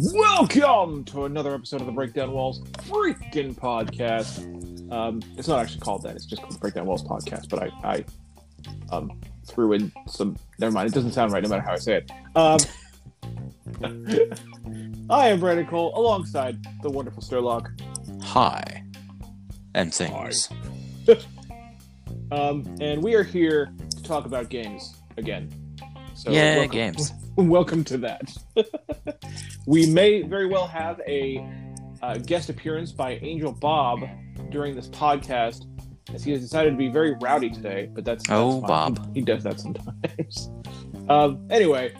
Welcome to another episode of the Breakdown Walls freaking podcast. Um, it's not actually called that; it's just called the Breakdown Walls podcast. But I, I um, threw in some. Never mind; it doesn't sound right, no matter how I say it. Um, I am Brandon Cole, alongside the wonderful Sturlock. Hi. And things. Um, and we are here to talk about games again. So yeah, welcome, games. welcome to that. we may very well have a uh, guest appearance by Angel Bob during this podcast, as he has decided to be very rowdy today. But that's, that's Oh, fine. Bob. He, he does that sometimes. um, anyway,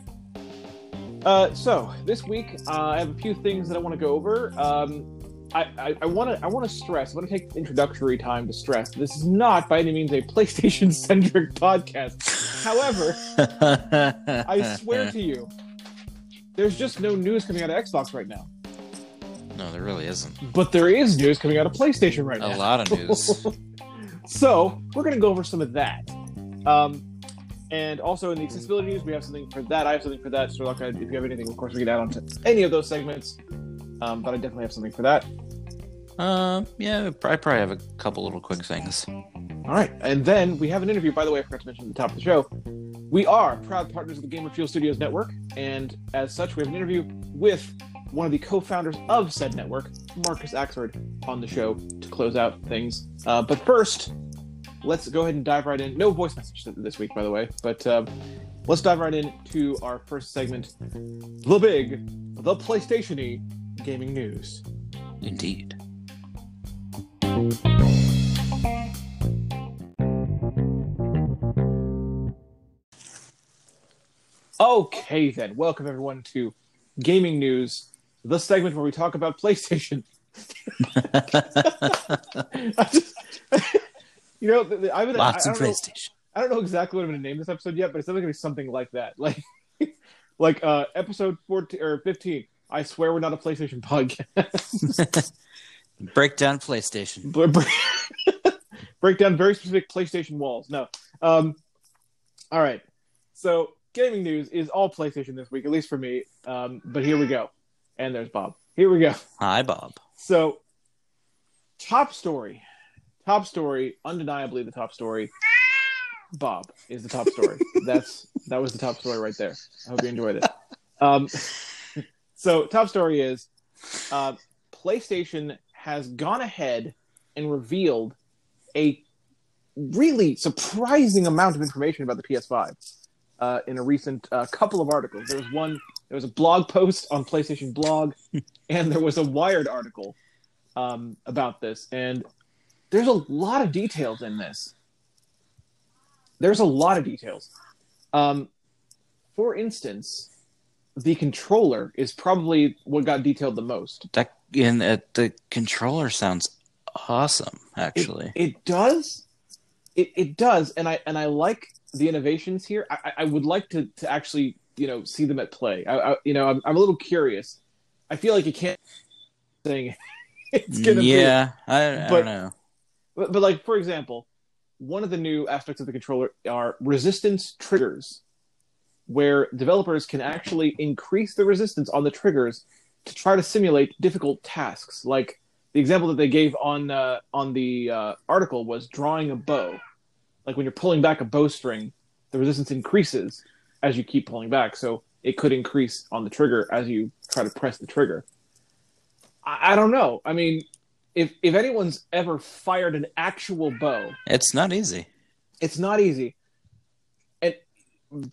uh, so this week uh, I have a few things that I want to go over. Um, I want to I want to stress. I want to take introductory time to stress. This is not by any means a PlayStation centric podcast. However, I swear to you, there's just no news coming out of Xbox right now. No, there really isn't. But there is news coming out of PlayStation right A now. A lot of news. so we're going to go over some of that. Um, and also in the accessibility news, we have something for that. I have something for that. So like, if you have anything, of course, we can add on to any of those segments. Um, but I definitely have something for that. Um, yeah, I probably have a couple little quick things. All right, and then we have an interview. By the way, I forgot to mention at the top of the show. We are proud partners of the Gamer Fuel Studios network, and as such, we have an interview with one of the co-founders of said network, Marcus Axford, on the show to close out things. Uh, but first, let's go ahead and dive right in. No voice message this week, by the way, but um, let's dive right into our first segment, the big, the PlayStation-y gaming news. Indeed. Okay, then. Welcome, everyone, to Gaming News, the segment where we talk about PlayStation. I just, you know, th- th- I've been, Lots I, I of don't know, PlayStation. I don't know exactly what I'm going to name this episode yet, but it's definitely going to be something like that. Like, like uh, episode 14 or 15. I swear we're not a PlayStation podcast. Breakdown PlayStation. Br- br- break down very specific PlayStation walls. No. Um, all right. So gaming news is all PlayStation this week, at least for me. Um, but here we go. And there's Bob. Here we go. Hi, Bob. So top story. Top story, undeniably the top story. Bob is the top story. That's that was the top story right there. I hope you enjoyed it. Um, so top story is uh, PlayStation has gone ahead and revealed a really surprising amount of information about the PS5 uh, in a recent uh, couple of articles. There was one, there was a blog post on PlayStation Blog, and there was a Wired article um, about this. And there's a lot of details in this. There's a lot of details. Um, for instance, the controller is probably what got detailed the most. That in uh, the controller sounds awesome. Actually, it, does. It, it does, and I and I like the innovations here. I, I- would like to, to actually you know see them at play. I, I you know I'm, I'm a little curious. I feel like you can't saying it's gonna be yeah, I, I but- don't know. But, but like for example, one of the new aspects of the controller are resistance triggers, where developers can actually increase the resistance on the triggers to try to simulate difficult tasks. Like the example that they gave on uh, on the uh, article was drawing a bow. Like when you're pulling back a bowstring, the resistance increases as you keep pulling back, so it could increase on the trigger as you try to press the trigger. I, I don't know. I mean, if if anyone's ever fired an actual bow, It's not easy. it's not easy.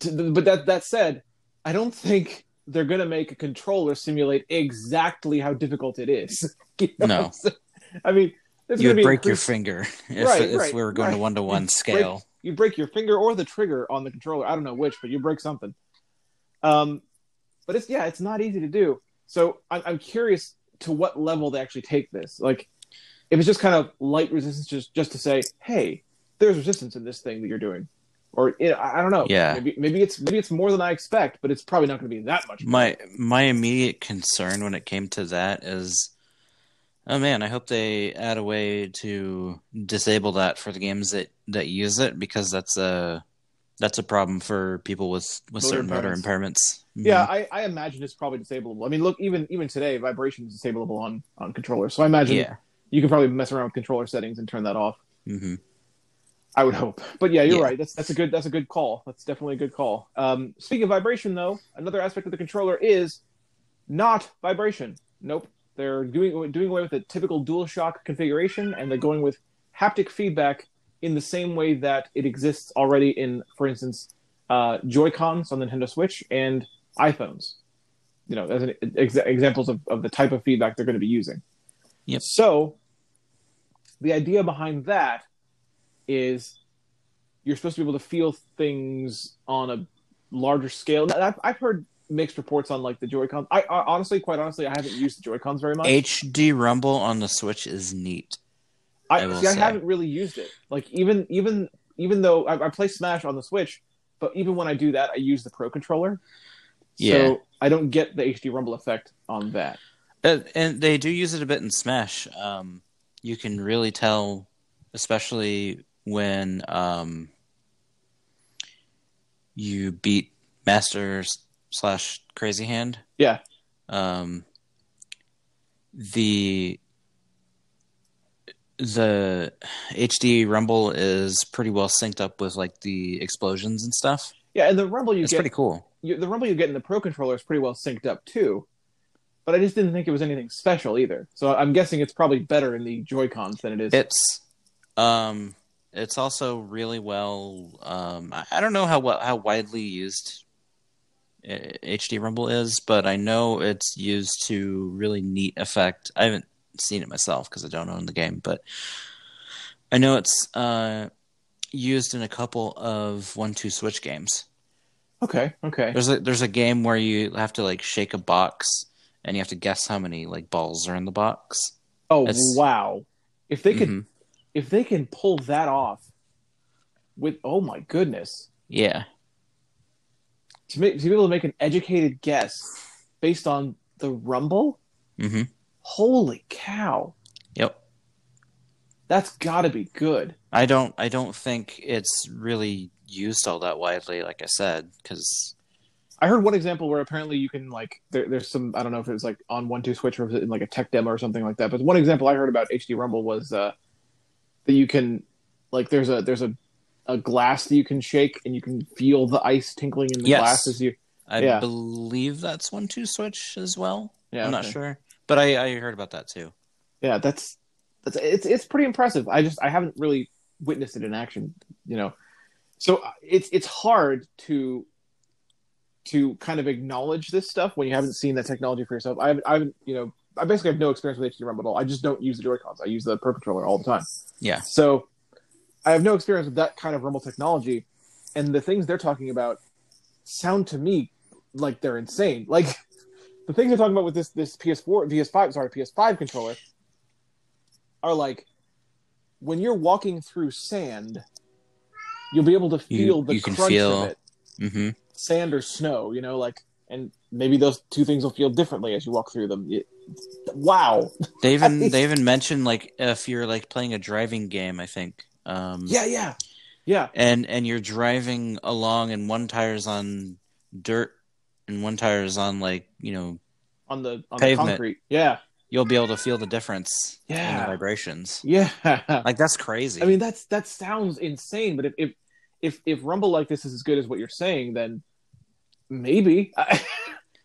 To, but that that said, I don't think they're gonna make a controller simulate exactly how difficult it is. You know No. what I'm saying? I mean, you would break your finger if, Right, if right, we were going to one to one scale. you break your finger or the trigger on the controller. I don't know which, but you break something. Um, but it's yeah, it's not easy to do. So I'm, I'm curious to what level they actually take this. Like, if it's just kind of light resistance, just just to say, hey, there's resistance in this thing that you're doing, or you know, I don't know. Yeah. maybe maybe it's maybe it's more than I expect, but it's probably not going to be that much. My my immediate concern when it came to that is, oh man, I hope they add a way to disable that for the games that that use it because that's a that's a problem for people with with Motor certain motor impairments. impairments. Yeah, I, I imagine it's probably disableable. I mean, look, even even today, vibration is disableable on on controllers. So I imagine yeah. you can probably mess around with controller settings and turn that off. hmm I would hope. But yeah, you're Yeah. right. That's that's a good that's a good call. That's definitely a good call. Um, speaking of vibration, though, another aspect of the controller is not vibration. Nope, they're doing doing away with the typical DualShock configuration, and they're going with haptic feedback in the same way that it exists already in, for instance, uh, Joy Cons on the Nintendo Switch and iPhones. You know, as an ex- examples of, of the type of feedback they're going to be using. Yep. So, the idea behind that is you're supposed to be able to feel things on a larger scale. I've, I've heard mixed reports on like the Joy Cons. I, I honestly, quite honestly, I haven't used the Joy Cons very much. HD Rumble on the Switch is neat. I, I see, I haven't really used it. Like even even even though I, I play Smash on the Switch, but even when I do that, I use the Pro controller. Yeah. So I don't get the HD Rumble effect on that. Uh, and they do use it a bit in Smash. Um, you can really tell, especially when um, you beat Master slash Crazy Hand. Yeah. Um, the the HD Rumble is pretty well synced up with like the explosions and stuff. Yeah, and the Rumble you It's get pretty cool. you, the Rumble you get in the Pro controller is pretty well synced up too. But I just didn't think it was anything special either. So I'm guessing it's probably better in the Joy Cons than it is. It's um it's also really well um I, I don't know how well, how widely used HD Rumble is, but I know it's used to really neat effect. I haven't seen it myself because I don't own the game, but I know it's uh used in a couple of 1-2-Switch games. okay, okay. There's a there's a game where you have to like shake a box and you have to guess how many like balls are in the box. Oh It's- wow! If they could, Mhm. If they can pull that off, with oh my goodness, Yeah. to make to be able to make an educated guess based on the Rumble, hmm holy cow! Yep. That's got to be good. I don't I don't think it's really used all that widely, like I said, because I heard one example where apparently you can like there, there's some I don't know if it was like on 1-2-Switch or in like a tech demo or something like that. But one example I heard about HD Rumble was uh, that you can like there's a there's a a glass that you can shake and you can feel the ice tinkling in the Yes. glass as you I Yeah. believe that's 1-2-Switch as well. yeah I'm not sure, but I, I heard about that too. yeah that's that's it's it's pretty impressive. I just I haven't really witnessed it in action, you know. So uh, it's it's hard to to kind of acknowledge this stuff when you haven't seen that technology for yourself. I haven't, I haven't you know I basically have no experience with HD Rumble at all. I just don't use the Joy Cons. I use the Pro controller all the time. Yeah, So I have no experience with that kind of Rumble technology, and the things they're talking about sound to me like they're insane. Like the things they're talking about with this this PS4, PS5, sorry, PS5 controller are like when you're walking through sand, you'll be able to You- feel the you crunch feel- of it, hmm sand or snow. You know, like and maybe those two things will feel differently as you walk through them. It- wow. they even they even mentioned like if you're like playing a driving game, I think. Um, Yeah, yeah, yeah. and and you're driving along, and one tire's on dirt, and one tire's on like you know On the on Pavement. the concrete. Yeah, you'll be able to feel the difference in Yeah. the vibrations. yeah. Like that's crazy. I mean, that's that sounds insane. But if if if, if Rumble like this is as good as what you're saying, then maybe I,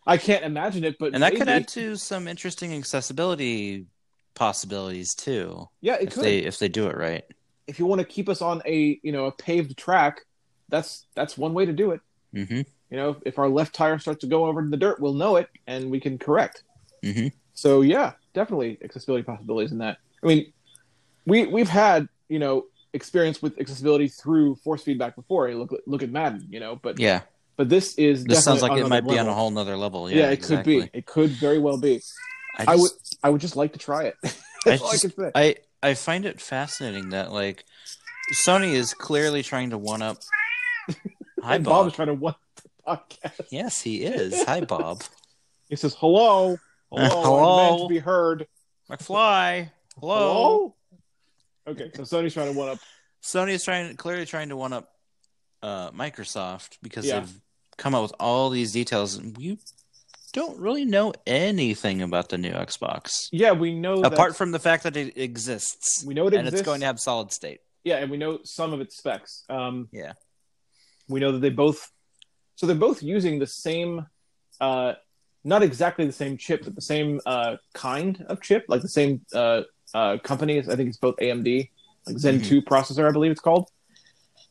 I can't imagine it. But and that could maybe. add to some interesting accessibility possibilities too yeah, it if could. they if they do it right. If you want to keep us on a you know a paved track, that's that's one way to do it. hmm You know, if our left tire starts to go over in the dirt, we'll know it and we can correct. hmm So yeah, definitely accessibility possibilities in that. I mean, we we've had you know experience with accessibility through force feedback before. Look look at Madden, you know, but Yeah, but this is this sounds like it might another be on a whole nother level. Yeah, Yeah, it could be. It could very well be. I, I would I would just like to try it. I That's all I can say. I I find it fascinating that like Sony is clearly trying to one up. Hi, and Bob. Bob's trying to one the podcast. Yes, he is. Hi, Bob. He says, "Hello, hello, meant to be heard." McFly. Hello. Hello. Okay, so Sony's trying to one up. Sony is trying clearly trying to one up uh, Microsoft because Yeah. they've come up with all these details, we don't really know anything about the new Xbox Yeah, we know that, apart from the fact that it exists we know it exists. and exists. it's going to have solid state. yeah, and we know some of its specs. Um, Yeah. we know that they both, so they're both using the same, uh, not exactly the same chip, but the same uh, kind of chip, like the same uh, uh, company. I think it's both AMD, like Zen Mhm. 2 processor, I believe it's called.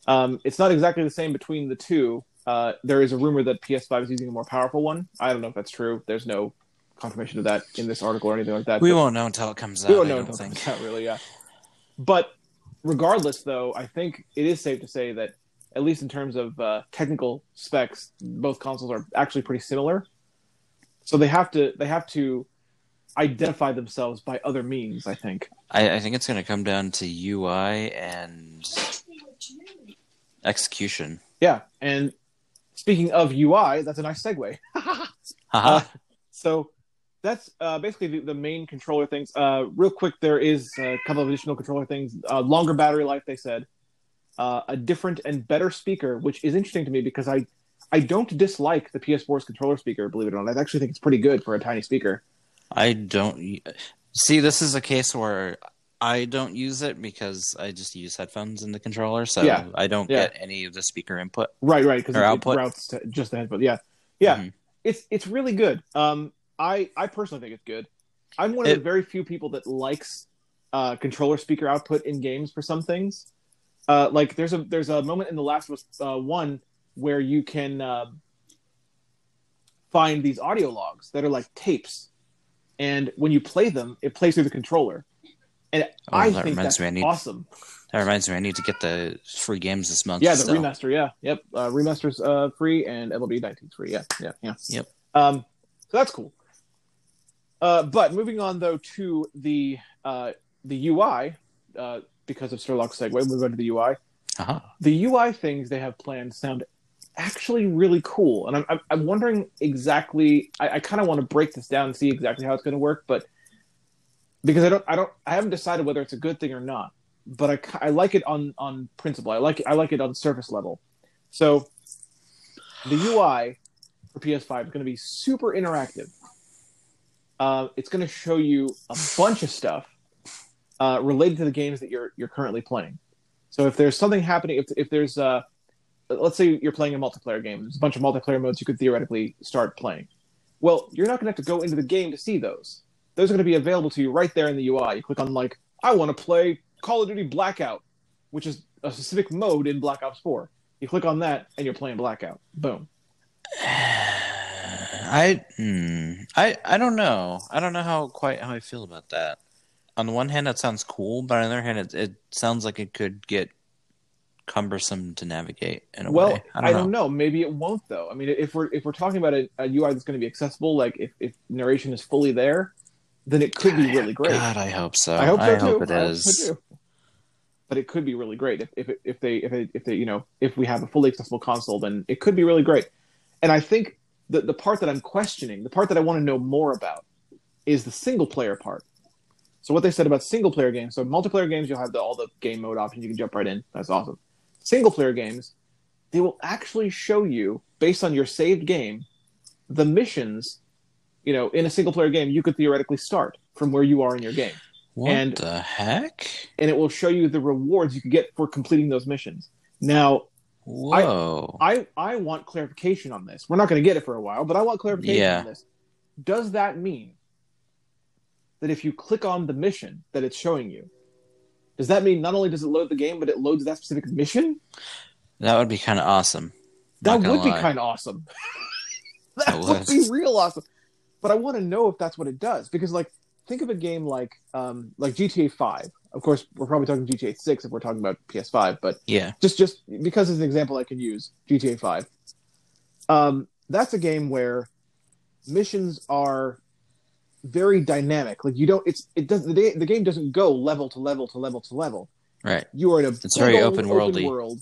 Um, it's not exactly the same between the two. Uh, there is a rumor that PS5 is using a more powerful one. I don't know if that's true. There's no confirmation of that in this article or anything like that. We won't know until it comes out. we don't I know don't until it comes out, really, yeah. But regardless, though, I think it is safe to say that, at least in terms of uh, technical specs, both consoles are actually pretty similar. So they have to they have to identify themselves by other means. I think. I, I think it's going to come down to UI and execution. Yeah, and speaking of UI, that's a nice segue. Haha. Uh, so that's uh, basically the, the main controller things. Uh, real quick, there is a couple of additional controller things. Uh, longer battery life, they said. Uh, a different and better speaker, which is interesting to me because I I don't dislike the PS4's controller speaker. Believe it or not, I actually think it's pretty good for a tiny speaker. I don't see. This is a case where I don't use it because I just use headphones in the controller, so Yeah. I don't Yeah. get any of the speaker input. Right, right, because it, it output. routes to just the headphone. Yeah, yeah, Mhm. it's it's really good. Um, I I personally think it's good. I'm one of It- the very few people that likes uh, controller speaker output in games for some things. Uh, like there's a there's a moment in the Last of Us uh, one where you can uh, find these audio logs that are like tapes, and when you play them, it plays through the controller, and Oh, I that think reminds that's me, I need- awesome. That reminds me, I need to get the free games this month. Yeah, the still. remaster. Yeah, yep. Uh, remaster's uh, free and MLB 19's free. Yeah, yeah, yeah. Yep. Um, so that's cool. Uh, but moving on though to the uh, the UI, uh, because of Sherlock's segue, moving on to the UI. Uh-huh. The UI things they have planned sound actually really cool, and I'm I'm, I'm wondering exactly. I, I kind of want to break this down and see exactly how it's going to work, but because I don't I don't I haven't decided whether it's a good thing or not. But I, I like it on on principle. I like it, I like it on surface level. So the UI for PS5 is going to be super interactive. Uh, it's going to show you a bunch of stuff uh, related to the games that you're you're currently playing. So if there's something happening, if if there's uh, let's say you're playing a multiplayer game, there's a bunch of multiplayer modes you could theoretically start playing. Well, you're not going to have to go into the game to see those. Those are going to be available to you right there in the UI. You click on like, I want to play Call of Duty Blackout, which is a specific mode in Black Ops 4. You click on that and you're playing Blackout. Boom. I hmm, I I don't know. I don't know how quite how I feel about that. On the one hand, that sounds cool, but on the other hand, it, it sounds like it could get cumbersome to navigate in a well, way. I don't know. Maybe it won't though. I mean, if we're if we're talking about a, a UI that's going to be accessible, like if, if narration is fully there, then it could be really great. God, I hope so. I hope so too. hope it I hope is. so. But it could be really great if if it, if they if they, if they you know if we have a fully accessible console, then it could be really great. And I think the the part that I'm questioning, the part that I want to know more about, is the single player part. So what they said about single player games. So multiplayer games, you'll have the, all the game mode options. You can jump right in. That's awesome. Single player games, they will actually show you based on your saved game, the missions. You know, in a single player game, you could theoretically start from where you are in your game What And- the heck? and it will show you the rewards you can get for completing those missions. Now, Whoa! I I want clarification on this. We're not going to get it for a while, but I want clarification Yeah. on this. Does that mean that if you click on the mission that it's showing you, does that mean not only does it load the game, but it loads that specific mission? that would be kind of awesome. That would be kind of awesome. that would. be real awesome. But I want to know if that's what it does because, like, think of a game like um, like GTA Five. Of course, we're probably talking GTA Six if we're talking about PS5, but Yeah. just just because it's an example I can use GTA 5. Um, that's a game where missions are very dynamic. Like you don't it's it does the, the game doesn't go level to level to level to level. Right. You are in a It's very old open-worldy. world.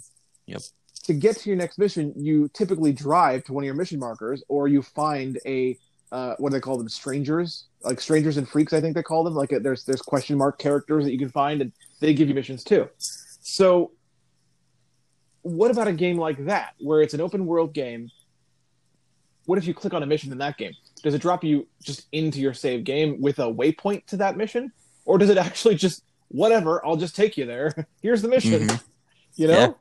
Yep. To get to your next mission, you typically drive to one of your mission markers, or you find a uh, what do they call them? Strangers, like strangers and freaks, I think they call them. Like uh, there's there's question mark characters that you can find, and they give you missions too. So what about a game like that where it's an open world game? What if you click on a mission in that game? Does it drop you just into your save game with a waypoint to that mission, or does it actually just whatever? I'll just take you there. Here's the mission. Mhm. You know, Yeah.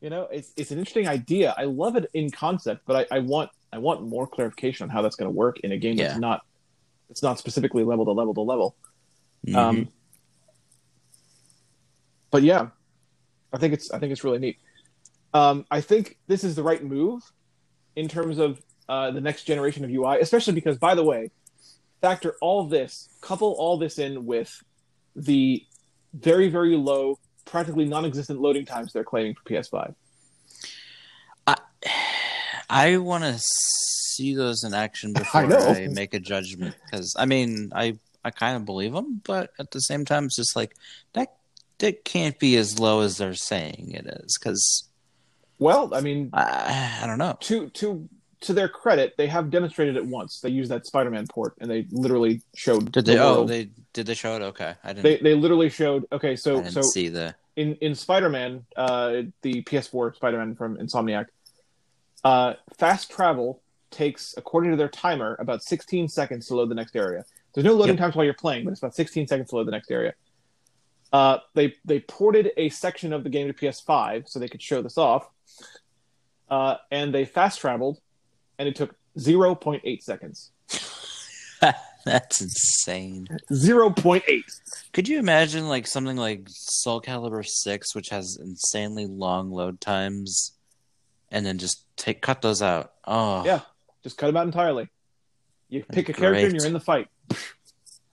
You know, it's it's an interesting idea. I love it in concept, but I, I want I want more clarification on how that's going to work in a game that's Yeah. not it's not specifically level to level to level. Mhm. Um, but yeah, I think it's I think it's really neat. Um, I think this is the right move in terms of uh, the next generation of UI, especially because, by the way, factor all this, couple all this in with the very very low, practically non-existent loading times they're claiming for PS5. I I want to see those in action before I. I, make a judgment because I mean I I kind of believe them, but at the same time it's just like that that can't be as low as they're saying it is because Well, I mean, I, I don't know. to to to their credit, they have demonstrated it once. They used that Spider-Man port, and they literally showed. Did they? the Oh, they did they show it? Okay, I didn't. they they literally showed. Okay, so so see the. in in Spider-Man, uh, the PS4 Spider-Man from Insomniac, uh, fast travel takes, according to their timer, about 16 seconds to load the next area. There's no loading Yep. times while you're playing, but it's about 16 seconds to load the next area. Uh, they they ported a section of the game to PS5 so they could show this off, uh, and they fast traveled, and it took 0.8 seconds. That's insane. 0.8. Could you imagine like something like Soul Calibur Six, which has insanely long load times, and then just take cut those out? Oh, Yeah. Just cut them out entirely. You pick a character and you're in the fight.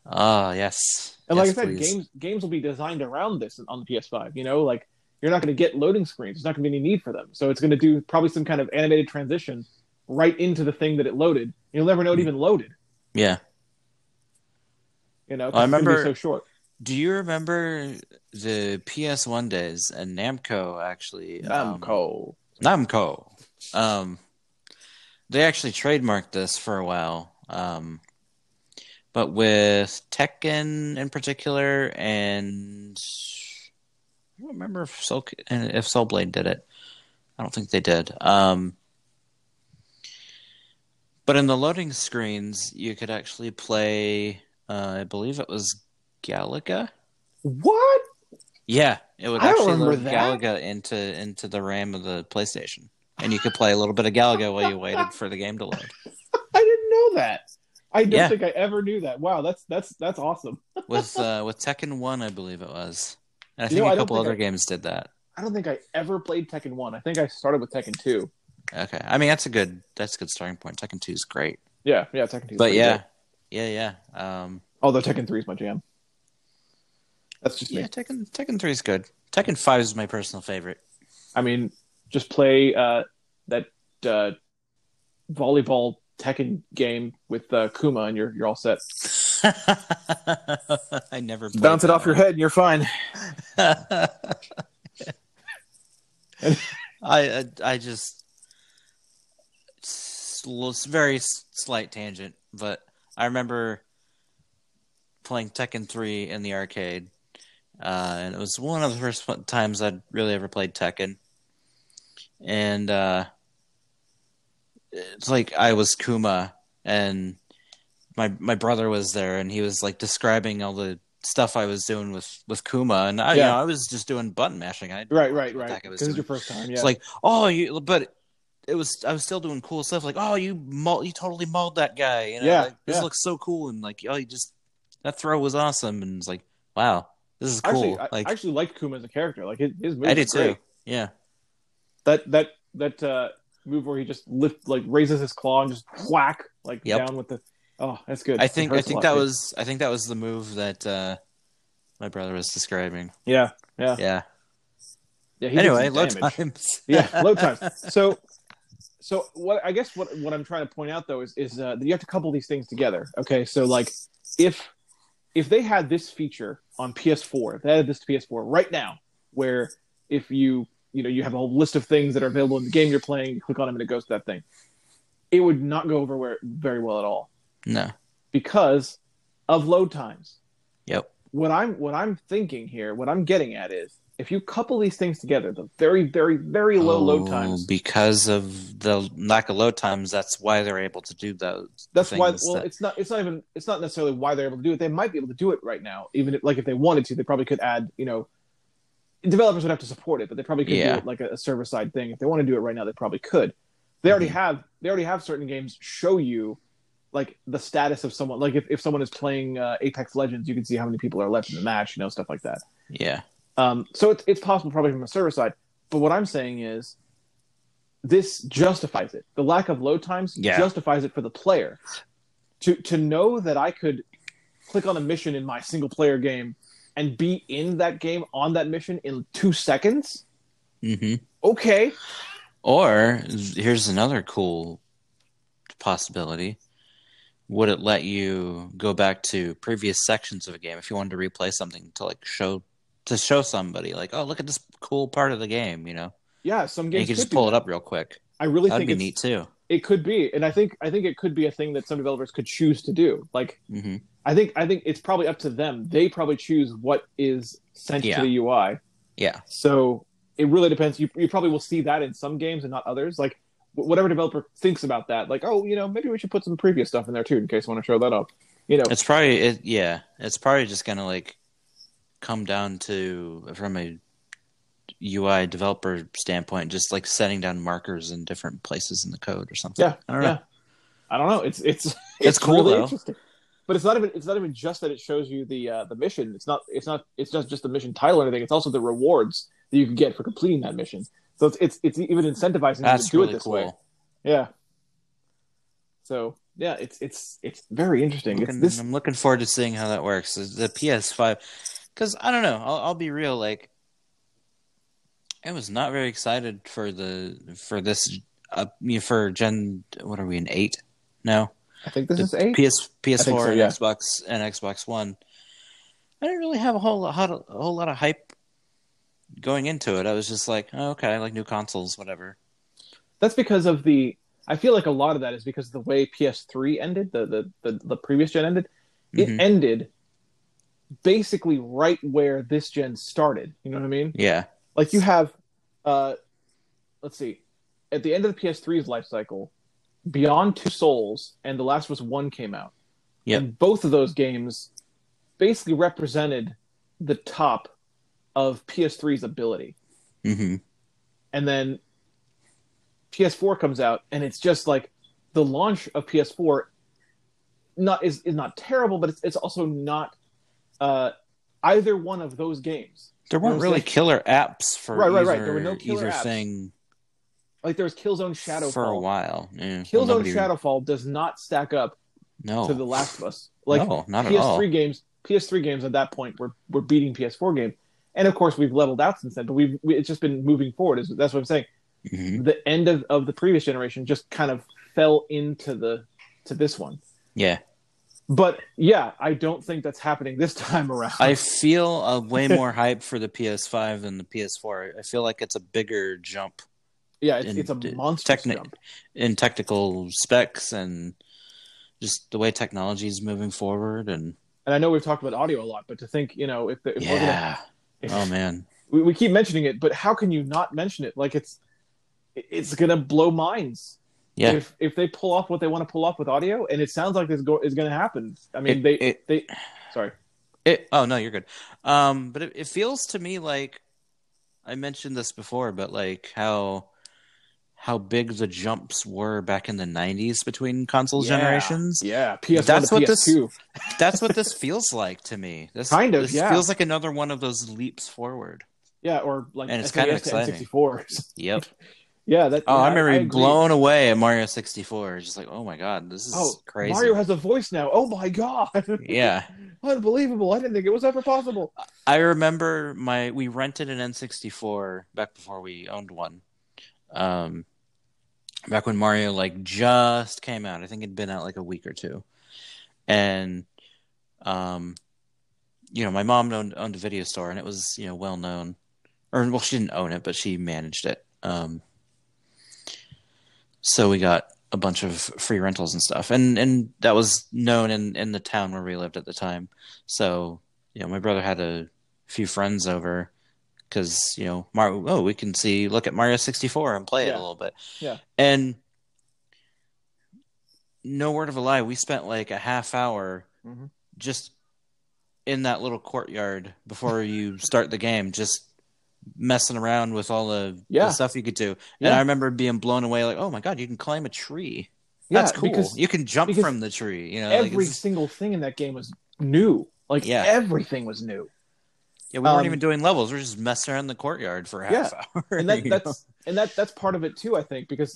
Oh yes. And like I said, please. games games will be designed around this on the PS5. You know, like you're not going to get loading screens. There's not going to be any need for them. So it's going to do probably some kind of animated transition right into the thing that it loaded. You'll never know it even loaded. Yeah. You know, I remember- so short. Do you remember the PS1 days and Namco actually? um, Namco. Namco. Um, they actually trademarked this for a while. Um, but with Tekken in particular, and I don't remember if Soul and if Soul Blade did it. I don't think they did. Um, but in the loading screens, you could actually play. Uh, I believe it was Galaga. what? Yeah, it would I actually load that. Galaga into into the RAM of the PlayStation, and you could play a little bit of Galaga while you waited for the game to load. I didn't know that. I don't Yeah. think I ever knew that. Wow, that's that's that's awesome. With uh, with Tekken One, I believe it was, and I You think know, a couple other I- games did that. I don't think I ever played Tekken One. I think I started with Tekken Two. Okay, I mean that's a good that's a good starting point. Tekken Two is great, Yeah, yeah, Tekken Two. but yeah, yeah, yeah, um, although Tekken Three is my jam. That's just me. yeah. Tekken Tekken Three is good. Tekken Five is my personal favorite. I mean, just play uh, that uh, volleyball Tekken game with uh, Kuma, and you're you're all set. I never Bounce it off your head, and you're fine. I, I I just very slight tangent, but I remember playing Tekken 3 in the arcade, uh, and it was one of the first times I'd really ever played Tekken, and uh, it's like I was Kuma, and my my brother was there, and he was like describing all the stuff I was doing with with Kuma, and I you know I was just doing button mashing. I Right, right, right. heck I was Because it's your first time. Yeah. It's like, oh, you, but it was, I was still doing cool stuff. Like, oh, you, maul, you totally mauled that guy. You know, Yeah, like, this yeah. looks so cool. And like, oh, you just, that throw was awesome. And it's like, wow, this is cool. actually, I, like, I actually liked Kuma as a character. Like his, his moves I did too. Yeah. That that that uh, move where he just lift like raises his claw and just whack like Yep. down with the. Oh, that's good. I think, I think lot, that was, I think that was the move that, uh, my brother was describing. Yeah, yeah, Yeah. yeah. Anyway, load damage. times. yeah, load times. So, so what? I guess what what I'm trying to point out though is is uh, that you have to couple these things together. Okay, so like if if they had this feature on PS4, if they had this to PS4 right now, where if you you know you have a whole list of things that are available in the game you're playing, you click on them and it goes to that thing, it would not go over where, very well at all No. because of load times. Yep. What I'm what I'm thinking here, what I'm getting at is if you couple these things together, the very, very, very low load Oh, times. because of the lack of load times. That's why they're able to do those. That's why. Well, that- it's not. It's not even. It's not necessarily why they're able to do it. They might be able to do it right now, even if, like if they wanted to. They probably could add. You know, developers would have to support it, but they probably could Yeah. do it like a, a server side thing. If they want to do it right now, they probably could. They already Mhm. have. They already have certain games show you. Like the status of someone, like if, if someone is playing uh, Apex Legends, you can see how many people are left in the match, you know, stuff like that. yeah, Um, so it's it's possible probably from a server side. But what I'm saying is, this justifies it. The lack of load times Yeah. justifies it for the player. To to know that I could click on a mission in my single player game and be in that game on that mission in two seconds. hmm Okay, Or here's another cool possibility. Would it let you go back to previous sections of a game if you wanted to replay something to like show to show somebody like, oh, look at this cool part of the game, you know? yeah, some And games you can just pull it up real quick. I really That'd think be it's, neat too. it could be, and I think I think it could be a thing that some developers could choose to do. Like hmm I think I think it's probably up to them. They probably choose what is sent Yeah. to the UI. Yeah. So it really depends. You, you probably will see that in some games and not others. Like whatever developer thinks about that, like oh, you know, maybe we should put some previous stuff in there too in case I want to show that up. You know, It's probably it, yeah. It's probably just gonna like come down to from a UI developer standpoint, just like setting down markers in different places in the code or something. yeah, I don't yeah. know. I don't know. It's it's it's, It's cool, really though. interesting. But it's not even it's not even just that it shows you the uh, the mission. It's not it's not it's not just the mission title or anything. It's also the rewards that you can get for completing that mission. So it's it's, it's even incentivizing you to do really it this cool. way. Yeah. So yeah, it's it's it's very interesting. It's this I'm looking forward to seeing how that works. The PS5, because I don't know. I'll, I'll be real. Like, I was not very excited for the for this. Uh, for Gen, what are we in eight? No, I think this the is eight. PS PS4 think so, and yeah. Xbox and Xbox One. I didn't really have a whole lot, a whole lot of hype going into it. I was just like, oh, okay, I like new consoles, whatever. That's because of the. I feel like a lot of that is because of the way PS3 ended, the the the, the previous gen ended. It Mhm. ended basically right where this gen started. You know what I mean? Yeah, Like you have, uh, let's see, at the end of the PS3's life cycle, Beyond Two Souls and The Last of Us One came out. Yep. And both of those games basically represented the top of PS3's ability. hmm and then PS4 comes out, and it's just like the launch of PS4. Not is is not terrible, but it's it's also not uh, either one of those games. there weren't really killer apps for Right, right, right. either, There were no killer apps. thing Like there's Killzone Shadowfall. for a while. Yeah. Killzone Well, nobody- Shadowfall does not stack up No, to The Last of Us. Like no, not at PS3 all. games, PS3 games at that point were were beating PS4 games, and of course we've leveled out since then. But we've we, it's just been moving forward. Is that's what I'm saying. Mhm. the end of, of the previous generation just kind of fell into the to this one. Yeah, But yeah, I don't think that's happening this time around. I feel a way more hype for the PS5 than the PS4. I feel like it's a bigger jump yeah, it's, in it's a monstrous techni- jump. in technical specs and just the way technology is moving forward. And And I know we've talked about audio a lot, but to think, you know, if, the, if we're gonna, yeah, if, oh man, we, we keep mentioning it, but how can you not mention it? Like it's it's gonna blow minds. Yeah. If if they pull off what they want to pull off with audio, and it sounds like this go, is going to happen. I mean, It- they it- they sorry. It, oh no, you're good. Um, but it, it feels to me like I mentioned this before, but like how how big the jumps were back in the '90s between console Yeah. generations. Yeah, PS1 That's what this- PS2. That's what this feels like to me. This Kind of, this yeah. feels like another one of those leaps forward. Yeah, or like And it's kind of exciting. N64s. Yep. yeah, that. Oh, yeah, I remember agree. blown away at Mario 64. Just like, oh my god, this is Oh, crazy. Mario has a voice now. Oh my god! yeah, unbelievable! I didn't think it was ever possible. I remember my we rented an N64 back before we owned one. Um, back when Mario like just came out. I think it'd been out like a week or two, and um, you know, my mom owned, owned a video store, and it was you know well known, or well, she didn't own it, but she managed it. Um, so we got a bunch of free rentals and stuff, and and that was known in in the town where we lived at the time. So you know, my brother had a few friends over, because you know Mario. Oh, we can see look at Mario sixty four and play it a little bit. Yeah. and no word of a lie, we spent like a half hour Mhm. just in that little courtyard before you start the game, just messing around with all the, Yeah. the stuff you could do. And Yeah. I remember being blown away, like, oh my god, you can climb a tree. Yeah, That's cool. because you can jump from the tree. You know, every it's- single thing in that game was new. Like Yeah. everything was new. yeah, we weren't um, even doing levels. We are just messing around the courtyard for a half hour. and that, you know? that's and that that's part of it too. I think because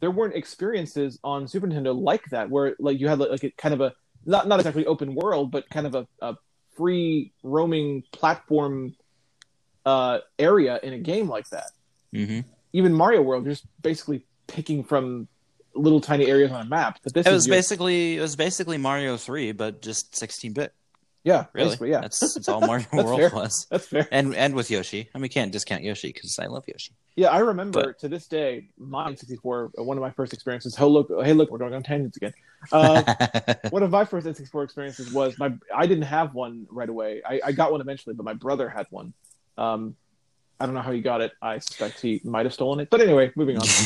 there weren't experiences on Super Nintendo like that, where like you had like, like a kind of a not not exactly open world, but kind of a, a free roaming platform uh, area in a game like that. Mhm. Even Mario World, you're just basically picking from little tiny areas on a map. But this It was your- basically it was basically Mario three, but just sixteen bit. yeah, Really, yeah. That's that's all Mario World fair. was. That's fair. And and with Yoshi, and we can't discount Yoshi because I love Yoshi. Yeah, I remember But- to this day, my N64, uh, one of my first experiences. Oh look, hey look, we're going on tangents again. Uh, one of my first N64 experiences was my. I didn't have one right away. I, I got one eventually, but my brother had one. Um, I don't know how he got it. I suspect he might have stolen it. But anyway, moving on.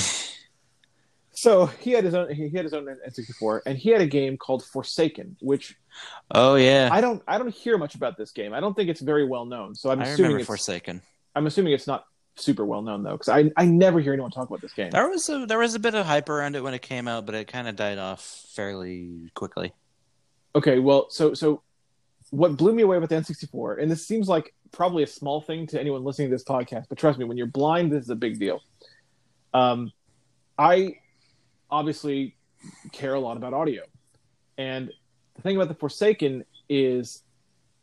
So he had his own. He had his own N64, and he had a game called Forsaken, which oh yeah, I don't. I don't hear much about this game. I don't think it's very well known. So I'm I assuming remember it's. Forsaken. I'm assuming it's not super well known though, because I I never hear anyone talk about this game. There was a there was a bit of hype around it when it came out, but it kind of died off fairly quickly. Okay, well, so so what blew me away with the N64, and this seems like probably a small thing to anyone listening to this podcast, but trust me, when you're blind, this is a big deal. Um, I obviously care a lot about audio, and the thing about the Forsaken is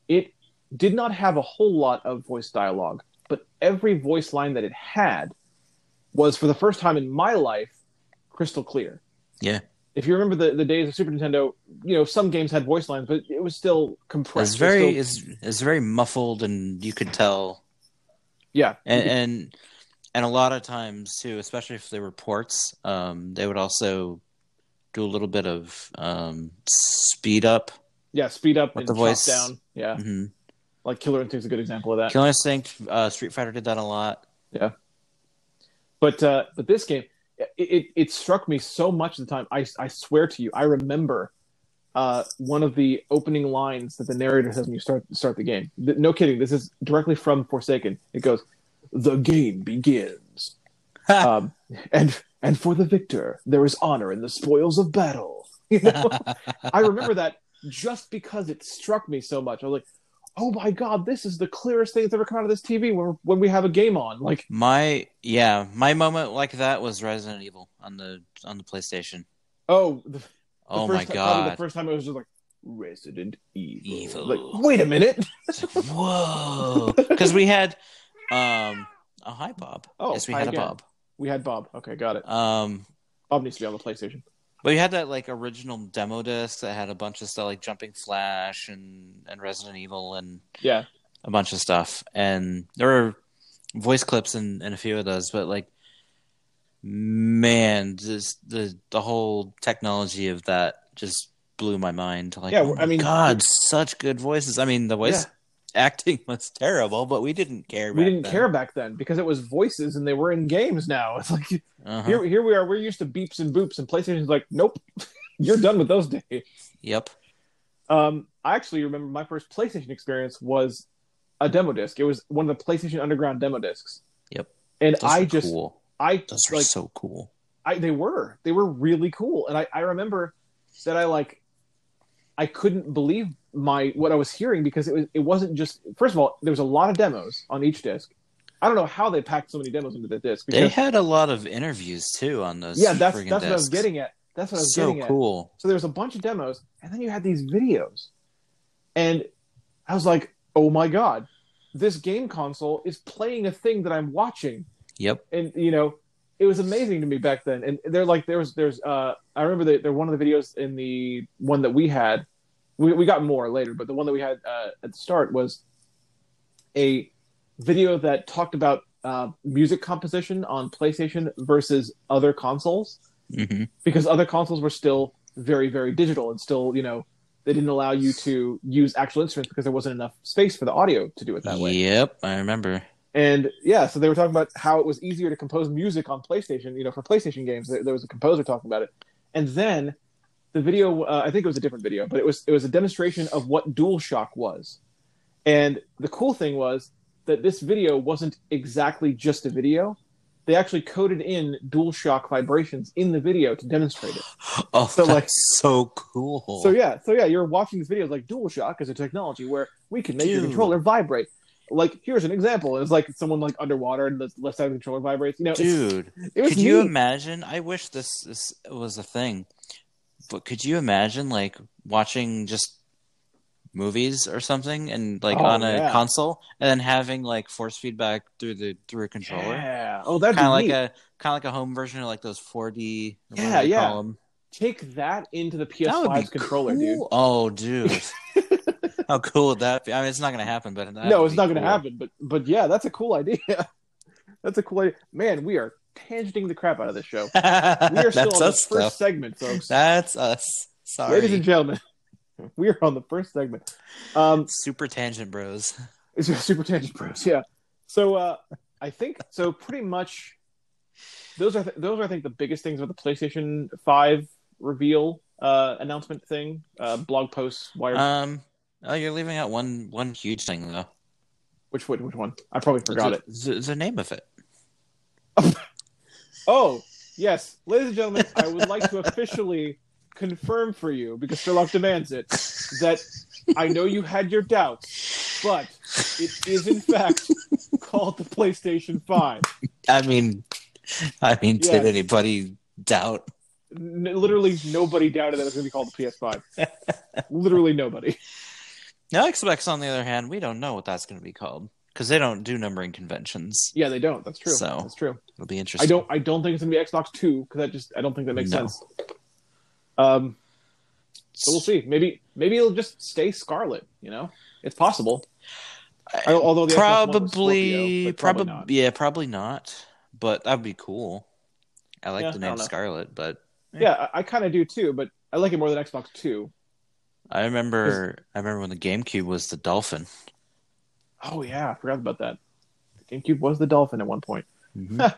it did not have a whole lot of voice dialogue, but every voice line that it had was, for the first time in my life, crystal clear. Yeah, if you remember the, the days of Super Nintendo, you know, some games had voice lines, but it was still compressed. it's It was very still- it's, it's very muffled, and you could tell. yeah. And, and and a lot of times too, especially if they were ports, um, they would also do a little bit of um, speed up. yeah, speed up With and the voice. down. Yeah, hmm like Killer Instinct's a good example of that. Killer Instinct, uh, Street Fighter did that a lot. Yeah, but uh, but this game, it, it struck me so much at the time. I I swear to you, I remember uh, one of the opening lines that the narrator says when you start start the game. No kidding, this is directly from Forsaken. It goes, "The game begins." um, and and for the victor there is honor in the spoils of battle. You know, I remember that just because it struck me so much. I was like, "Oh my god, this is the clearest thing that's ever come out of this TV when when we have a game on." Like, My yeah, my moment like that was Resident Evil on the on the PlayStation. oh, the, the Oh my ti- probably god! the first time it was just like Resident Evil. Evil. Like, wait a minute. Whoa! Because we had um a hi Bob. Oh, yes, we had again. a Bob. We had Bob. Okay, got it. Um, Bob needs to be on the PlayStation. But you had that like original demo disc that had a bunch of stuff like Jumping Flash and and Resident Evil and Yeah, a bunch of stuff. And there were voice clips in, in a few of those, but like, man, just the the whole technology of that just blew my mind. Like, Yeah, oh I mean- God, such good voices. I mean, the voice acting was terrible, but we didn't care. we didn't then. care back then because it was voices and they were in games. Now it's like Uh-huh. here here we are. We're used to beeps and boops, and PlayStation's like, nope, you're done with those days. Yep. Um, I actually remember my first PlayStation experience was a demo disc. It was one of the PlayStation Underground demo discs. Yep. And Those I just, cool. I Those were like, so cool. I they were, they were really cool, and I I remember that I like, I couldn't believe my what I was hearing because it was it wasn't just first of all there was a lot of demos on each disc. I don't know how they packed so many demos into the disc. They had a lot of interviews too on those. yeah, that's that's what I was getting at. That's what I was so getting at. cool. So there was a bunch of demos, and then you had these videos, and I was like, "Oh my god, this game console is playing a thing that I'm watching." Yep. And you know, it was amazing to me back then. And they're like, there was, there's, uh, I remember they're one of the videos in the one that we had, we we got more later, but the one that we had uh, at the start was a video that talked about uh, music composition on PlayStation versus other consoles hmm because other consoles were still very very digital and still you know they didn't allow you to use actual instruments because there wasn't enough space for the audio to do it that way Yep, I remember. And yeah, so they were talking about how it was easier to compose music on PlayStation, you know, for PlayStation games. There, there was a composer talking about it, and then the video, uh, I think it was a different video, but it was it was a demonstration of what DualShock was. And the cool thing was that this video wasn't exactly just a video. They actually coded in DualShock vibrations in the video to demonstrate it. Oh, So, that's like- so cool. So yeah, so yeah, you're watching this video. Like DualShock is a technology where we can make your controller vibrate. Like here's an example. It's like someone like underwater and the left side of the controller vibrates. You know, dude, it was could you imagine? I wish this, this was a thing, but could you imagine like watching just movies or something and like Oh, on a yeah. console and then having like force feedback through the through a controller? Yeah. Oh, that'd Kind of like a kind of like a home version of like those 4D. Yeah, yeah. Take that into the That PS5's controller, cool. Oh, dude. How cool would that be? I mean, it's not going to happen, but No, it's not going to cool. happen. But but yeah, that's a cool idea. that's a cool idea. Man, we are tangenting the crap out of this show. We are still That's on us, the first segment, folks. That's us. Sorry. Ladies and gentlemen, we are on the first segment. Um, Super tangent bros. Super Tangent Bros. Yeah. So uh, I think so. Pretty much, those are th- those are I think the biggest things with the PlayStation Five reveal uh, announcement thing. Uh, blog posts, wire. Um, oh, you're leaving out one one huge thing though. which one? Which one? I probably forgot it. the, The, the name of it. Oh yes, ladies and gentlemen, I would like to officially confirm for you because Sherlock demands it that I know you had your doubts, but it is in fact called the PlayStation Five. I mean, I mean, did anybody doubt? N- literally nobody doubted that it was going to be called the PS5. literally nobody. Now, Xbox, on the other hand, we don't know what that's going to be called because they don't do numbering conventions. Yeah, they don't. That's true. So- That's true. It'll be interesting. I don't. I don't think it's going to be Xbox Two because I just. I don't think that makes No. sense. Um. So we'll see. Maybe. Maybe it'll just stay Scarlett. You know, it's possible. I- although the Xbox One was probably, Scorpio, probably, not. yeah, probably not. But that'd be cool. I like Yeah, the name. Scarlett, but Yeah, I, I kind of do too, but I like it more than Xbox Two. I remember, I remember when the GameCube was the Dolphin. Oh yeah, I forgot about that. The GameCube was the Dolphin at one point. Mhm.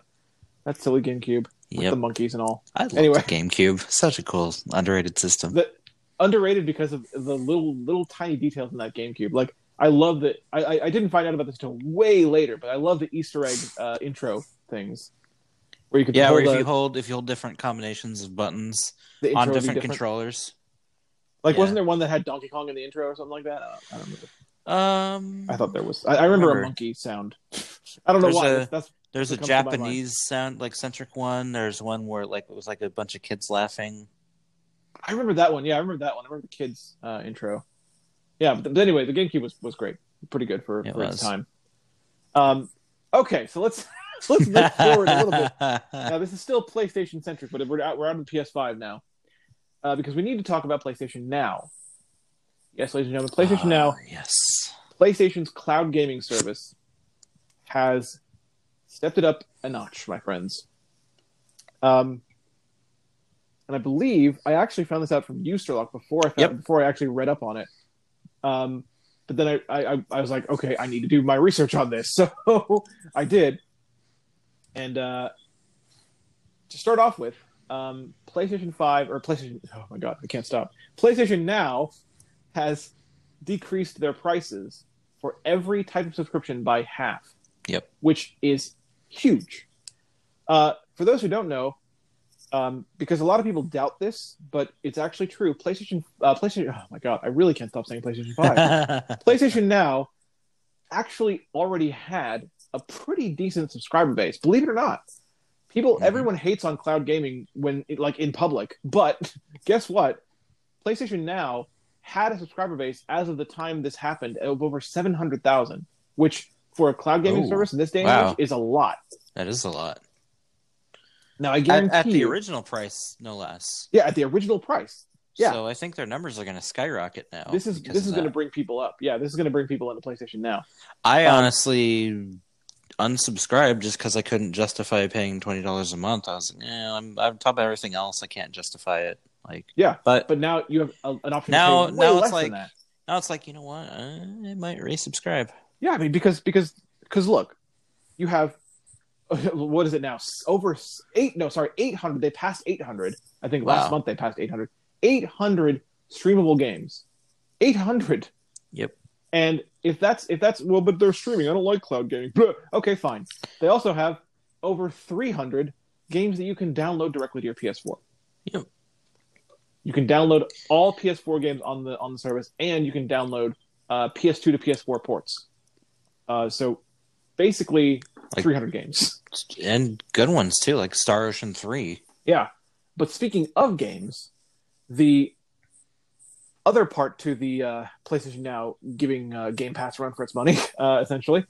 That silly GameCube with Yep, the monkeys and all. I love Anyway. GameCube. Such a cool, underrated system. the underrated because of the little little tiny details in that GameCube. Like I love that. I, I I didn't find out about this until way later, but I love the Easter egg uh, intro things where you could yeah, or if a- you hold if you hold different combinations of buttons on be different, controllers. Like yeah. wasn't there one that had Donkey Kong in the intro or something like that? I don't, I don't remember. Um, I thought there was. I, I remember, Remember. a monkey sound. I don't know There's why. a- that's, that's there's a what comes to my mind. Japanese sound like centric one. There's one where like it was like a bunch of kids laughing. I remember that one. Yeah, I remember that one. I remember the kids uh, intro. Yeah, but, but anyway, the GameCube was, was great. Pretty good for, It for its time. Um, okay, so let's let's move forward a little bit. Now this is still PlayStation centric, but we're out, we're out of PS5 now, uh, because we need to talk about PlayStation Now. Yes, ladies and gentlemen, PlayStation Ah, Now, Yes. PlayStation's cloud gaming service, has stepped it up a notch, my friends. Um, and I believe I actually found this out from you, before I found, Yep. before I actually read up on it. Um, but then I, I, I- I was like, okay, I need to do my research on this, so I did. And uh, to start off with, um, PlayStation Five or PlayStation, oh my god, I can't stop. PlayStation Now has decreased their prices for every type of subscription by half. Yep. Which is huge. Uh, for those who don't know, um, because a lot of people doubt this, but it's actually true. PlayStation, uh, PlayStation. Oh my god, I really can't stop saying PlayStation Five. PlayStation Now actually already had a pretty decent subscriber base. Believe it or not, people, Mhm. everyone hates on cloud gaming when, like, in public. But guess what? PlayStation Now had a subscriber base as of the time this happened of over seven hundred thousand, which for a cloud gaming Oh, service in this day and wow. age is a lot. that is a lot. Now I At, guarantee at the original price, no less. yeah, at the original price. Yeah. So I think their numbers are going to skyrocket now. this is this is going to bring people up. Yeah, this is going to bring people into PlayStation Now. I um, honestly unsubscribed just because I couldn't justify paying twenty dollars a month. I was like, yeah, I'm on top of everything else. I can't justify it. Like, Yeah, but but now you have a, an option Now- to pay now it's like- that. now it's like, you know what? Uh, I might resubscribe. Yeah, I mean because because because look, you have what is it now? Over eight? No, sorry, eight hundred. They passed eight hundred. I think last Wow. month they passed 800. 800 streamable games. 800. Yep. And if that's if that's well, but they're streaming. I don't like cloud gaming. Okay, fine. They also have over 300 games that you can download directly to your PS4. Yep. You can download all PS4 games on the on the service, and you can download uh, PS2 to PS4 ports. Uh, so basically, Like- 300 games. and good ones too, like Star Ocean Three. Yeah. But speaking of games, the other part to the uh, PlayStation Now giving uh, Game Pass run for its money, uh, essentially,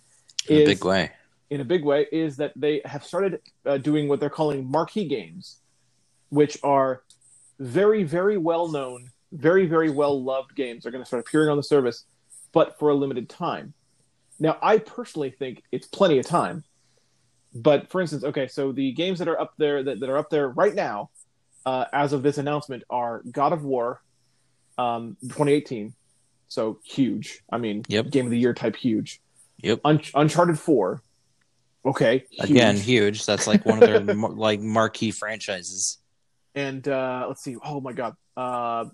In a big way. in a big way, is that they have started uh, doing what they're calling marquee games, which are very, very well known, very, very well loved games. They're going to start appearing on the service, but for a limited time. Now, I personally think it's plenty of time. But for instance, okay, so the games that are up there that, that are up there right now, uh, as of this announcement, are God of War, um, 2018, so huge. I mean, Yep. game of the year type huge. Yep. Un- Uncharted 4, okay, huge. Again, huge. That's like one of their like marquee franchises. and uh, let's see. Oh my God, uh,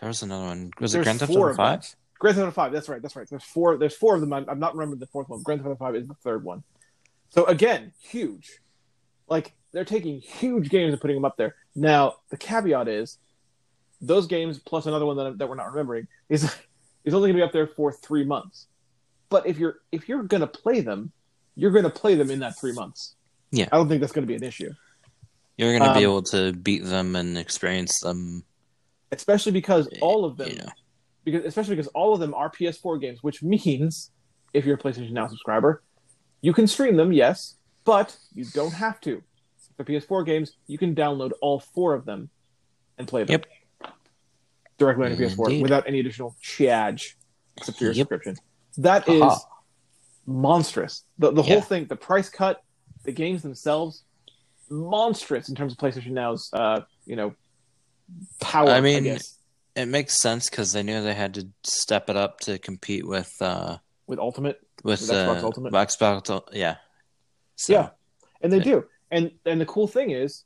There was another one. Was it Grand Theft Auto. Five? Grand Theft Auto Five. That's right. That's right. There's four. There's four of them. I'm, I'm not remembering the fourth one. Grand Theft Auto Five is the third one. So again, huge. Like they're taking huge games and putting them up there. Now the caveat is, those games plus another one that, that we're not remembering is is only going to be up there for three months. But if you're if you're going to play them, you're going to play them in that three months. Yeah. I don't think that's going to be an issue, You're going to be Um, able to beat them and experience them. especially because all of them You know, because especially because all of them are PS4 games, which means if you're a PlayStation Now subscriber, you can stream them, yes, but you don't have to. For PS4 games, you can download all four of them and play them directly on your PS4 Indeed. without any additional charge except for your Yep. subscription. That is Aha. monstrous. The the whole Yeah. thing, the price cut, the games themselves, monstrous in terms of PlayStation Now's uh, you know power. I I mean, guess, it makes sense because they knew they had to step it up to compete with uh with Ultimate. with, With Xbox uh, Ultimate? Xbox. Yeah. So, Yeah. And they Yeah. do. And and the cool thing is,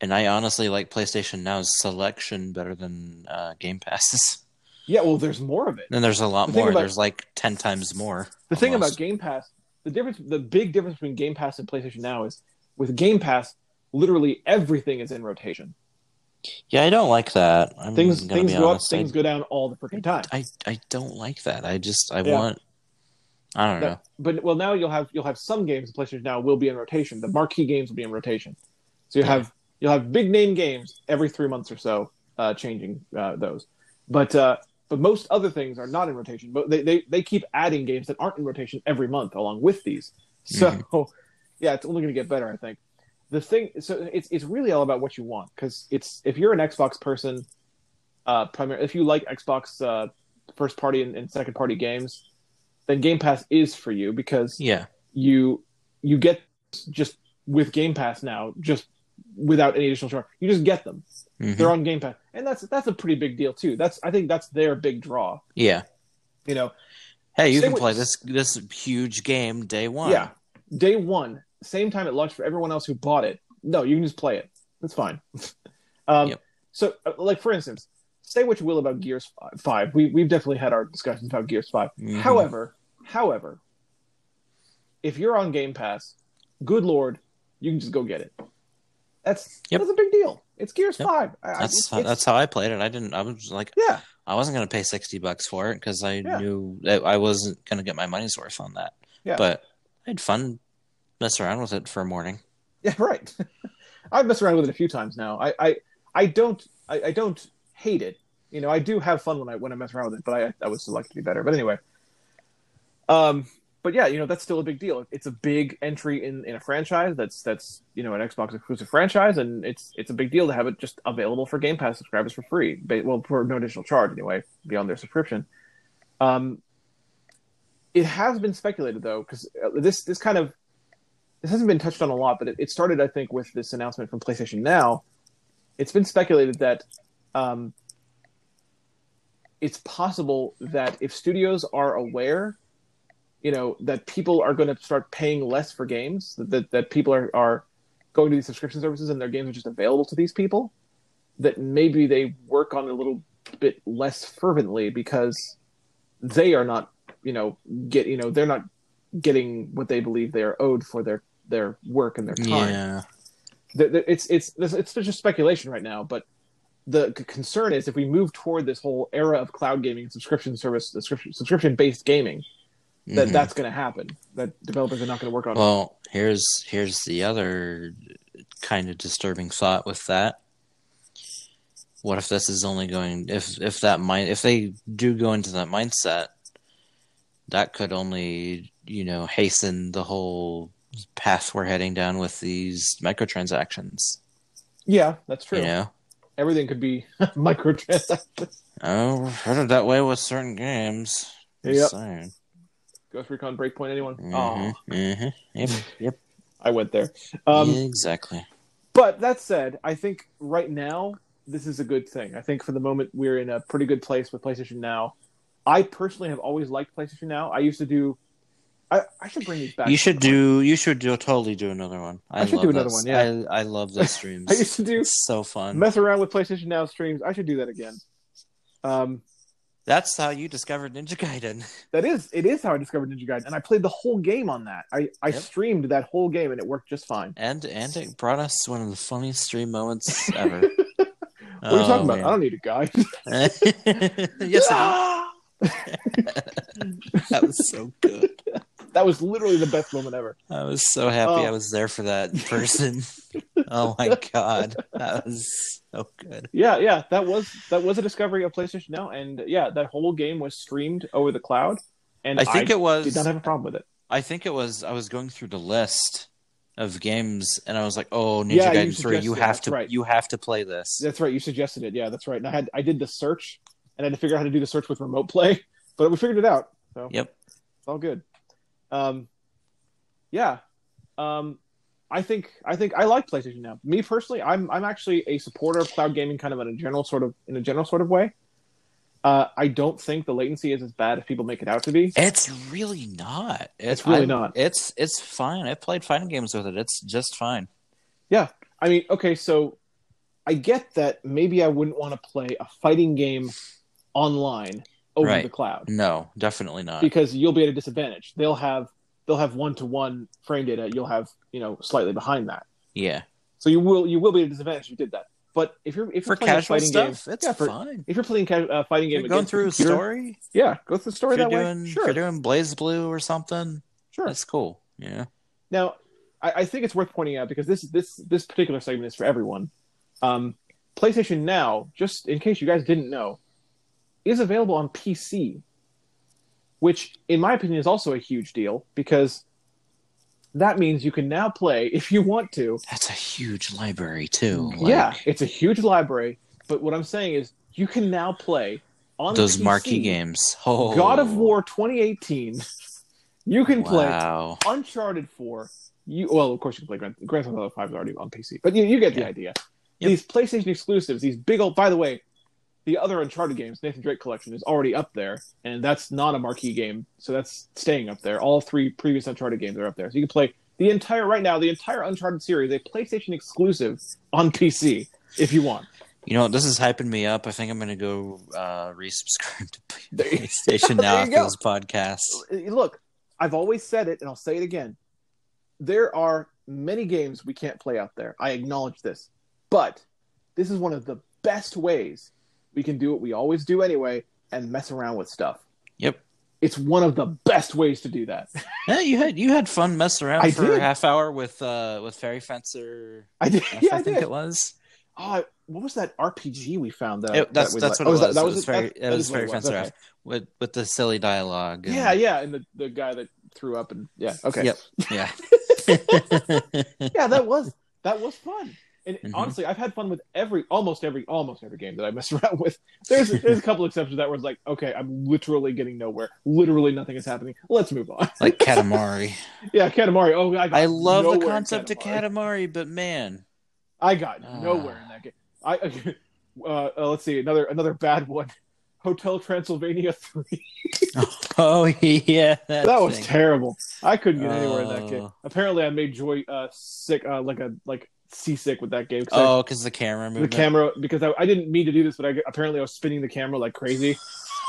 And I honestly like PlayStation Now's selection better than uh, Game Passes. yeah, well, there's more of it. And there's a lot The more. about- there's like ten times more. The thing about. Game Pass, the difference, the big difference between Game Pass and PlayStation Now is with Game Pass, literally everything is in rotation. Yeah, I don't like that. I'm Things things go honest. up, things I, go down all the freaking time. I I don't like that. I just I Yeah. want. I don't know. But well, now you'll have you'll have some games PlayStation Now will be in rotation. The marquee games will be in rotation. So you Yeah. have you'll have big name games every three months or so, uh, changing uh, those. But uh, but most other things are not in rotation. But they, they they keep adding games that aren't in rotation every month along with these. So Mm-hmm. yeah, it's only going to get better, I think. The thing, so it's it's really all about what you want because it's if you're an Xbox person, uh, primary if you like Xbox uh, first party and, and second party games, then Game Pass is for you because Yeah. you you get just with Game Pass now, just without any additional charge. You just get them. Mhm. They're on Game Pass, and that's that's a pretty big deal too. That's I think that's their big draw. Yeah. You know, Hey, you can what- play this this huge game day one. yeah, day one, same time it launched for everyone else who bought it. No, you can just play it. That's fine. um, Yep. So, uh, like for instance, say what you will about Gears Five. We we've definitely had our discussions about Gears 5 Mhm. However, however, if you're on Game Pass, good lord, you can just go get it. That's Yep. that's a big deal. It's Gears Yep. Five. I- That's it's- how, it's- that's how I played it. I didn't. I was like, yeah. I wasn't gonna pay sixty bucks for it because I Yeah. knew that I wasn't gonna get my money's worth on that. Yeah. But I had fun mess around with it for a morning. Yeah, right. I've messed around with it a few times now. I, I, I don't, I, I don't hate it. You know, I do have fun when I when I mess around with it, but I, I would still like to be better. But anyway, um, but yeah, you know, that's still a big deal. It's a big entry in, in a franchise that's that's you know an Xbox exclusive franchise, and it's it's a big deal to have it just available for Game Pass subscribers for free. Well, for no additional charge anyway, beyond their subscription. Um, it has been speculated though, because this this kind of this hasn't been touched on a lot, but it, it started, I think, with this announcement from PlayStation Now. It's been speculated that um, it's possible that if studios are aware you know that people are going to start paying less for games that, that that people are are going to these subscription services and their games are just available to these people that maybe they work on a little bit less fervently because they are not you know get you know they're not getting what they believe they are owed for their their work and their time Yeah. it's it's it's just speculation right now, but the concern is if we move toward this whole era of cloud gaming and subscription service subscription based gaming that Mhm. that's going to happen that developers are not going to work on Well, here's here's the other kind of disturbing thought with that. What if this is only going if if that mind if they do go into that mindset, that could only you know hasten the whole path we're heading down with these microtransactions. yeah that's true You know, everything could be microtransactions oh, I've heard it that way with certain games. Saying. Ghost recon breakpoint anyone Mhm, oh mhm. Yep, yep. i went there um yeah, exactly. But that said, I think right now this is a good thing. I think for the moment we're in a pretty good place with PlayStation Now. I personally have always liked PlayStation Now. I used to do. I, I should bring these back. You should some point. do. You should do totally do another one. I, should love do another those- one, yeah. I, I love those streams. I used to do It's so fun. mess around with PlayStation Now streams. I should do that again. Um, That's how you discovered Ninja Gaiden. that is it is how I discovered Ninja Gaiden, and I played the whole game on that. I I Yep. streamed that whole game, and it worked just fine. And and it brought us one of the funniest stream moments ever. What are you oh, talking about? I don't need a guide. yes, that was so good. That was literally the best moment ever. I was so happy Oh. I was there for that person. oh my god, that was so good. Yeah, yeah, that was that was a discovery of PlayStation Now, and yeah, that whole game was streamed over the cloud, and I think it was. did not have a problem with it. I think it was. I was going through the list of games, and I was like, "Oh, Ninja Yeah, Gaiden three, you have to, right. you have to play this." That's right, you suggested it. Yeah, that's right. And I had I did the search, and I had to figure out how to do the search with remote play, but we figured it out. So Yep. it's all good. Um, yeah, um, I think I think I like PlayStation Now. Me personally, I'm I'm actually a supporter of cloud gaming, kind of in a general sort of in a general sort of way. Uh, I don't think the latency is as bad as people make it out to be. It's really not. It's really I- not. It's it's fine. I've played fighting games with it. It's just fine. Yeah, I mean, okay, so I get that maybe I wouldn't want to play a fighting game online over Right. the cloud No, definitely not. because you'll be at a disadvantage. They'll have they'll have one to one frame data. You'll have you know slightly behind that, yeah, so you will you will be at a disadvantage if you did that. But if you're if for you're playing casual fighting stuff, game, it's yeah, for, fine. if you're playing ca- uh, fighting game, If you're going through a story, yeah, go through the story if you're that doing, way. if Sure, you're doing BlazBlue or something, sure. that's cool. Yeah, Now, I, I think it's worth pointing out because this this this particular segment is for everyone. Um, PlayStation Now, just in case you guys didn't know, is available on PC, which, in my opinion, is also a huge deal because that means you can now play if you want to. that's a huge library too. yeah, it's a huge library, but what I'm saying is you can now play on those PC, marquee games. Oh, God of War 2018. You can play Uncharted 4. You well, of course you can play Grand, Grand Theft Auto 5 is already on PC, but you, you get the Yeah. idea. Yep. These PlayStation exclusives, these big old. By the way, the other Uncharted games, Nathan Drake Collection, is already up there, and that's not a marquee game, so that's staying up there. All three previous Uncharted games are up there, so you can play the entire right now the entire Uncharted series, a PlayStation exclusive on PC if you want. You know, this is hyping me up. I think I'm going to go uh, resubscribe to PlayStation now after go. this podcast. Look, I've always said it, and I'll say it again. There are many games we can't play out there. I acknowledge this. But this is one of the best ways we can do what we always do anyway and mess around with stuff. Yep. It's one of the best ways to do that. Yeah, you had you had fun messing around I for did. a half hour with uh with Fairy Fencer. I did. F, Yeah, I I think did. it was. Oh, what was that RPG we found? That, It- that's that that's like- what oh, it that- was. That, it was was That- that was Fairy. Fencer Okay. With with the silly dialogue. and- Yeah, yeah, and the, the guy that threw up and yeah. Okay. Yep. Yeah. yeah, that was that was fun. And Mhm. honestly, I've had fun with every almost every almost every game that I messed around with. There's there's a couple exceptions that was like, okay, I'm literally getting nowhere. Literally nothing is happening. Let's move on. like Katamari. yeah, Katamari. Oh, I, got I love the concept of Katamari. Katamari, but man, I got Ah. nowhere in that game. I uh, uh, let's see another another bad one. Hotel Transylvania three. Oh yeah, that, that was terrible. I couldn't get anywhere in that game. Oh. Apparently, I made Joy uh, sick, uh, like a like seasick with that game. 'cause oh, because the camera the camera because I, I didn't mean to do this, but I apparently I was spinning the camera like crazy,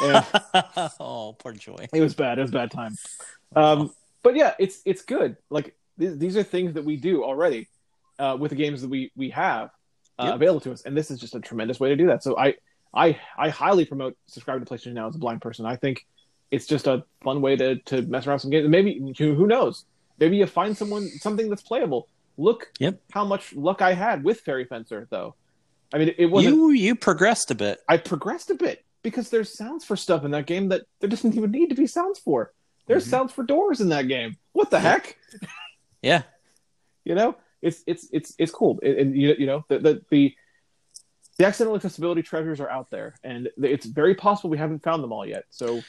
and oh, poor Joy. it was bad. It was a bad time. Um, but yeah, it's it's good. Like th- these are things that we do already uh, with the games that we we have uh, Yep. available to us, and this is just a tremendous way to do that. So I I I highly promote subscribing to PlayStation Now as a blind person. I think it's just a fun way to to mess around some games. Maybe who knows? Maybe you find someone something that's playable. Look Yep. how much luck I had with Fairy Fencer, though. I mean, it wasn't. You you progressed a bit. I progressed a bit because there's sounds for stuff in that game that there doesn't even need to be sounds for. There's Mhm. sounds for doors in that game. What the Yeah. heck? Yeah. You know, it's it's it's it's cool. And, you you know the, the the the accidental accessibility treasures are out there, and it's very possible we haven't found them all yet. So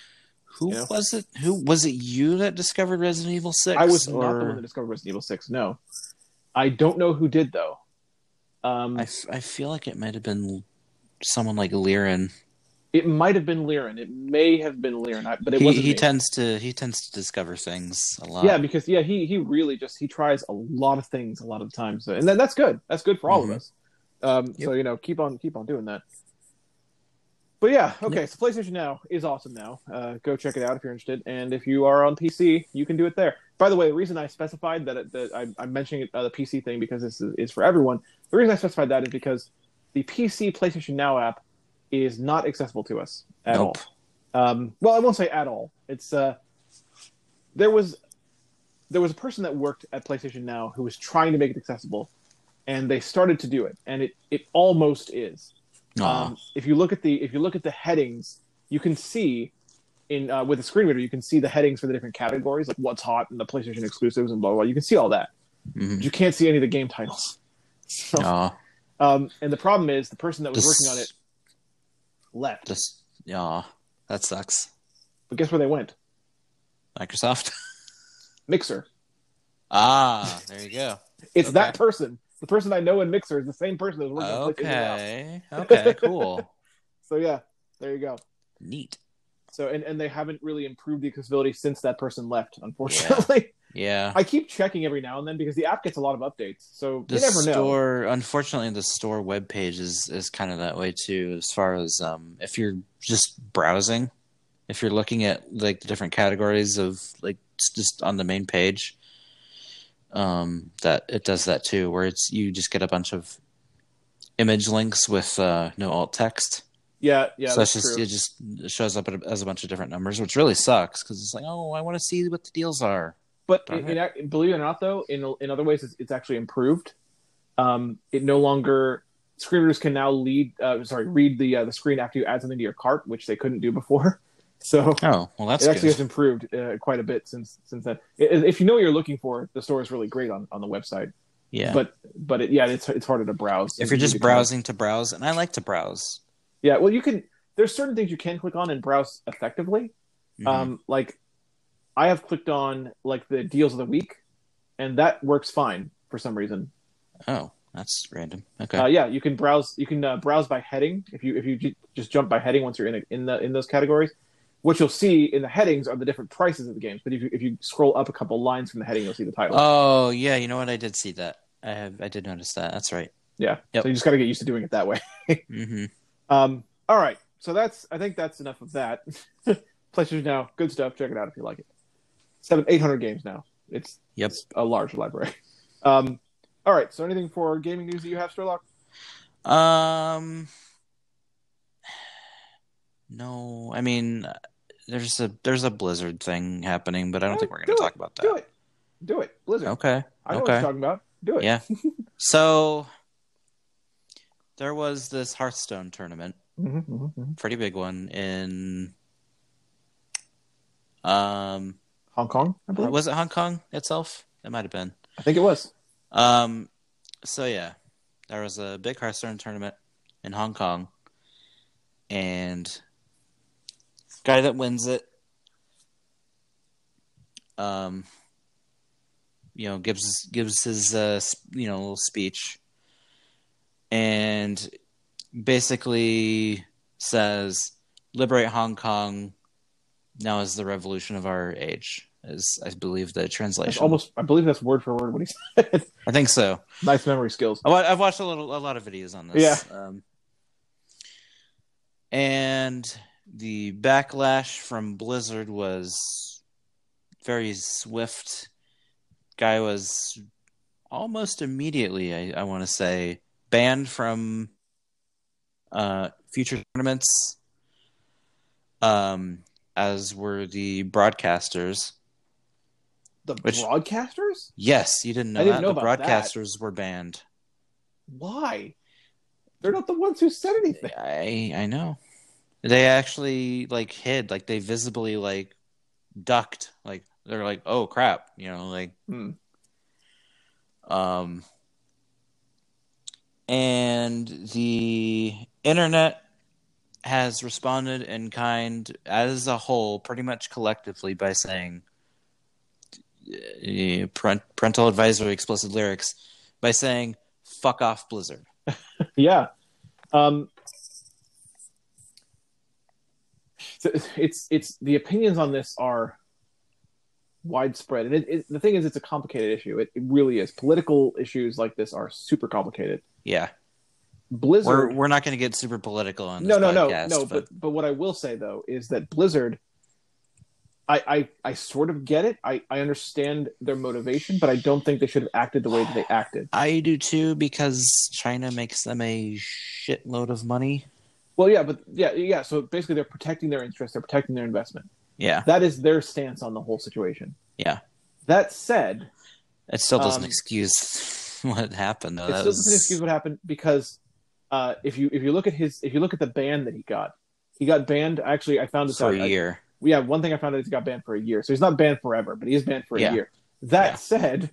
Who You know? was it? Who was it? You that discovered Resident Evil Six? I was not the one that discovered Resident Evil Six. No, I don't know who did though. Um, I, f- I feel like it might have been someone like Liren. it might have been Liren. It may have been Liren, I- but it He, wasn't. he me. tends to he tends to discover things a lot. Yeah, because yeah, he he really just he tries a lot of things a lot of times, and that, that's good. That's good for all Mhm. of us. Um, So you know, keep on keep on doing that. But yeah, okay. So PlayStation Now is awesome now. Uh, go check it out if you're interested, and if you are on PC, you can do it there. By the way, the reason I specified that, it, that I, I'm mentioning uh, the PC thing because this is, is for everyone. The reason I specified that is because the PC PlayStation Now app is not accessible to us at Nope. all. Um, well, I won't say at all. It's uh, there was there was a person that worked at PlayStation Now who was trying to make it accessible, and they started to do it, and it it almost is. Um, if you look at the if you look at the headings, you can see in uh, with a screen reader, you can see the headings for the different categories, like what's hot and the PlayStation exclusives and blah blah. blah. You can see all that, Mhm. but you can't see any of the game titles. So, Aw. um, and the problem is the person that was This- working on it left. Just yeah, that sucks. But guess where they went? Microsoft. Mixer. ah, there you go. It's Okay. that person. The person I know in Mixer is the same person that was working on PlayStation Now. Okay. Okay. Cool. So yeah, there you go. Neat. So and, and they haven't really improved the accessibility since that person left, unfortunately. Yeah. I keep checking every now and then because the app gets a lot of updates. So the you never know. store unfortunately the store webpage is is kind of that way too as far as um if you're just browsing if you're looking at like the different categories of like just on the main page um that it does that too where it's you just get a bunch of image links with uh no alt text Yeah, yeah, so that's it's just true. it just shows up as a bunch of different numbers which really sucks because it's like oh i want to see what the deals are But in, in, believe it or not, though, in in other ways, it's, it's actually improved. Um, it no longer screen readers can now lead, uh, sorry, read the uh, the screen after you add something to your cart, which they couldn't do before. So oh well that's it actually good has improved uh, quite a bit since since then. If you know what you're looking for, the store is really great on, on the website. yeah But but it, yeah, it's it's harder to browse. if you're just need to kind of- browsing to browse and i like to browse yeah. Well, you can. There's certain things you can click on and browse effectively. Mhm. Um, like I have clicked on like the deals of the week, and that works fine for some reason. Oh, that's random. Okay. Uh, yeah, you can browse. You can uh, browse by heading if you if you j- just jump by heading once you're in a, in the in those categories. What you'll see in the headings are the different prices of the games. But if you if you scroll up a couple lines from the heading, you'll see the title. oh, yeah. You know what? I did see that. I have. I did notice that. That's right. yeah, yep. so you just got to get used to doing it that way. hmm Um, all right, so that's I think that's enough of that. PlayStation Now, good stuff. Check it out if you like it. Seven, eight hundred games now. It's Yep. it's a large library. Um, all right. So anything for gaming news that you have, Sherlock? Um. No, I mean, there's a there's a Blizzard thing happening, but I don't think we're going to talk about that. Do it. Do it. Blizzard. Okay. I know what you're talking about. Do it. Yeah. So there was this Hearthstone tournament, Mhm, mhm, mhm. pretty big one in um Hong Kong, I believe. was it Hong Kong itself? It might have been. I think it was. Um, so yeah, there was a big Hearthstone tournament in Hong Kong, and guy that wins it, um, you know, gives gives his uh, you know little speech, and basically says, liberate Hong Kong. Now is the revolution of our age. Is I believe the That's translation. almost. I believe that's word for word what he said. I think so. nice memory skills. I I've watched a little, a lot of videos on this. Yeah. Um, and the backlash from Blizzard was very swift. Guy was almost immediately, I, I want to say, banned from uh, future tournaments. Um, as were the broadcasters. The Which- broadcasters? Yes, you didn't know I didn't that know the about that. broadcasters were banned. Why? They're not the ones who said anything. I I know. They actually like hid, like they visibly like ducked, like they're like, oh crap, you know, like Hmm. um and the internet has responded in kind as a whole, pretty much collectively, by saying uh, parent- parental advisory explicit lyrics by saying fuck off blizzard Yeah. Um, so it's it's the opinions on this are widespread, and it, it, the thing is, it's a complicated issue. It, it really is. Political issues like this are super complicated. Yeah Blizzard. we're, we're not going to get super political on this no, no, no, podcast, no. But but what I will say though is that Blizzard. I, I, I sort of get it. I, I understand their motivation, but I don't think they should have acted the way that they acted. I do too because China makes them a shitload of money. Well, yeah, but yeah, yeah. So basically, they're protecting their interests. They're protecting their investment. Yeah, That is their stance on the whole situation. Yeah. That said, it still doesn't Um, excuse what happened. Though. it That still was- doesn't excuse what happened because uh, if you if you look at his if you look at the ban that he got, he got banned. Actually, I found this for out. a I- year. yeah, one thing I found out is he got banned for a year. So he's not banned forever, but he is banned for a year. That Yeah. said,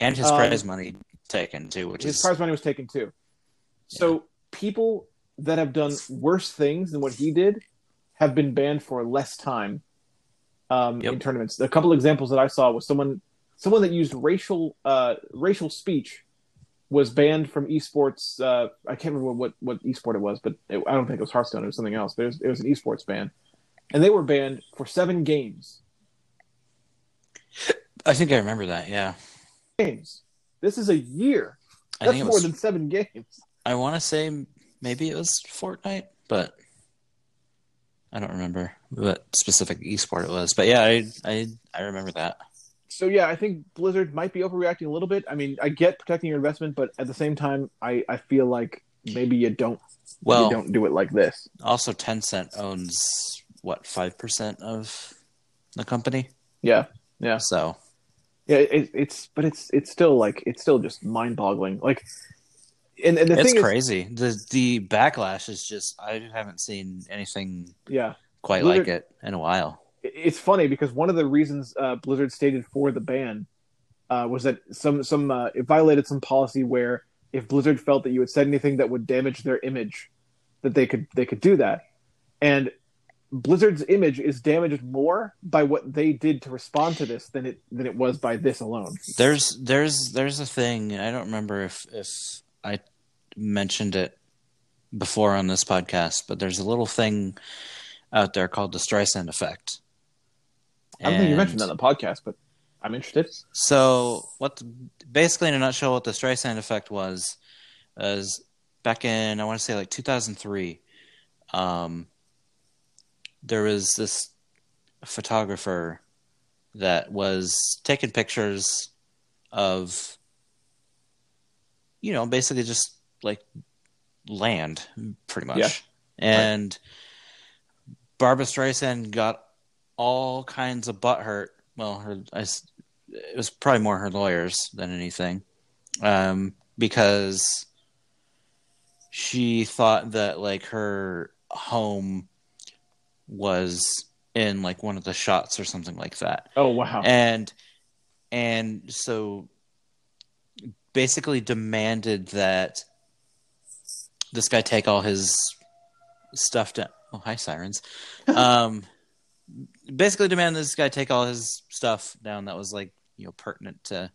and his um, prize money taken too, which his is prize money was taken too. So people that have done worse things than what he did have been banned for less time um, Yep. in tournaments. A couple examples that I saw was someone someone that used racial uh, racial speech was banned from esports. Uh, I can't remember what what esport it was, but it, I don't think it was Hearthstone. It was something else. But it was, it was an esports ban, and they were banned for seven games. I think I remember that. Yeah, Games. This is a year. I That's think more was. than seven games. I want to say maybe it was Fortnite, but I don't remember what specific esport it was. But yeah, I I I remember that. So yeah, I think Blizzard might be overreacting a little bit. I mean, I get protecting your investment, but at the same time, I, I feel like maybe you don't Well, you don't do it like this. also Tencent owns what five percent of the company, Yeah, yeah, so yeah. It, it's but it's it's still like it's still just mind boggling. Like, and, and the it's thing is, crazy. the The backlash is just I haven't seen anything yeah, quite Blizzard- like it in a while. It- it's funny because one of the reasons uh, Blizzard stated for the ban uh, was that some some uh, it violated some policy where if Blizzard felt that you had said anything that would damage their image, that they could they could do that, and Blizzard's image is damaged more by what they did to respond to this than it than it was by this alone. There's there's there's a thing I don't remember if if I mentioned it before on this podcast, but there's a little thing out there called the Streisand effect. I don't think you mentioned that on the podcast, but I'm interested. So what? Basically, in a nutshell, what the Streisand effect was, is back in I want to say like 2003. Um, there was this photographer that was taking pictures of, you know, basically just like land, pretty much. Yeah. And Barbra Streisand got all kinds of butt hurt. Well, her I it was probably more her lawyers than anything, um, because she thought that like her home was in like one of the shots or something like that Oh wow! and and so basically demanded that this guy take all his stuff down. Oh, hi sirens. um, basically demanded this guy take all his stuff down that was like you know pertinent to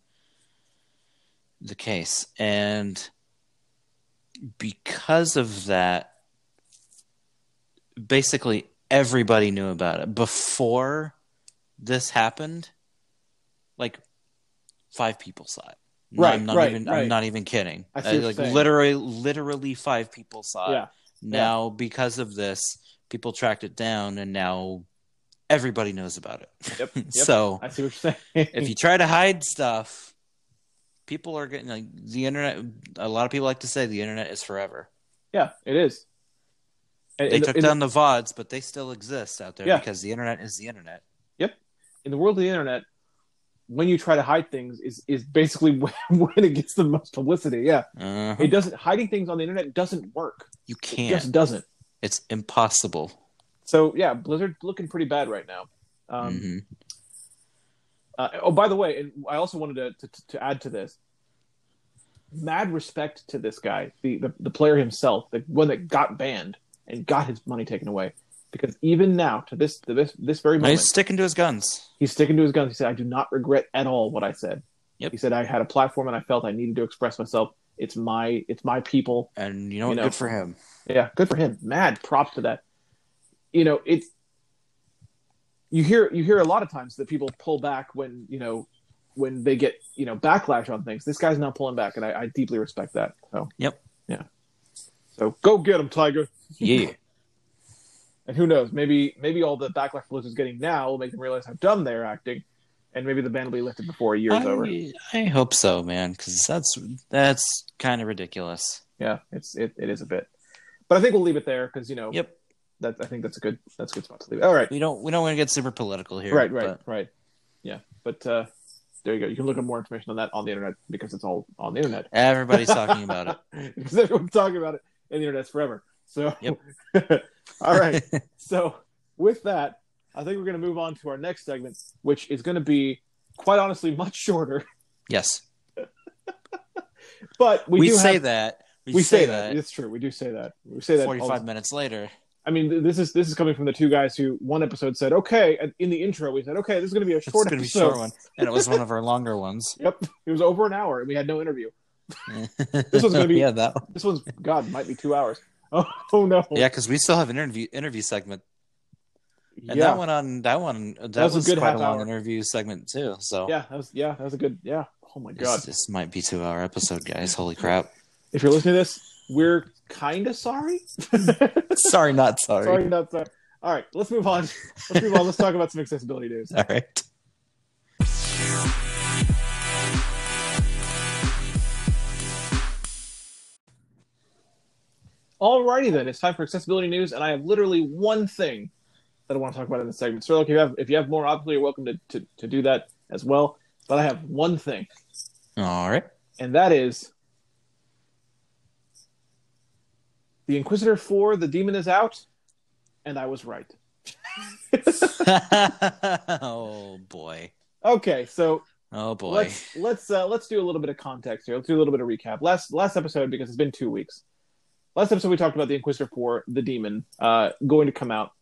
the case, and because of that, basically everybody knew about it before this happened. Like five people saw it. Right, I'm not right, even. right. I'm not even kidding. I see Uh, like literally, literally five people saw it. Yeah. Now, because of this, people tracked it down, and now everybody knows about it. Yep. yep. so I see what you're saying. if you try to hide stuff, people are getting like the internet. A lot of people like to say the internet is forever. yeah, it is. And They the- took in the- down the VODs, but they still exist out there Yeah. because the internet is the internet. Yep. In the world of the internet, when you try to hide things, is is basically when, when it gets the most publicity. Yeah, Uh-huh. it doesn't. Hiding things on the internet doesn't work. You can't. It just doesn't. It's impossible. So yeah, Blizzard looking pretty bad right now. Um, Mhm. uh, oh, by the way, and I also wanted to, to to add to this. Mad respect to this guy, the, the the player himself, the one that got banned and got his money taken away. Because even now, to this to this this very moment, He's sticking to his guns. he's sticking to his guns. He said, "I do not regret at all what I said." Yep. He said, "I had a platform and I felt I needed to express myself. It's my it's my people. And you know? You know. Good for him. Yeah, good for him. Mad props to that. You know, it's you hear you hear a lot of times that people pull back when you know when they get you know backlash on things. This guy's not pulling back, and I, I deeply respect that. So Yep. yeah. So go get him, Tiger. Yeah. And who knows? Maybe maybe all the backlash Blizzard's getting now will make them realize how dumb they're acting, and maybe the ban will be lifted before a year is over. I, I hope so, man, because that's that's kind of ridiculous. Yeah, it's it, it is a bit, but I think we'll leave it there because you know Yep. That I think that's a good that's a good spot to leave. All right. We don't we don't want to get super political here. right, right, but- right. Yeah, but uh, there you go. You can look up more information on that on the internet because it's all on the internet. Everybody's talking about it. because everyone's talking about it, and the internet's forever. So, Yep. all right. so, with that, I think we're going to move on to our next segment, which is going to be, quite honestly, much shorter. Yes, But we, we, do say have, that. We, we say, that. that. It's true. We do say that. We say that. Forty-five minutes later. I mean, this is this is coming from the two guys who one episode said, "Okay," in the intro we said, "Okay, this is going to be a short going to be a episode." short one, and it was one of our longer ones. Yep, it was over an hour, and we had no interview. This was gonna be- yeah that One. This one's God might be two hours. Oh, oh no! yeah because we still have an interview interview segment, and yeah, that one on that one that, was was, a good quite a long hour. interview segment too. So yeah, that was yeah, that was a good yeah. Oh my this, God! this might be two hour episode, guys. Holy crap! If you're listening to this, we're kind of sorry. sorry, not sorry. sorry, not sorry. All right, let's move on. Let's move on. Let's talk about some accessibility news. All right. Alrighty then, it's time for accessibility news, and I have literally one thing that I want to talk about in this segment. So, if you have if you have more, obviously you're welcome to, to, to do that as well. But I have one thing, All right. and that is the Inquisitor 4, the demon is out, and I was right. oh boy. okay, so Oh boy. let's let's uh, let's do a little bit of context here. Let's do a little bit of recap. Last last episode because it's been two weeks. Last episode we talked about the Inquisitor 4, the demon, uh, going to come out.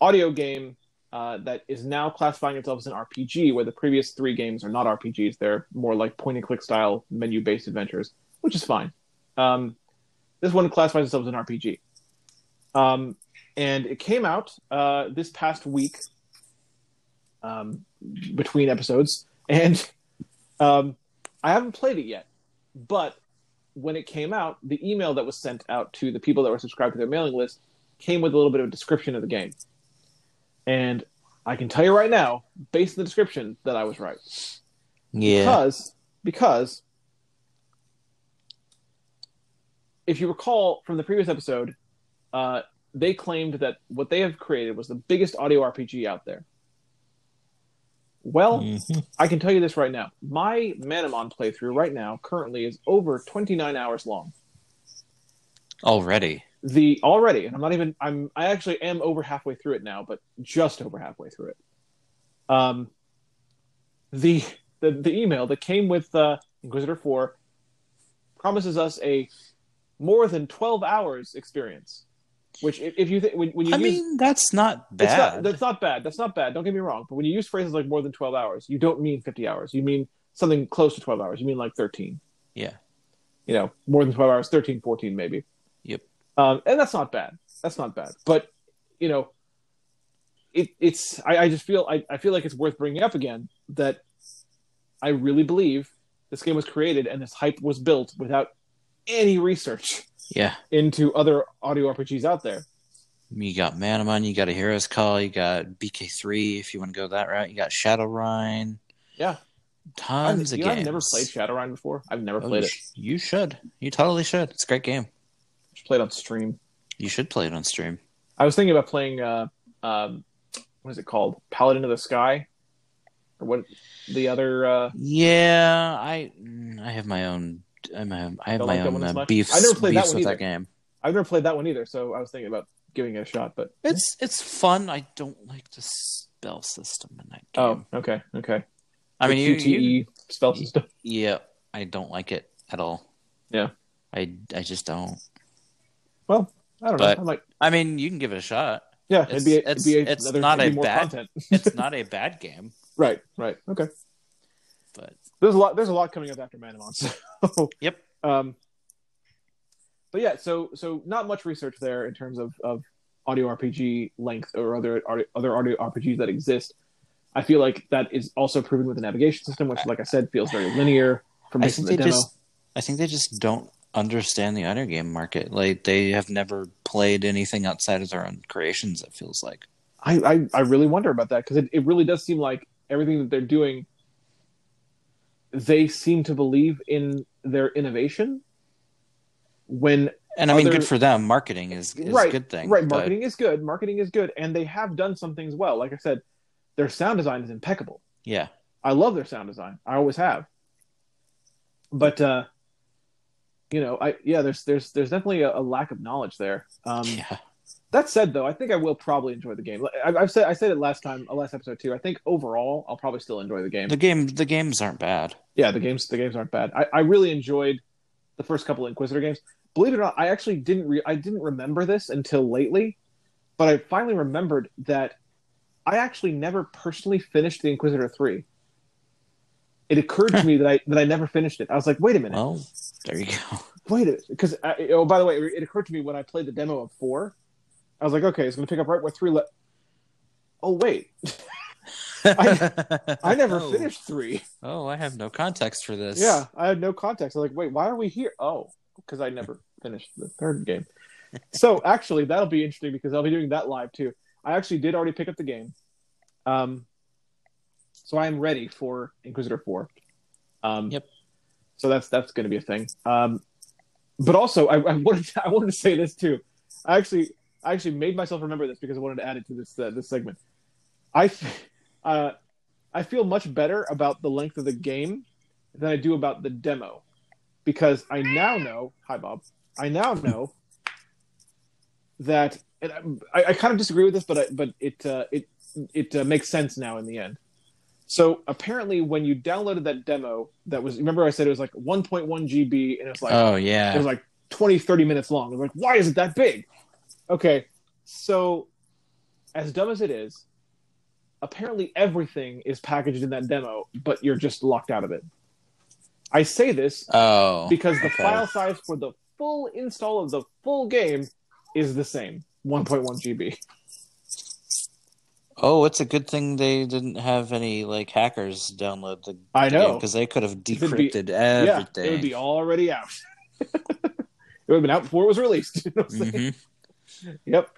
Audio game uh, that is now classifying itself as an RPG, where the previous three games are not RPGs. They're more like point and click style menu based adventures, which is fine. Um, this one classifies itself as an RPG. Um, and it came out uh, this past week um, between episodes. And um, I haven't played it yet, but when it came out, the email that was sent out to the people that were subscribed to their mailing list came with a little bit of a description of the game. And I can tell you right now, based on the description, that I was right. yeah. Because because if you recall from the previous episode, uh, they claimed that what they have created was the biggest audio RPG out there. Well, Mhm. I can tell you this right now. My Manamon playthrough right now currently is over 29 hours long. Already. The already, and I'm not even I'm I actually am over halfway through it now, but just over halfway through it. Um the the, the email that came with uh, Inquisitor 4 promises us a more than 12 hours experience. Which if, if you think when, when you I use mean, that's not It's not, bad. that's not bad. That's not bad. Don't get me wrong. But when you use phrases like more than 12 hours, you don't mean 50 hours. You mean something close to 12 hours. You mean like 13. Yeah. You know, more than 12 hours, 13, 14 maybe. Yep. Um, and that's not bad. That's not bad. But, you know, it, it's I, I just feel I, I feel like it's worth bringing up again that I really believe this game was created and this hype was built without any research Yeah. into other audio RPGs out there. You got Manamon, you got a Hero's Call, you got BK3 if you want to go that route. You got Shadowrun. Yeah. Tons I've, of you know, games. I've never played Shadowrun before. I've never Oh, played it. you should. You totally should. It's a great game. You should play it on stream. You should play it on stream. I was thinking about playing uh um what is it called? Paladin of the Sky? Or what the other uh Yeah, I mm, I have my own I'm a, I have Don't my like that own one as uh, much? beefs, I never played that beefs one with either. that game. I've never played that one either, so I was thinking about giving it a shot, but It's it's fun. I don't like the spell system in that game. Oh, okay, okay. I mean, you, QTE you spell system. yeah, I don't like it at all. Yeah. I I just don't. Well, I don't But- know. I might I mean, you can give it a shot. yeah, it's- it'd be, it'd it's- be it's another, not it'd a more bad- content. It's not a bad game, right, right. Okay. There's a lot there's a lot coming up after Manamon. So Yep. Um but yeah, so so not much research there in terms of, of audio RPG length or other other audio RPGs that exist. I feel like that is also proven with the navigation system, which, like I said, feels very linear from I think the they demo. just I think they just don't understand the audio game market. Like they have never played anything outside of their own creations. It feels like. I, I, I really wonder about that because it, it really does seem like everything that they're doing, they seem to believe in their innovation. When And I mean, Other- good for them. Marketing is, is right, a good thing. right, but- marketing is good. Marketing is good, and they have done some things well. Like I said, their sound design is impeccable. yeah. I love their sound design. I always have. But uh, you know, I yeah, there's there's there's definitely a, a lack of knowledge there. Um, yeah. That said, though, I think I will probably enjoy the game. I, I've said I said it last time, uh, last episode too. I think overall, I'll probably still enjoy the game. The game the games aren't bad. yeah, the games the games aren't bad. I, I really enjoyed the first couple Inquisitor games. Believe it or not, I actually didn't re- I didn't remember this until lately, but I finally remembered that I actually never personally finished the Inquisitor three. It occurred to me that I that I never finished it. I was like, wait a minute, Well, there you go. wait a minute, because oh by the way, it occurred to me when I played the demo of four. I was like, okay, it's going to pick up right where three. left. oh wait, I- I never Oh. finished three. Oh, I have no context for this. Yeah, I had no context. I was like, wait, why are we here? Oh, because I never finished the third game. So actually, that'll be interesting because I'll be doing that live too. I actually did already pick up the game, um, so I am ready for Inquisitor Four. Um, Yep. So that's that's going to be a thing. Um, but also, I, I wanted to, I wanted to say this too. I actually I actually made myself remember this because I wanted to add it to this uh, this segment. I uh, I feel much better about the length of the game than I do about the demo because I now know. Hi, Bob. I now know that and I, I kind of disagree with this, but I, but it uh, it it uh, makes sense now in the end. So apparently, when you downloaded that demo, that was remember I said it was like 1.1 GB and it's like Oh yeah, it was like 20 30 minutes long. I was like, why is it that big? Okay, so as dumb as it is, apparently everything is packaged in that demo, but you're just locked out of it. I say this Oh. because the okay. file size for the full install of the full game is the same 1.1 GB. Oh, it's a good thing they didn't have any like hackers download the I know. because they could have would be- decrypted Yeah, everything. it would be already out. it would have been out before it was released. You know what I'm saying? Yep.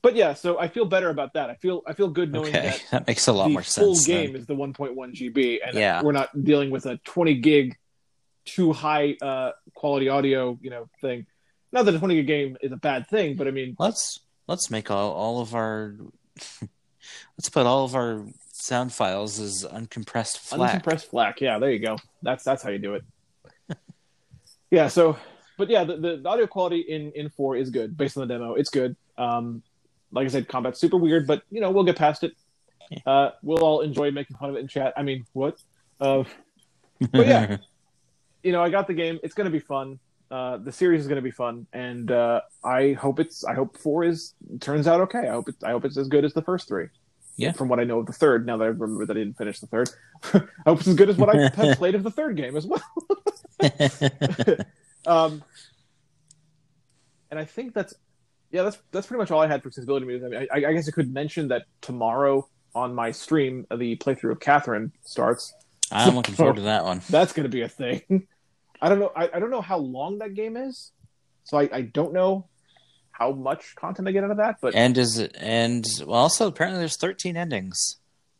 But yeah, so I feel better about that. I feel I feel good knowing Okay, that that makes a lot the more full sense. game then. is the 1.1 GB, and Yeah. we're not dealing with a 20 gig, too high uh, quality audio, you know, thing. Not that a 20 gig game is a bad thing, but I mean, Let's let's make all, all of our let's put all of our sound files as uncompressed FLAC. uncompressed FLAC. Yeah, there you go. That's that's how you do it. yeah. So, but yeah, the, the, the audio quality in in four is good based on the demo. It's good. Um, like I said, combat's super weird, but you know we'll get past it. Uh, we'll all enjoy making fun of it in chat. I mean, what? Uh, But yeah. you know, I got the game. It's going to be fun. Uh, the series is going to be fun, and uh, I hope it's. I hope four is turns out okay. I hope it. I hope it's as good as the first three. Yeah. From what I know of the third, now that I remember that I didn't finish the third, I hope it's as good as what I have played of the third game as well. Um, and I think that's yeah, that's that's pretty much all I had for accessibility news. I mean, I, I guess I could mention that tomorrow on my stream, the playthrough of Catherine starts. I'm looking forward to that one. That's going to be a thing. I don't know. I, I don't know how long that game is, so I, I don't know how much content I get out of that. But And is it? And well, also apparently there's 13 endings.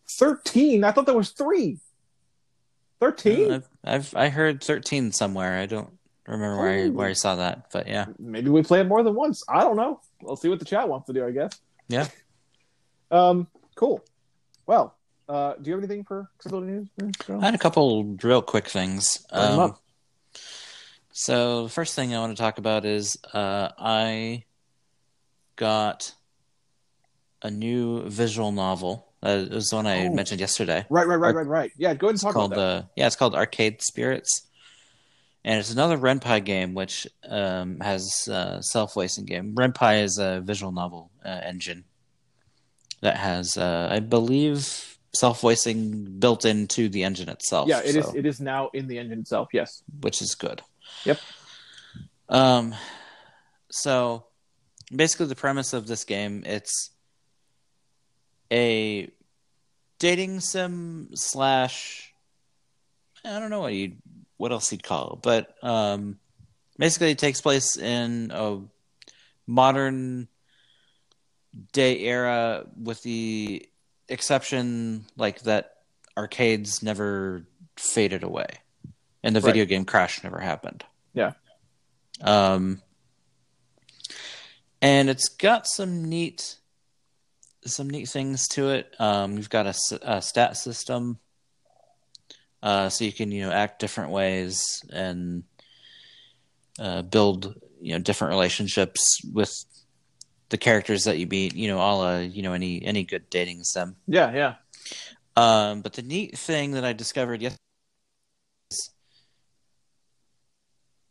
thirteen, I thought there was three. Thirteen? I've, I've I heard 13 somewhere. I don't remember where I, where I saw that, but yeah. Maybe we play it more than once. I don't know. We'll see what the chat wants to do. I guess. Yeah. Um. Cool. Well, uh, do you have anything for accessibility news? I had a couple real quick things. Um, so the first thing I want to talk about is uh, I got a new visual novel. Uh, it was the one I Oh. mentioned yesterday. Right, right, right, right, right. Yeah, go ahead and It's talk called about that. uh, yeah, it's called Arcade Spirits, and it's another Ren'Py game which um, has uh, self-voicing game. Ren'Py is a visual novel uh, engine that has, uh, I believe, self-voicing built into the engine itself. yeah, it is. so- It is now in the engine itself. Yes. which is good. Yep. Um, so basically, the premise of this game it's a dating sim slash I don't know what you what else he'd call it, but um, basically, it takes place in a modern day era, with the exception like that arcades never faded away and the Right. video game crash never happened. Yeah. Um, and it's got some neat, some neat things to it. Um, you've got a stat system, uh, so you can you know act different ways and uh, build you know different relationships with the characters that you meet. You know, all uh, you know any any good dating sim. Yeah, yeah. Um, but the neat thing that I discovered yesterday is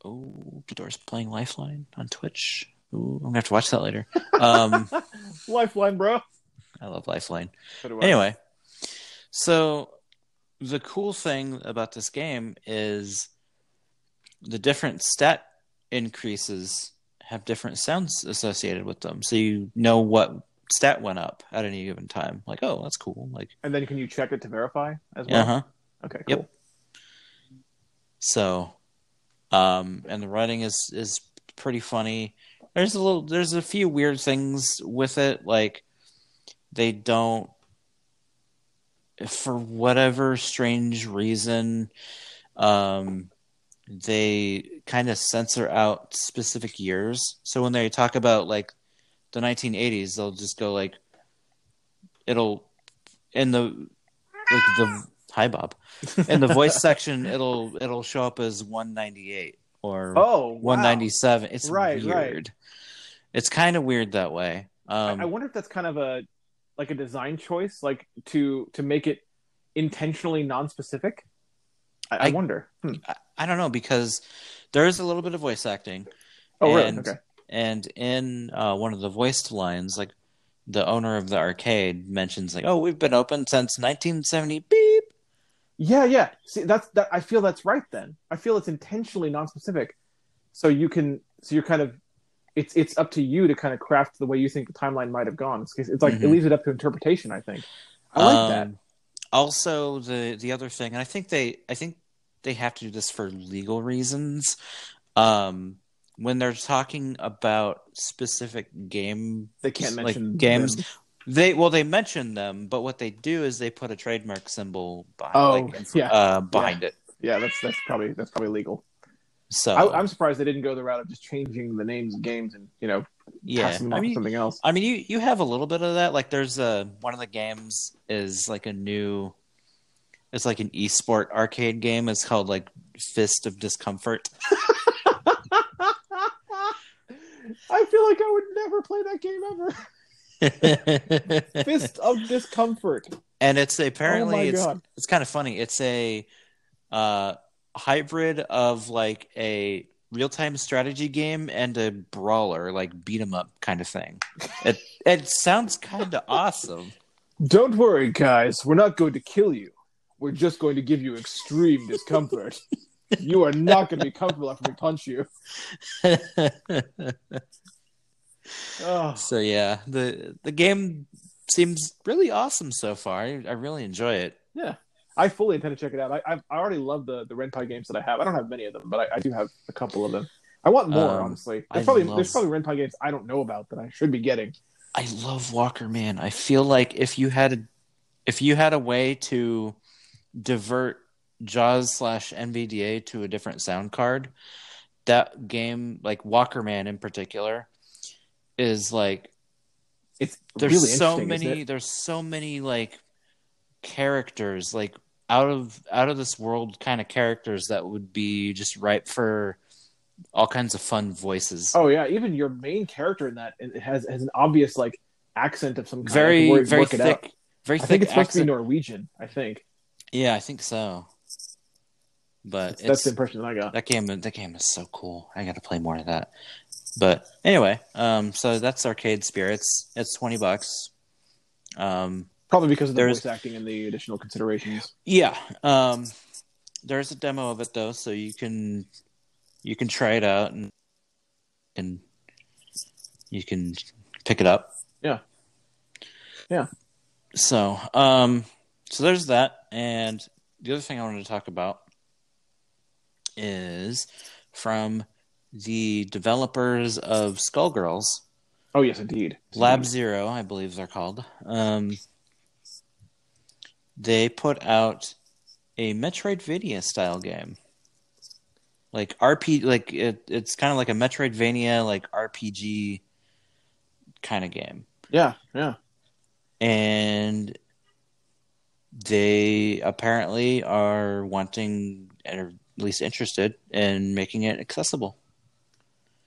oh, Ghidorah's playing Lifeline on Twitch. Ooh, I'm gonna have to watch that later. Um, Lifeline, bro. I love Lifeline. So. Anyway, so the cool thing about this game is the different stat increases have different sounds associated with them, so you know what stat went up at any given time. Like, oh, that's cool. Like, And then can you check it to verify as well? uh huh. Okay, cool. Yep. So, um, and the writing is is pretty funny. There's a little, there's a few weird things with it, like they don't, for whatever strange reason, um, they kind of censor out specific years. So when they talk about like the 1980s, they'll just go like, it'll in the like the hi Bob in the voice section it'll it'll show up as 198 or Oh, wow. 197 it's Right, right. weird it's kind of weird that way um I wonder if that's kind of a like a design choice, like to to make it intentionally non-specific. I, I, I- wonder. Hmm. I, I don't know because there is a little bit of voice acting Oh, really? and- Okay. and in uh, one of the voiced lines like the owner of the arcade mentions like oh we've been open since 1970 beep Yeah, yeah. See, that's that. I feel that's right. Then I feel it's intentionally non-specific, so you can. So you're kind of. It's it's up to you to kind of craft the way you think the timeline might have gone. It's, it's like it Mhm. leaves it up to interpretation. I think. I like that. Um, Also, the the other thing, and I think they, I think they have to do this for legal reasons. Um, when they're talking about specific game, They can't like, mention games. them. They well, they mention them, but what they do is they put a trademark symbol behind, Oh, like, yeah. uh, behind it. Yeah, that's that's probably that's probably legal. So I, I'm surprised they didn't go the route of just changing the names of games and you know yeah, passing them I off to mean, something else. I mean, you you have a little bit of that. Like, there's a one of the games is like a new. It's like an esport arcade game. It's called like Fist of Discomfort. I feel like I would never play that game ever. Fist of discomfort. and it's Oh apparently my it's it's kind of funny. It's a uh, hybrid of like a real time strategy game and a brawler, like beat 'em up kind of thing. It it sounds kind of awesome. Don't worry, guys. We're not going to kill you. We're just going to give you extreme discomfort. you are not going to be comfortable after we punch you. Oh, So yeah, the the game seems really awesome so far. I, I really enjoy it. yeah. I fully intend to check it out. I I've, I already love the the Ren'Py games that I have. I don't have many of them, but I, I do have a couple of them. I want more, Um, honestly. I There's probably love- there's probably Ren'Py games I don't know about that I should be getting. I love Walker Man. I feel like if you had a if you had a way to divert Jaws slash NVDA to a different sound card, that game, like Walker Man in particular, is like It's there's really so many there's so many like characters like out of out of this world kind of characters that would be just ripe for all kinds of fun voices. Oh yeah, even your main character in that it has has an obvious like accent of some kind. Very work- very work it out. thick, very I thick think it's supposed to be. Norwegian. I think Yeah, I think so. But that's, the impression that I got. that game that game is so cool. I got to play more of that. But anyway, um, so that's Arcade Spirits. It's twenty bucks. Um, Probably because of the There's- voice acting and the additional considerations. yeah. Um, there's a demo of it though, so you can you can try it out and and you can pick it up. Yeah. Yeah. So, um, so there's that, and the other thing I wanted to talk about is from the developers of Skullgirls, Oh yes, indeed. Lab Zero, I believe they're called. Um, they put out a Metroidvania style game, like RP, like it, it's kind of like a Metroidvania, like RPG kind of game, Yeah, yeah. and they apparently are wanting, or at least interested in making it accessible.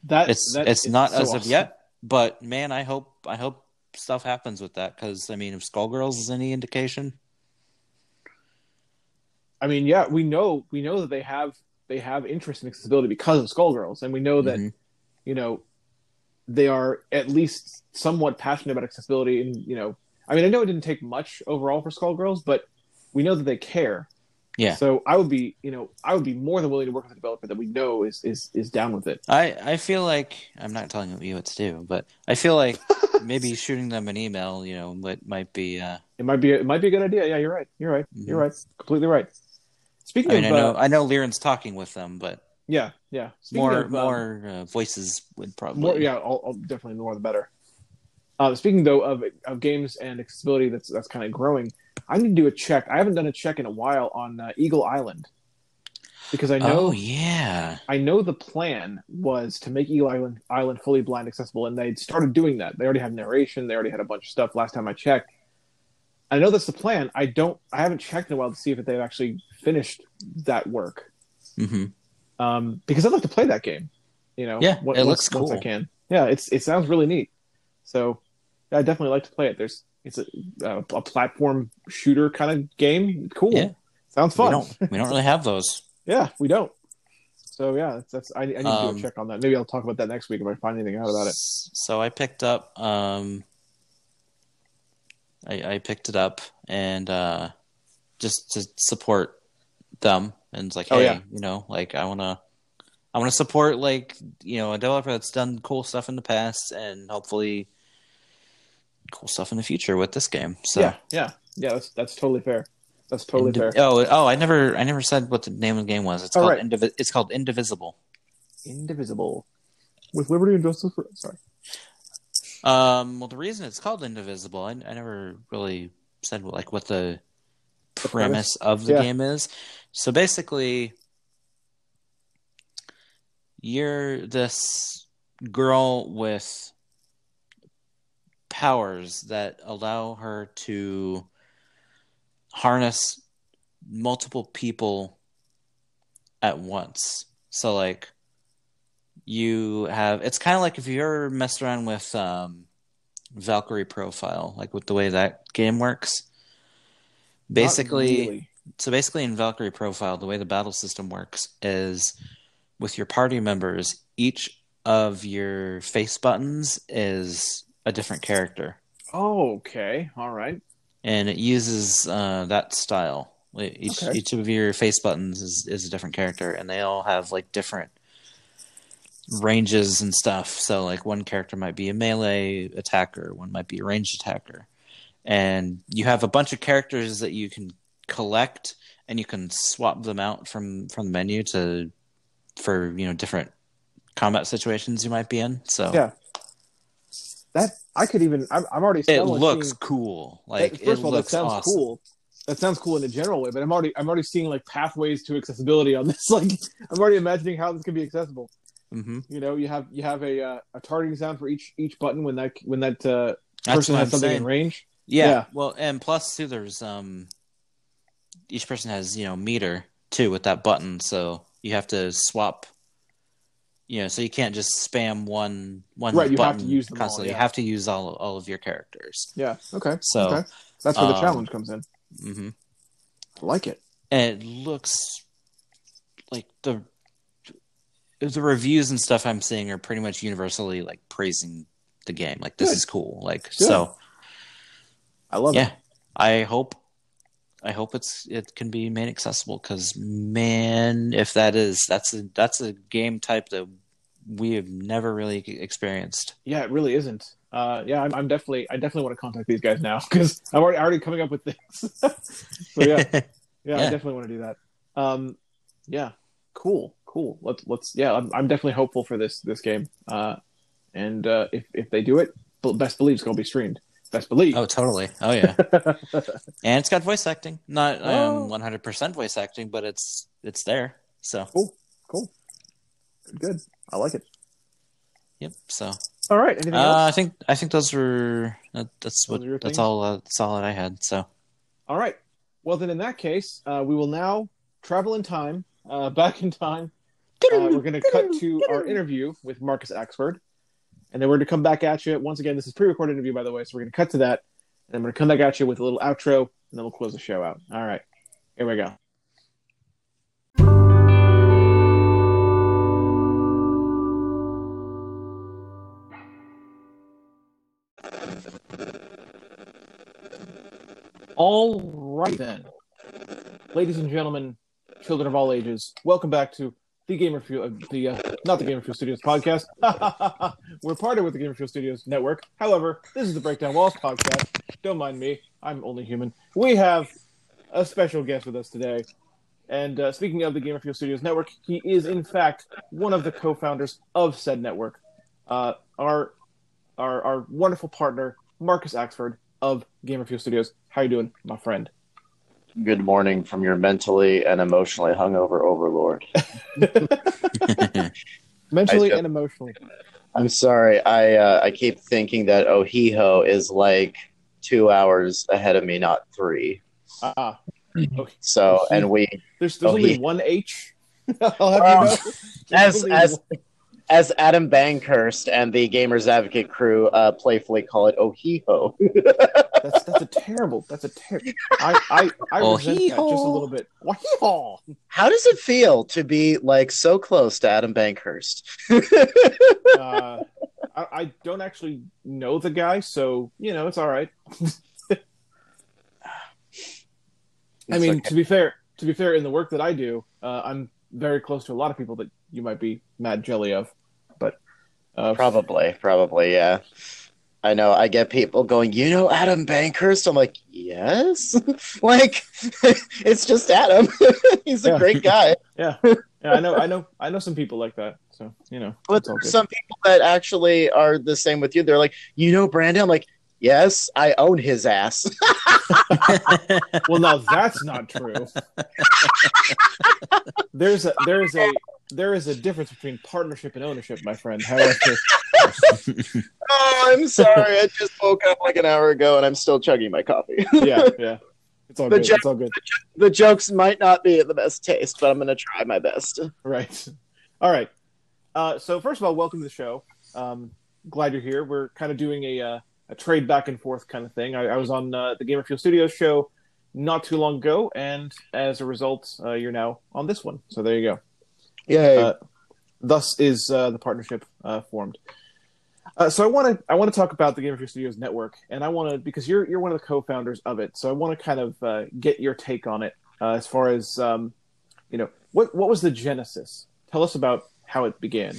That It's that it's not so as of yet, but man, I hope I hope stuff happens with that because I mean, if Skullgirls is any indication, I mean, yeah, we know we know that they have they have interest in accessibility because of Skullgirls, and we know that Mhm. you know they are at least somewhat passionate about accessibility. And you know, I mean, I know it didn't take much overall for Skullgirls, but we know that they care. Yeah. So I would be, you know, I would be more than willing to work with a developer that we know is is is down with it. I I feel like I'm not telling you what to do, but I feel like maybe shooting them an email, you know, might might be. Uh, It might be it might be a good idea. Yeah, you're right. You're right. You're Mhm. right. Completely right. Speaking I mean, I know uh, I know Liren's talking with them, but yeah, yeah. Speaking more of, um, more uh, voices would probably. more yeah I'll, I'll definitely the more the better. Uh, speaking though of, of games and accessibility that's that's kind of growing i need to do a check. I haven't done a check in a while on uh, eagle island. Because i know Oh yeah, i know the plan was to make eagle island island fully blind accessible and they'd started doing that. They already had narration. They already had a bunch of stuff last time i checked. I know that's the plan. I don't i haven't checked in a while to see if they've actually finished that work hmm um, because I'd like to play that game. You know, Yeah, on- it looks once I can. Yeah, it's it sounds really neat. So yeah, I definitely like to play it. There's it's a, a, a platform shooter kind of game. Cool. Yeah. Sounds we fun. don't we don't really have those. yeah, we don't. So yeah, that's, that's I, I need to do Um, a check on that. Maybe I'll talk about that next week if I find anything out about it. So I picked up um I, I picked it up and uh just to support them and it's like, Oh, hey, yeah. you know, like I wanna I wanna support like, you know, a developer that's done cool stuff in the past and hopefully cool stuff in the future with this game. So Yeah, yeah, yeah. That's that's totally fair. That's totally Indiv- fair. Oh, oh! I never, I never said what the name of the game was. It's Oh, called, right. It's called Indivisible. Indivisible with liberty and justice. For, sorry. Um, well, the reason it's called Indivisible, I, I never really said like what The premise of the Yeah. game is. So basically, you're this girl with powers that allow her to harness multiple people at once. So like you have it's kind of like if you're messed around with um Valkyrie profile, like with the way that game works. Basically, really. so basically in Valkyrie profile, the way the battle system works is with your party members, each of your face buttons is a different character. Oh, okay. All right. and it uses uh, that style. Each Okay. each of your face buttons is, is a different character, and they all have like different ranges and stuff. So like one character might be a melee attacker, one might be a ranged attacker. And you have a bunch of characters that you can collect and you can swap them out from from the menu to for, you know, different combat situations you might be in. So Yeah. That I could even. I'm, I'm already. it looks seeing- cool. Like first it of all, that sounds awesome. cool. That sounds cool in a general way, but I'm already I'm already seeing like pathways to accessibility on this. Like I'm already imagining how this can be accessible. hmm You know, you have you have a uh, a targeting sound for each each button when that when that uh, person has something in range. Yeah. Yeah. Well, and plus too, there's um, each person has you know meter too with that button, so you have to swap. You know, so you can't just spam one one Right, you have button to use them all, constantly. yeah. You have to use all all of your characters. Yeah. Okay. So, okay. that's where the um, challenge comes in. Mm-hmm. I like it. And it looks like the the reviews and stuff I'm seeing are pretty much universally like praising the game. Like this Good. is cool. Like so. I love yeah it. i hope i hope it's it can be made accessible because man if that is that's a that's a game type that we have never really experienced Yeah, it really isn't. Uh, yeah, I'm, I'm definitely I definitely want to contact these guys now because I'm already already coming up with things. so yeah, yeah, I definitely want to do that. Um, yeah, cool, cool. Let's let's yeah, I'm, I'm definitely hopeful for this this game. Uh, and uh, if if they do it, best believe it's gonna be streamed. Best believe. oh totally oh yeah and it's got voice acting not Oh. um 100% voice acting but it's it's there so cool, cool, good. I like it. yep so All right, anything uh, else? i think i think those were that, that's Those what that's all uh, that's all that i had so All right. Well, then in that case, uh, we will now travel in time, uh, back in time. Uh, we're going to cut to our interview with Marcus Axford. And then we're going to come back at you. Once again, this is pre recorded interview, by the way. So we're going to cut to that. And we're going to come back at you with a little outro. And then we'll close the show out. All right. Here we go. All right then, ladies and gentlemen, children of all ages, welcome back to the Gamer Fuel, uh, the uh, not the Gamer Fuel Studios podcast. We're partnered with the Gamer Fuel Studios network. However, this is the Breakdown Walls podcast. Don't mind me; I'm only human. We have a special guest with us today, and uh, speaking of the Gamer Fuel Studios network, he is in fact one of the co-founders of said network. Uh, our our our wonderful partner, Marcus Axford of Gamer Fuel Studios. How are you doing, my friend? Good morning from your mentally and emotionally hungover overlord. Mentally and emotionally. I'm sorry. I uh, I keep thinking that Ohiho is like two hours ahead of me, not three. Ah, So, and we, there's there's only one H. I'll have you know. As as as Adam Bankhurst and the Gamers Advocate crew uh, playfully call it Ohiho. that's that's a terrible. That's a terrible. I I I resent that just a little bit. Wahee-haw. How does it feel to be like so close to Adam Bankhurst? Uh, I, I don't actually know the guy, so you know it's all right. I mean, okay. to be fair, to be fair, in the work that I do, uh, I'm very close to a lot of people that you might be mad jelly of, but uh, Probably, probably, yeah. I know. I get people going, you know, Adam Bankhurst. I'm like, yes. like, it's just Adam. He's a Yeah. great guy. yeah, yeah, I know, I know, I know some people like that. So you know, But it's some people that actually are the same with you. They're like, you know, Brandon. I'm like, yes, I own his ass. well, now that's not true. there's a there is a there is a difference between partnership and ownership, my friend. However, oh, I'm sorry. I just woke up like an hour ago and I'm still chugging my coffee. yeah, yeah, it's all The good. joke- It's all good. the jokes might not be at the best taste, but I'm going to try my best. Right. All right. Uh, so first of all, welcome to the show. Um, glad you're here. We're kind of doing a uh, a trade back and forth kind of thing. I, I was on uh, the Gamer Fuel Studios show not too long ago, and as a result, uh, you're now on this one. So there you go. Yay. Uh, thus is uh, the partnership uh, formed. Uh, so I want to I want to talk about the Gamer Fuel Studios network, and I want to because you're you're one of the co-founders of it. So I want to kind of uh, get your take on it uh, as far as um, you know what what was the genesis. Tell us about how it began.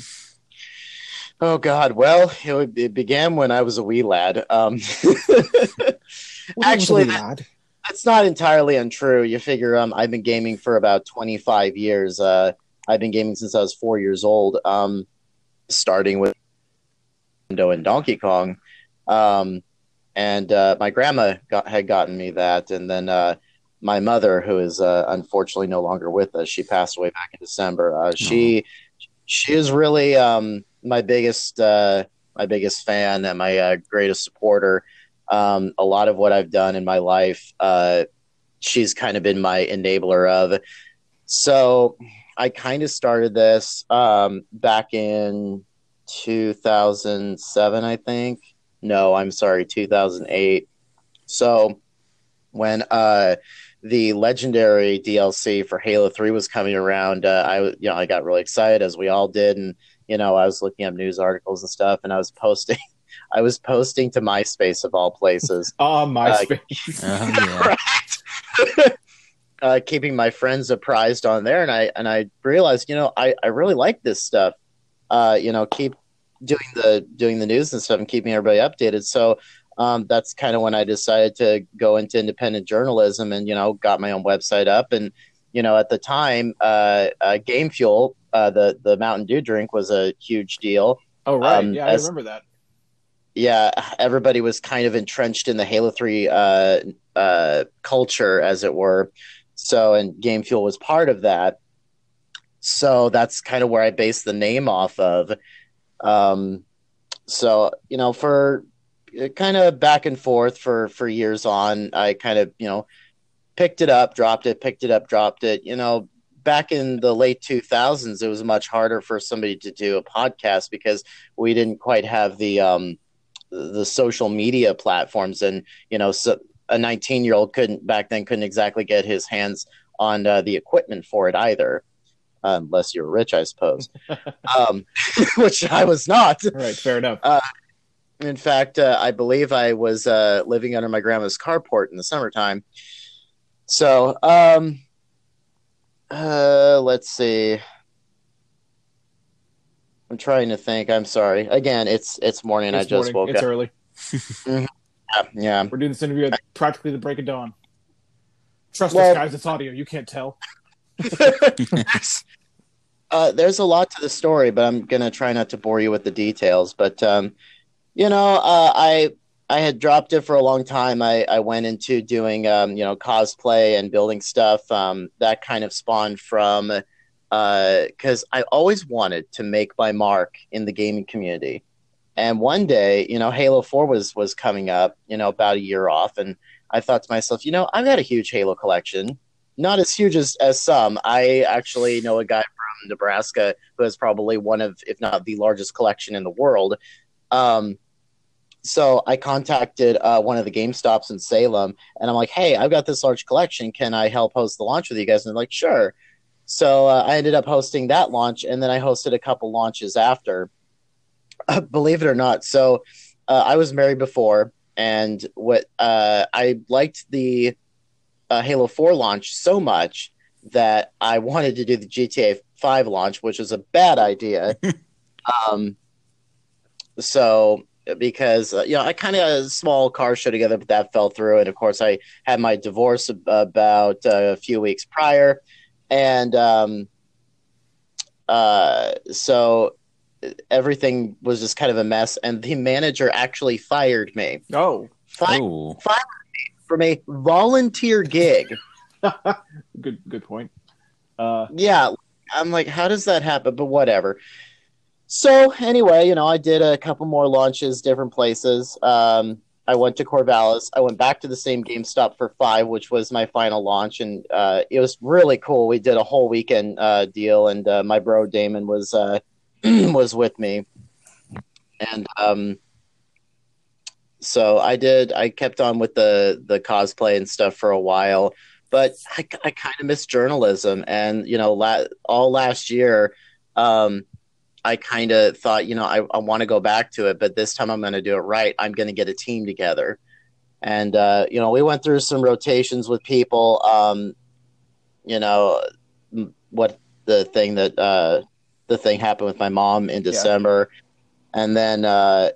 Oh God! Well, it, it began when I was a wee lad. Um, actually, that- lad. that's not entirely untrue. You figure um, I've been gaming for about 25 years. Uh, I've been gaming since I was four years old, um, starting with Nintendo and Donkey Kong. Um, and uh, my grandma got, had gotten me that. And then uh, my mother, who is uh, unfortunately no longer with us, she passed away back in December. Uh, she she is really um, my biggest uh, my biggest fan and my uh, greatest supporter um, a lot of what I've done in my life, uh, she's kind of been my enabler of. So I kind of started this um, back in 2007, I think. No, I'm sorry, 2008. So when uh, the legendary DLC for Halo 3 was coming around, uh, I you know I got really excited as we all did, and you know I was looking up news articles and stuff, and I was posting. I was posting to MySpace of all places, Oh, MySpace. Oh, yeah. Uh, keeping my friends apprised on there, and I and I realized, you know, I, I really like this stuff. Uh, you know, keep doing the doing the news and stuff and keeping everybody updated. So um, that's kind of when I decided to go into independent journalism, and you know, got my own website up, and you know, at the time, uh, uh, Game Fuel, uh, the the Mountain Dew drink, was a huge deal. oh, right. um, yeah, I as- remember that. yeah, everybody was kind of entrenched in the Halo Three uh, uh, culture, as it were. So, and Game Fuel was part of that. So that's kind of where I based the name off of. Um, so you know, for kind of back and forth for for years on, I kind of you know picked it up, dropped it, picked it up, dropped it. You know, back in the late 2000s, it was much harder for somebody to do a podcast because we didn't quite have the um, the social media platforms and you know so a 19 year old couldn't back then couldn't exactly get his hands on uh, the equipment for it either uh, unless you're rich i suppose. Um, which i was not. All right, fair enough. in fact uh, i believe i was uh, living under my grandma's carport in the summertime. So um, uh, let's see. I'm trying to think. I'm sorry. Again it's it's morning. I just morning. woke It's up. It's early. Yeah We're doing this interview at practically the break of dawn. Trust Well- us, guys. It's audio. You can't tell. uh, there's a lot to the story, but I'm gonna try not to bore you with the details. But um, you know, uh, I I had dropped it for a long time. I, I went into doing um, you know cosplay and building stuff. Um, that kind of spawned from because I always wanted to make my mark in the gaming community. And one day, you know, Halo Four was was coming up. You know, about a year off, and I thought to myself, you know, I've got a huge Halo collection. Not as huge as, as some. I actually know a guy from Nebraska who has probably one of, if not the largest collection in the world. Um, so I contacted uh, one of the Game Stops in Salem, and I'm like, "Hey, I've got this large collection. Can I help host the launch with you guys?" And they're like, "Sure." So uh, I ended up hosting that launch, and then I hosted a couple launches after. believe it or not, so uh, I was married before, and what uh, I liked the uh, Halo Four launch so much that I wanted to do the GTA Five launch, which was a bad idea. um, so because uh, you know I kind of a small car show together, but that fell through, and of course I had my divorce ab- about uh, a few weeks prior, and um, uh, so everything was just kind of a mess, and the manager actually fired me. Oh, Fired Oh, from a volunteer gig. good good point. Uh, yeah i'm like how does that happen? But whatever. So anyway you know i did a couple more launches different places. Um, i went to corvallis. I went back to the same gamestop for five which was my final launch and uh, it was really cool. We did a whole weekend uh, deal and uh, my bro damon was uh, was with me and um, so i did i kept on with the the cosplay and stuff for a while but I, I kind of miss journalism. And, you know, la- all last year, um, I kind of thought, you know, I, I want to go back to it, but this time I'm going to do it right. I'm going to get a team together. And, uh, you know, we went through some rotations with people. Um, you know, what the thing that, uh, the thing happened with my mom in December. and then uh,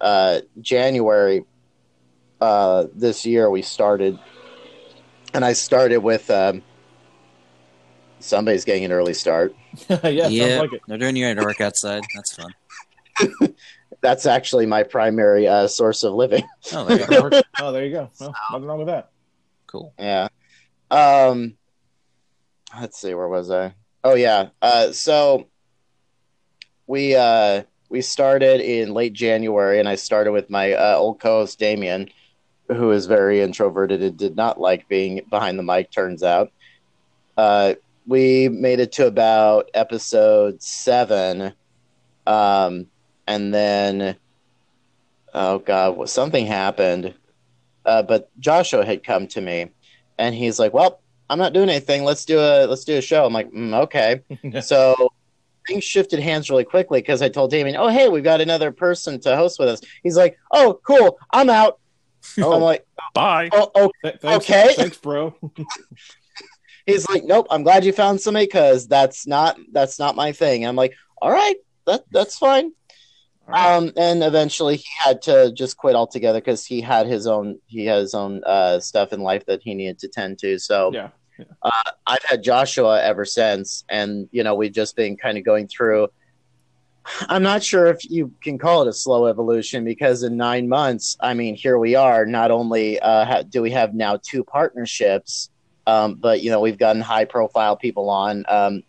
uh, January uh, this year we started, and I started with um, somebody's getting an early start. yeah, yeah, like it. they're doing you to work outside. That's fun. That's actually my primary uh, source of living. Oh, there you go. oh, there you go. Well, nothing wrong with that. Cool. Yeah. Um let's see, where was I? Oh yeah. Uh so we uh we started in late January and I started with my uh, old co-host Damien, who is very introverted and did not like being behind the mic, turns out. Uh we made it to about episode seven. Um and then oh god, well, something happened. Uh, but Joshua had come to me, and he's like, "Well, I'm not doing anything. Let's do a let's do a show." I'm like, mm, "Okay." so things shifted hands really quickly because I told Damien, "Oh, hey, we've got another person to host with us." He's like, "Oh, cool. I'm out." I'm oh, like, Bye. "Oh, oh." th- thanks, okay. Thanks, bro. He's like, "Nope. I'm glad you found somebody because that's not that's not my thing." I'm like, "All right, that that's fine." Right. Um, and eventually he had to just quit altogether because he had his own he had his own uh, stuff in life that he needed to tend to. So yeah. I've had Joshua ever since, and you know we've just been kind of going through. I'm not sure if you can call it a slow evolution because in nine months, I mean, here we are. Not only uh, do we have now two partnerships, um, but you know we've gotten high profile people on. Um,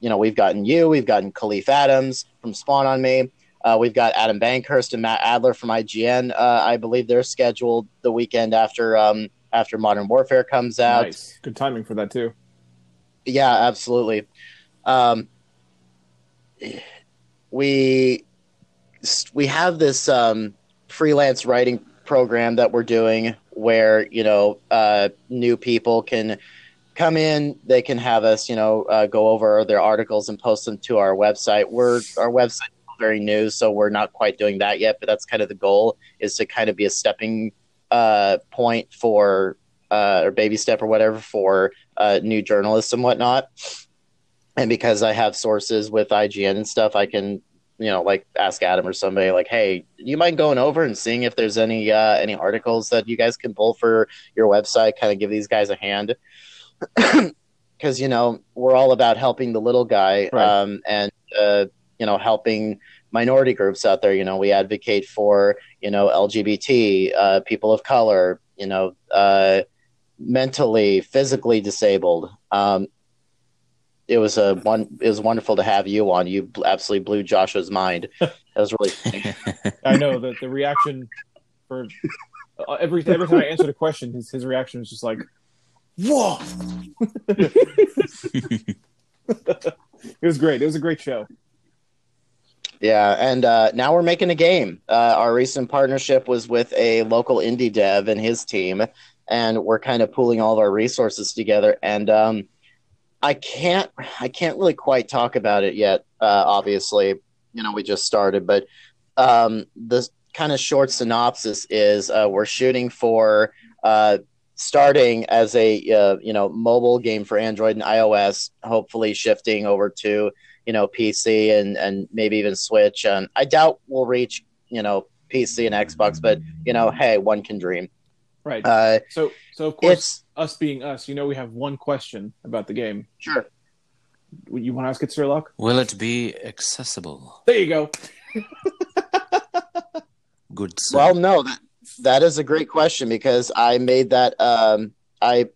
you know we've gotten you, we've gotten Kahlief Adams from Spawn on Me. Uh, we've got Adam Bankhurst and Matt Adler from IGN. Uh, I believe they're scheduled the weekend after um, after Modern Warfare comes out. Nice. Good timing for that too. Yeah, absolutely. Um, we we have this um, freelance writing program that we're doing where you know uh, new people can come in they can have us you know uh, go over their articles and post them to our website we're our website is very new so we're not quite doing that yet but that's kind of the goal is to kind of be a stepping uh, point for uh, or baby step or whatever for uh, new journalists and whatnot and because I have sources with IGN and stuff, I can, you know, like ask Adam or somebody like, "Hey, you mind going over and seeing if there's any uh, any articles that you guys can pull for your website? Kind of give these guys a hand." Because you know we're all about helping the little guy, Right. um, and uh, you know helping minority groups out there. You know we advocate for you know LGBT uh, people of color, you know uh, mentally, physically disabled. Um, it was a one. It was wonderful to have you on. You absolutely blew Joshua's mind. That was really funny. I know that the reaction for uh, every every time I answered a question, his his reaction was just like, "Whoa!" it was great. It was a great show. Yeah, and uh, now we're making a game. Uh, our recent partnership was with a local indie dev and his team, and we're kind of pooling all of our resources together. And um, I can't, I can't really quite talk about it yet. Uh, obviously, you know, we just started, but um, the kind of short synopsis is uh, we're shooting for uh, starting as a uh, you know mobile game for Android and iOS, hopefully shifting over to you know PC and and maybe even Switch. And I doubt we'll reach you know PC and Xbox, but you know, hey, one can dream. Right. Uh, so so of course, it's us being us, you know, we have one question about the game. sure. You want to ask it, Sir Luck? Will it be accessible? There you go. Good. Sir. Well, no, that, that is a great question because I made that. Um, I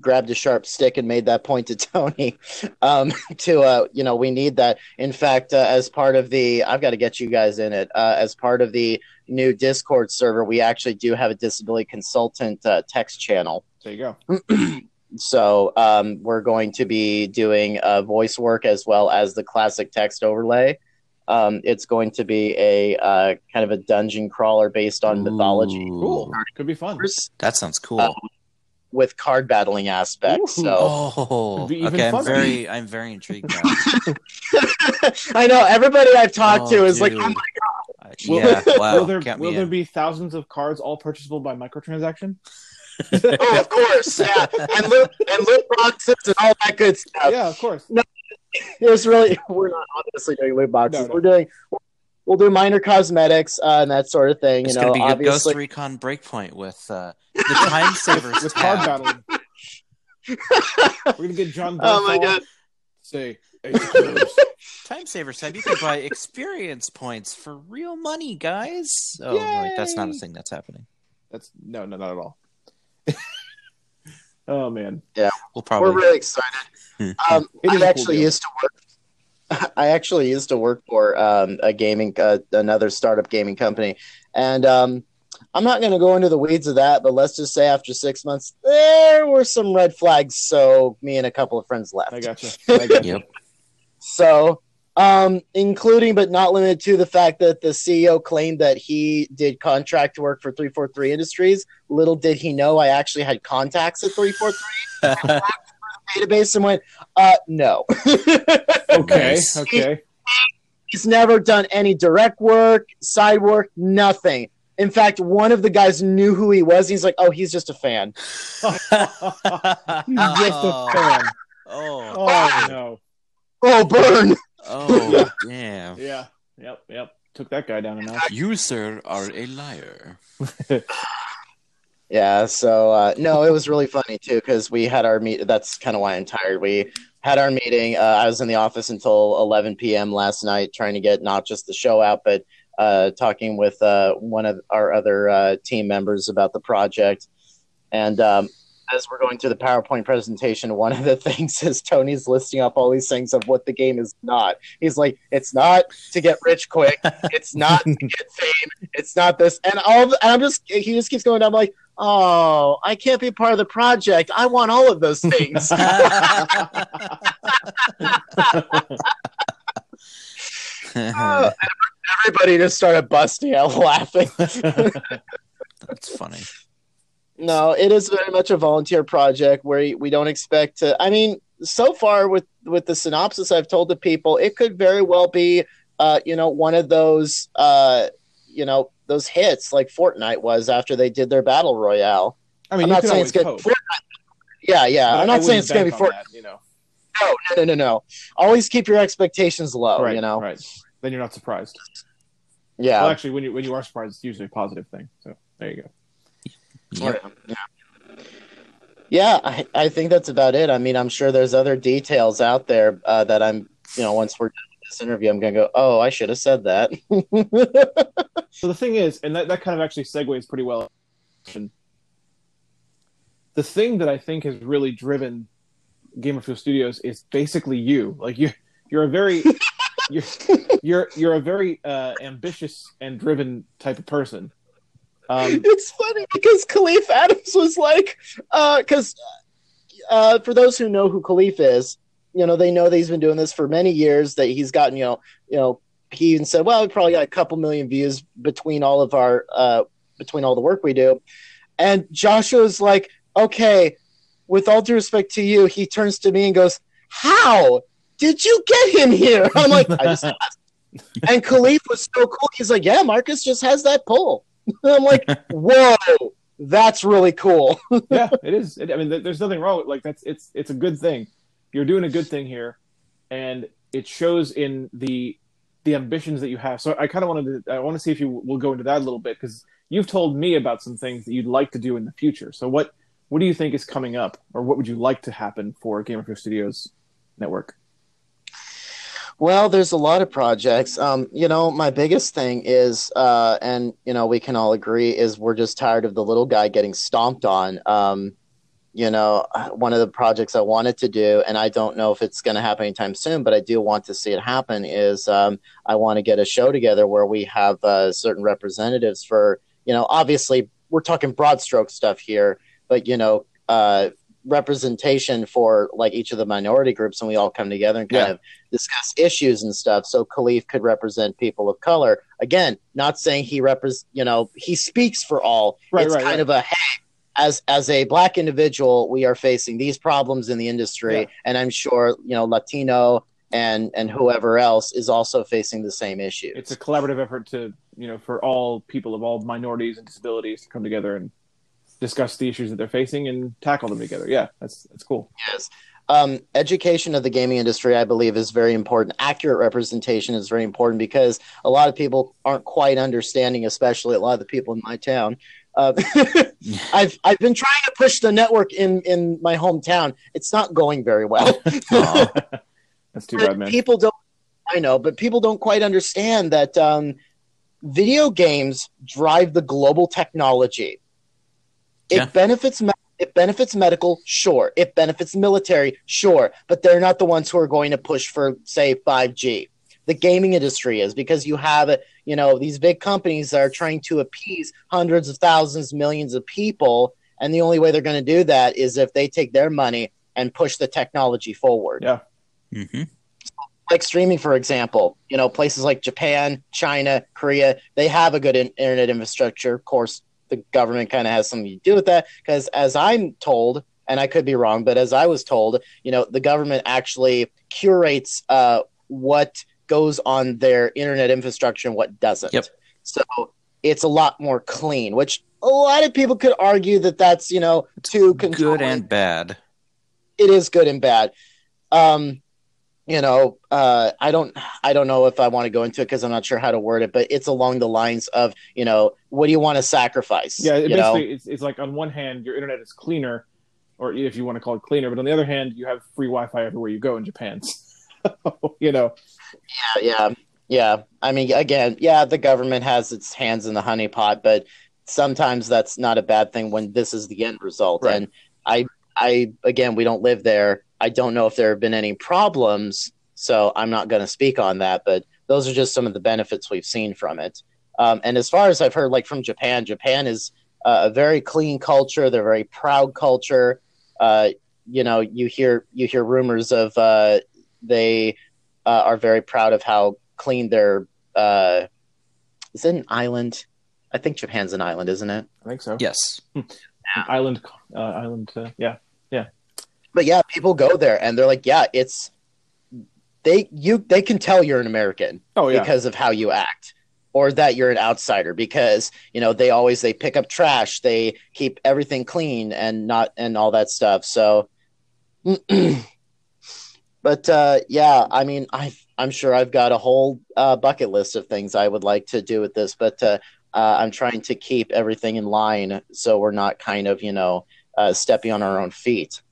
grabbed a sharp stick and made that point to Tony. Um, to uh, you know, we need that. In fact, uh, as part of the, I've got to get you guys in it. Uh, as part of the new Discord server, we actually do have a disability consultant uh, text channel. There you go. So um, we're going to be doing uh, voice work as well as the classic text overlay. Um, it's going to be a uh, kind of a dungeon crawler based on mythology Cool. Could be fun. That sounds cool. With card battling aspects. Ooh. So oh, Could be okay. I'm very, I'm very intrigued. I know everybody I've talked to Oh, is like, oh my Uh, Will- yeah. Wow. will there count will there in. be thousands of cards all purchasable by microtransaction? oh, of course, yeah, and loot and loot boxes and all that good stuff. yeah, of course. No, It's really we're not obviously doing loot boxes. No, no. We're doing we'll do minor cosmetics uh, and that sort of thing. It's you know, gonna be a Ghost. Recon Breakpoint with uh, the time savers with card tab. battling. We're gonna get John. oh my god! Say. Time savers tab. You can buy experience points for real money, guys. Oh, no, wait, that's not a thing that's happening. That's no, no, not at all. oh man, yeah, We'll probably. We're really excited. Hmm. Um, It is I a cool actually deal. used to work. I actually used to work for um, a gaming, uh, another startup gaming company, and um, I'm not going to go into the weeds of that. But let's just say after six months, there were some red flags. So me and a couple of friends left. I gotcha. I gotcha. Yep. So, um, including but not limited to the fact that the CEO claimed that he did contract work for 343 Industries. Little did he know I actually had contacts at 343 database and went, uh, no. Okay, okay. He's never done any direct work, side work, nothing. In fact, one of the guys knew who he was. He's like, oh, he's just a fan. He's just a fan. Oh, Oh no. Oh, burn. oh, damn. Yeah. Yep. Yep. Took that guy down a notch. You, sir, are a liar. Yeah, so uh, no, it was really funny too because we had our meet. That's kind of why I'm tired. We had our meeting. Uh, I was in the office until 11 p.m. last night, trying to get not just the show out, but uh, talking with uh, one of our other uh, team members about the project. And um, as we're going through the PowerPoint presentation, one of the things is Tony's listing up all these things of what the game is not. He's like, it's not to get rich quick. It's not to get fame. It's not this. And all. The, and I'm just. He just keeps going down. I'm like, oh, I can't be part of the project. I want all of those things. Uh, everybody just started busting out laughing. That's funny. no, it is very much a volunteer project where we don't expect to. I mean, so far with with the synopsis I've told the people, it could very well be, uh, you know, one of those, uh, you know, those hits like Fortnite was after they did their battle royale. I mean, I'm not saying it's good. hope. Fortnite, yeah, yeah. but I'm not saying it's going to be Fortnite. that, you know. No, no, no, no. Always keep your expectations low. right. You know. Right. Then you're not surprised. Yeah. Well, actually, when you when you are surprised, it's usually a positive thing. So there you go. Yep. Yeah. Yeah, I, I think that's about it. I mean, I'm sure there's other details out there uh, that I'm, you know, once we're done with this interview, I'm going to go, oh, I should have said that. So the thing is, and that, that kind of actually segues pretty well. The thing that I think has really driven Gamer Fuel Studios is basically you. Like you, you're a very, you're, you're you're a very uh, ambitious and driven type of person. Um, it's funny because Kahlief Adams was like, because uh, for those who know who Kahlief is, you know, they know that he's been doing this for many years. That he's gotten, you know, you know, he even said, well, we probably got a couple million views between all of our, uh, between all the work we do. And Joshua's like, okay, with all due respect to you, he turns to me and goes, how did you get him here? I'm like, I just asked. And Kahlief was so cool. He's like, yeah, Marcus just has that pull. I'm like, whoa, that's really cool. yeah, it is. It, I mean, there- there's nothing wrong with like that's it's it's a good thing. You're doing a good thing here, and it shows in the the ambitions that you have. So I kind of wanted to I want to see if you will go into that a little bit because you've told me about some things that you'd like to do in the future. So what what do you think is coming up, or what would you like to happen for Gamer Fuel Studios Network? Well, there's a lot of projects. Um, you know, my biggest thing is, uh, and you know, we can all agree, is we're just tired of the little guy getting stomped on. Um, you know, one of the projects I wanted to do, and I don't know if it's going to happen anytime soon, but I do want to see it happen. Is um, I want to get a show together where we have uh, certain representatives for, you know, obviously we're talking broad stroke stuff here, but you know, uh, representation for like each of the minority groups, and we all come together and kind Yeah. of discuss issues and stuff. So Kahlief could represent people of color. Again, not saying he repres you know, he speaks for all. Right, it's right, kind right. of a hey, as as a black individual, we are facing these problems in the industry, Yeah. and I'm sure you know Latino and and whoever else is also facing the same issues. It's a collaborative effort to you know for all people of all minorities and disabilities to come together and discuss the issues that they're facing and tackle them together. Yeah, that's that's cool. Yes. um, education of the gaming industry, I believe, is very important. Accurate representation is very important because a lot of people aren't quite understanding, especially a lot of the people in my town. Uh, I've I've been trying to push the network in in my hometown. It's not going very well. That's too bad, man. people don't. I know, but people don't quite understand that um, video games drive the global technology. It Yeah. benefits. me- It benefits medical, sure. It benefits military, sure. But they're not the ones who are going to push for, say, five G. The gaming industry is because you have, you know, these big companies that are trying to appease hundreds of thousands, millions of people, and the only way they're going to do that is if they take their money and push the technology forward Yeah. hmm like streaming, for example, you know, places like Japan, China, Korea, they have a good in- internet infrastructure. Of course, the government kind of has something to do with that because, as I'm told, and I could be wrong, but as I was told, you know, the government actually curates uh, what goes on their internet infrastructure and what doesn't. Yep. So it's a lot more clean, which a lot of people could argue that that's you know too Good and bad. it is good and bad. Um, you know, uh, I don't, I don't know if I want to go into it because I'm not sure how to word it, but it's along the lines of, you know, what do you want to sacrifice? Yeah, it you know? basically, it's, it's like on one hand, your internet is cleaner, or if you want to call it cleaner, but on the other hand, you have free Wi-Fi everywhere you go in Japan. So, you know, yeah, yeah, yeah. I mean, again, yeah, the government has its hands in the honey pot, but sometimes that's not a bad thing when this is the end result. Right. And I, I, again, we don't live there. I don't know if there have been any problems, so I'm not going to speak on that. But those are just some of the benefits we've seen from it. Um, and as far as I've heard, like from Japan, Japan is uh, a very clean culture. They're a very proud culture. Uh, you know, you hear you hear rumors of uh, they uh, are very proud of how clean their. Uh, is it an island? I think Japan's an island, isn't it? I think so. Yes. Island, uh, island, uh, yeah, But yeah, people go there and they're like, yeah, it's they you they can tell you're an American oh yeah, because of how you act or that you're an outsider because you know they always they pick up trash they keep everything clean and not and all that stuff so but uh yeah i mean i i'm sure i've got a whole uh, bucket list of things i would like to do with this but uh, uh i'm trying to keep everything in line so we're not kind of you know uh, stepping on our own feet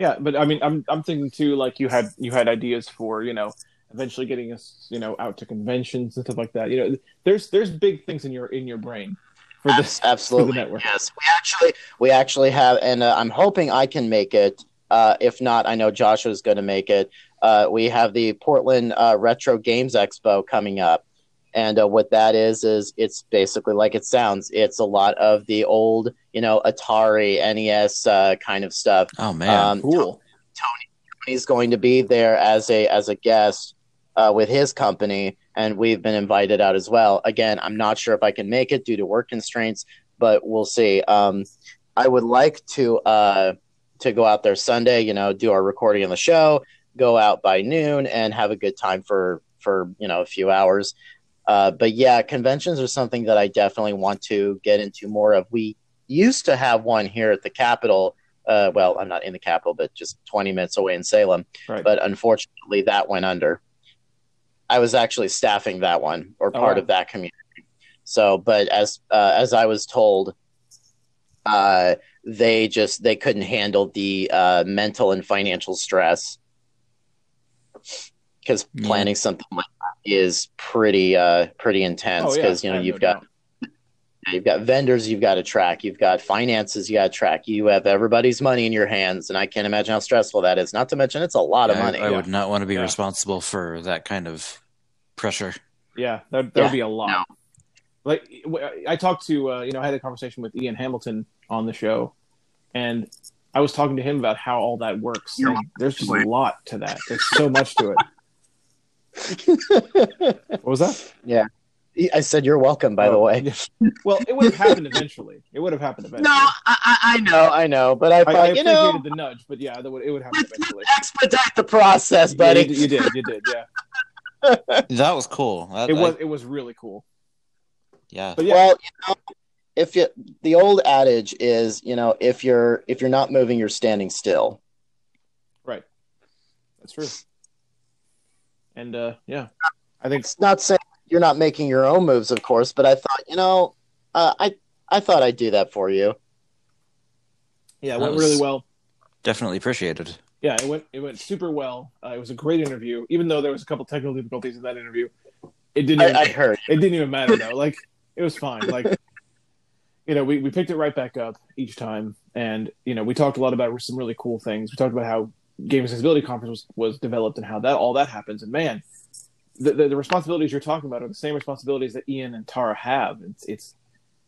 yeah. But I mean, I'm I'm thinking too, like you had you had ideas for you know eventually getting us you know out to conventions and stuff like that. You know, there's there's big things in your in your brain for this absolutely for yes we actually we actually have and uh, i'm hoping i can make it uh, if not i know joshua's going to make it uh, we have the portland uh, retro games expo coming up and uh, what that is is it's basically like it sounds it's a lot of the old you know atari nes uh, kind of stuff Oh man. um, Cool. he's going to be there as a as a guest uh, with his company, and we've been invited out as well. Again, I'm not sure if I can make it due to work constraints, but we'll see. Um, I would like to uh, to go out there Sunday. You know, do our recording of the show, go out by noon, and have a good time for for you know a few hours. Uh, but yeah, conventions are something that I definitely want to get into more of. We used to have one here at the Capitol. Uh, well, I'm not in the Capitol, but just 20 minutes away in Salem. Right. But unfortunately, that went under. I was actually staffing that one or Oh, part wow. of that community. So, but as uh, as I was told, uh, they just they couldn't handle the uh, mental and financial stress because Yeah. planning something like that is pretty uh, pretty intense Oh yeah, because you I know have you've got doubt. you've got vendors you've got to track you've got finances you got to track you have everybody's money in your hands and i can't imagine how stressful that is not to mention it's a lot of I, money I would not want to be Yeah. responsible for that kind of pressure. Yeah, that that Yeah, would be a lot. no. Like I talked to uh, you know I had a conversation with Ian Hamilton on the show, and I was talking to him about how all that works. And there's just a lot to that. There's so much to it. What was that? Yeah. I said you're welcome by the Oh, way. Well, it would have happened eventually. It would have happened eventually. no I, I I know i know but i I, thought I you appreciated know the nudge, but yeah, that would, it would happen let's eventually. expedite the process Yeah, buddy you, did- you did, you did, yeah. That was cool. That, It was, I- it was really cool. Yeah. But yeah, Well, you know, if you the old adage is, you know, if you're if you're not moving, you're standing still. right. That's true. And uh, yeah, I think It's not saying you're not making your own moves, of course, but I thought, you know, uh, I I thought I'd do that for you. yeah, it That went really well. Definitely appreciated. Yeah, it went it went super well. Uh, it was a great interview, even though there was a couple technical difficulties in that interview. It didn't. Even, I, I heard. it didn't even matter though. Like it was fine. Like you know, we, we picked it right back up each time, and you know, we talked a lot about some really cool things. We talked about how Game Accessibility Conference was, was developed and how that all that happens. And man, the, the the responsibilities you're talking about are the same responsibilities that Ian and Tara have. It's it's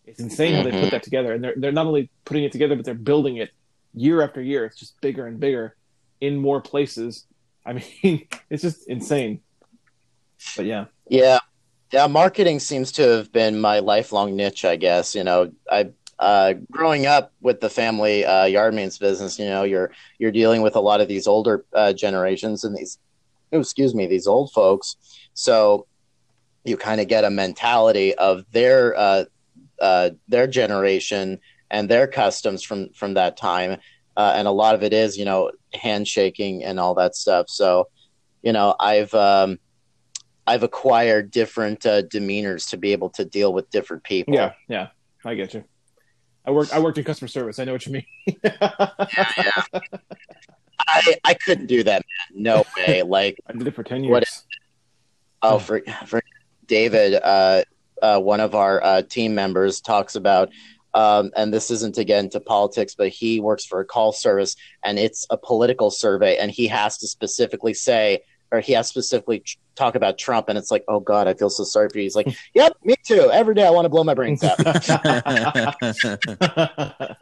it's insane how they put mm-hmm. that together, and they're they're not only putting it together, but they're building it year after year. It's just bigger and bigger in more places. I mean, it's just insane. But yeah, Yeah, yeah. Marketing seems to have been my lifelong niche. I guess you know, I uh, growing up with the family uh, yard maintenance business. You know, you're you're dealing with a lot of these older uh, generations and these, oh, excuse me, these old folks. So you kind of get a mentality of their uh, uh, their generation and their customs from from that time, uh, and a lot of it is you know handshaking and all that stuff. So you know, I've um, I've acquired different uh, demeanors to be able to deal with different people. yeah, yeah. I get you. I worked I worked in customer service. I know what you mean. I, I couldn't do that, man. No way. Like, I did it for ten years. What- oh, for, for David, uh, uh, one of our uh, team members talks about, um, and this isn't again to get into politics, but he works for a call service and it's a political survey, and he has to specifically say, or he has to specifically talk about Trump, and it's like, oh God, I feel so sorry for you. He's like, yep, me too. Every day I want to blow my brains out.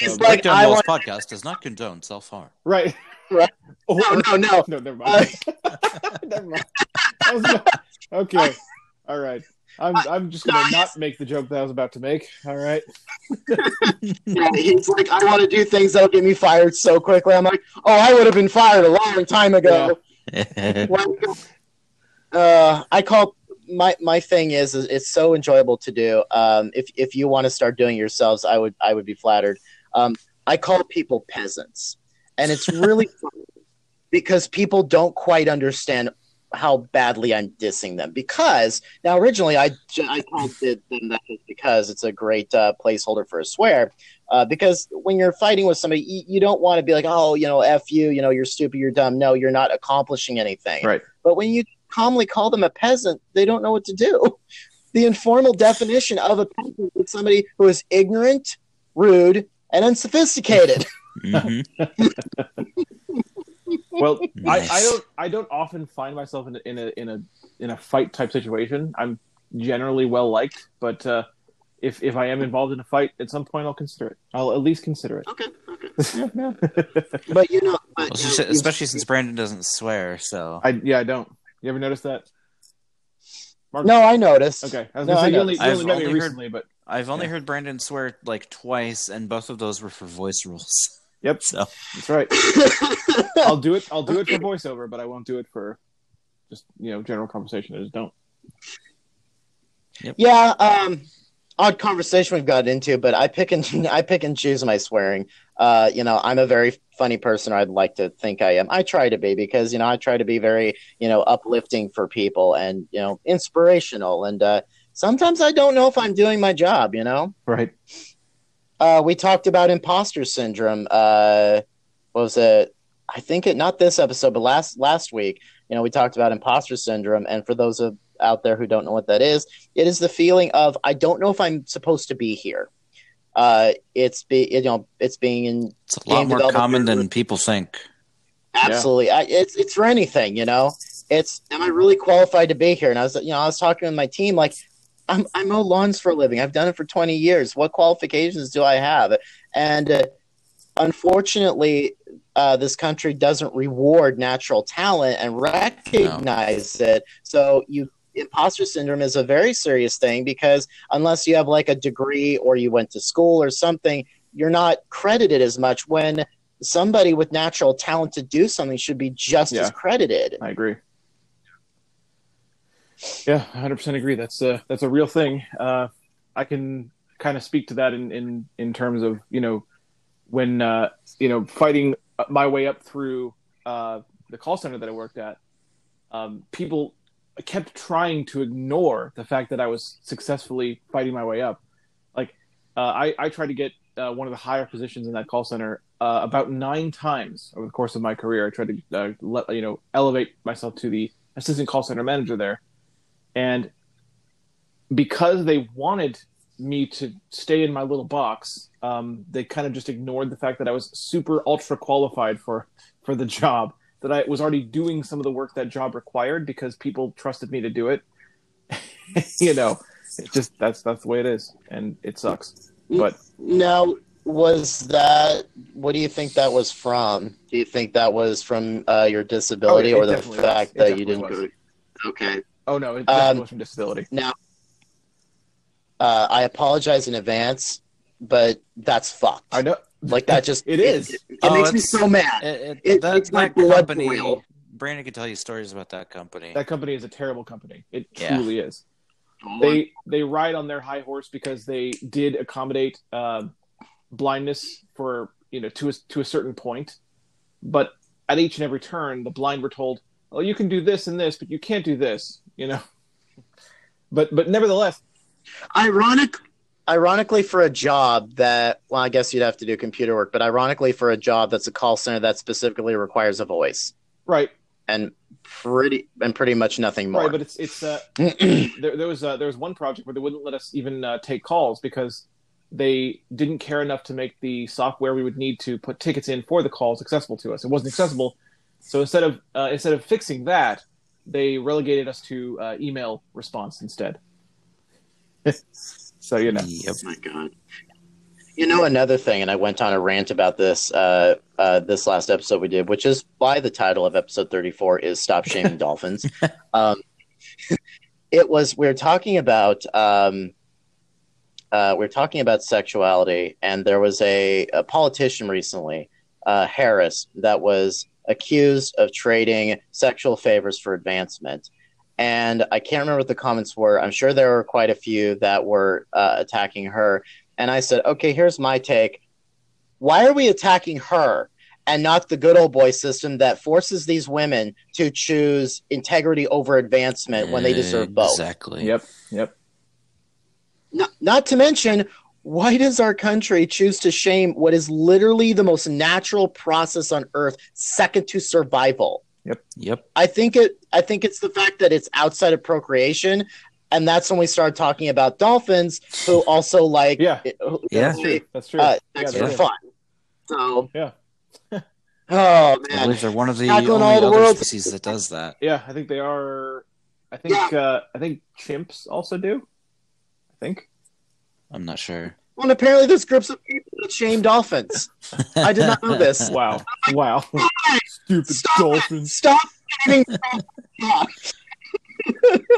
He's like, Breakdown I Walls want, podcast does not condone self harm. right. Right. Oh, no, no, no. no, never mind. never mind. Not- okay. All right. I'm I'm just gonna not make the joke that I was about to make. All right. Yeah, he's like, I want to do things that'll get me fired so quickly. I'm like, oh, I would have been fired a long time ago. Like, uh, I call my my thing is, is it's so enjoyable to do. Um, if if you want to start doing yourselves, I would I would be flattered. Um, I call people peasants, and it's really because people don't quite understand how badly I'm dissing them. Because now originally I I called them that just because it's a great uh, placeholder for a swear. Uh, because when you're fighting with somebody, you, you don't want to be like, oh, you know, f you, you know, you're stupid, you're dumb. No, you're not accomplishing anything. Right. But when you calmly call them a peasant, they don't know what to do. The informal definition of a peasant is somebody who is ignorant, rude, and unsophisticated. Mhm. Well, I, I don't I don't often find myself in a, in a in a in a fight type situation. I'm generally well liked, but uh, if if I am involved in a fight at some point, I'll consider it. I'll at least consider it. okay, okay. yeah, But you know, but, Well, you s- know, you- especially since Brandon doesn't swear, so I yeah I don't. You ever notice that? Mark? no, I noticed. Okay, I was No, gonna I say you know. only, you I've only met me only heard- recently, but I've only Yeah. heard Brandon swear like twice, and both of those were for voice rules. Yep, So that's right. I'll do it. I'll do it for voiceover, but I won't do it for just you know general conversation. I just don't. Yeah, um, odd conversation we've got into, but I pick and I pick and choose my swearing. Uh, you know, I'm a very funny person. I'd like to think I am. I try to be because you know I try to be very you know uplifting for people and you know inspirational. And uh, sometimes I don't know if I'm doing my job. You know, Right. Uh, we talked about imposter syndrome. Uh, what was it? I think it not this episode, but last last week. You know, we talked about imposter syndrome, and for those of out there who don't know what that is, it is the feeling of I don't know if I'm supposed to be here. Uh, it's be you know it's being in it's a lot more common than people think. absolutely I, it's it's for anything you know it's am I really qualified to be here? And I was you know I was talking with my team like I'm I mow lawns for a living. I've done it for 20 years. What qualifications do I have? And uh, unfortunately, uh, this country doesn't reward natural talent and recognize it. So you imposter syndrome is a very serious thing because unless you have like a degree or you went to school or something, you're not credited as much when somebody with natural talent to do something should be just Yeah. as credited. I agree. Yeah, 100% agree. That's a that's a real thing. Uh, I can kind of speak to that in, in in terms of you know when uh, you know fighting my way up through uh, the call center that I worked at, um, people kept trying to ignore the fact that I was successfully fighting my way up. Like uh, I, I tried to get uh, one of the higher positions in that call center uh, about nine times over the course of my career. I tried to let, you know elevate myself to the assistant call center manager there, and because they wanted me to stay in my little box, um, they kind of just ignored the fact that I was super ultra qualified for for the job. That I was already doing some of the work that job required because people trusted me to do it. you know, it's just that's that's the way it is, and it sucks. But Now, was that? What do you think that was from? Do you think that was from uh, your disability Oh, it or the fact was. That you didn't go? Okay. Oh no, it Um, was from disability. Now, uh, I apologize in advance, but that's fucked. I know Like that just It is. It, it Oh, makes me so mad. It, it, It that, makes my blood company, boil. Brandon can tell you stories about that company. that company is a terrible company. It Yeah. truly is. They they ride on their high horse because they did accommodate uh, blindness for you know to a, to a certain point, but at each and every turn, the blind were told, "Oh, you can do this and this, but you can't do this." You know. But but nevertheless, Ironic, ironically, for a job that, well, I guess you'd have to do computer work, but ironically, for a job that's a call center that specifically requires a voice right, and pretty and pretty much nothing more. right. But it's it's uh, there, there was uh, there was one project where they wouldn't let us even uh, take calls because they didn't care enough to make the software we would need to put tickets in for the calls accessible to us. It wasn't accessible, so instead of uh, instead of fixing that, they relegated us to uh, email response instead. so you know, Yep. my god. You know another thing, and I went on a rant about this uh, uh, this last episode we did, which is why the title of episode thirty four is "Stop Shaming Dolphins." Um, it was we are talking about um, uh, we are talking about sexuality, and there was a, a politician recently, uh, Harris, that was accused of trading sexual favors for advancement. And I can't remember what the comments were. I'm sure there were quite a few that were uh, attacking her. And I said, okay, here's my take. Why are we attacking her and not the good old boy system that forces these women to choose integrity over advancement when they deserve both? Exactly. yep, yep. Not, not to mention, why does our country choose to shame what is literally the most natural process on earth, second to survival? Yep. Yep. I think it. I think it's the fact that it's outside of procreation, and that's when we start talking about dolphins, who also like Yeah. who- Yeah. That's true. That's true. uh, Yeah, for do. fun. So Yeah. oh I man, believe they're one of the Tackling only all the other world's- species that does that. Yeah, I think they are. I think uh, I think chimps also do. I think. I'm not sure. well, apparently there's groups of people that shame dolphins. I did not know this. Wow. Wow. Stupid Stop it. dolphins. Stop shaming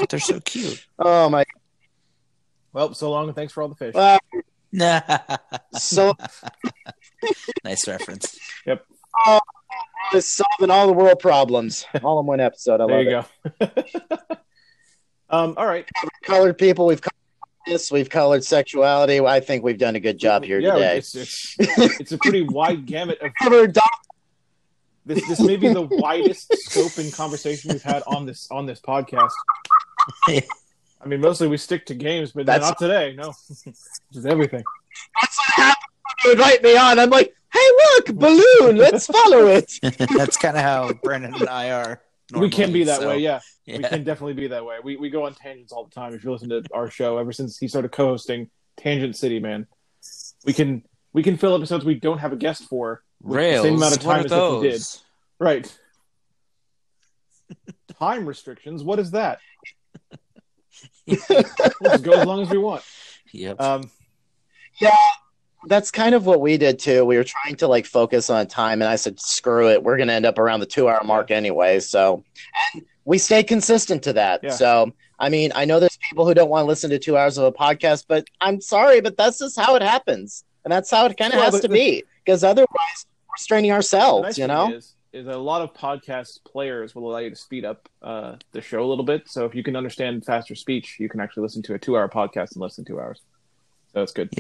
But they're so cute. Oh my! Well, so long and thanks for all the fish. Well, nice so reference. is solving all the world problems all in one episode. I there love you it. go. um, all right. Colored people, we've covered this. We've colored sexuality. I think we've done a good job here yeah, today. It's, it's, it's a pretty wide gamut of Covered this. This may be the widest scope in conversation we've had on this on this podcast. I mean, mostly we stick to games, but That's- not today. No, just everything. That's what happened when you invite me on. I'm like, hey, look, balloon. Let's follow it. That's kind of how Brandon and I are. We can be that so, way. Yeah, we can definitely be that way. We we go on tangents all the time. If you listen to our show, ever since he started co-hosting Tangent City, man, we can we can fill episodes we don't have a guest for Rails. the same amount of time are as if we did. Right. time restrictions. What is that? we'll just go as long as we want. Yep. Um, That's kind of what we did too. We were trying to like focus on time, and I said, screw it. We're going to end up around the two hour mark anyway. So, and we stay consistent to that. Yeah. So, I mean, I know there's people who don't want to listen to two hours of a podcast, but I'm sorry, but that's just how it happens. And that's how it kind of Well, has to the- be because otherwise we're straining ourselves, nice you know? is, is a lot of podcast players will allow you to speed up uh, the show a little bit. So if you can understand faster speech, you can actually listen to a two-hour podcast in less than two hours. So that's good.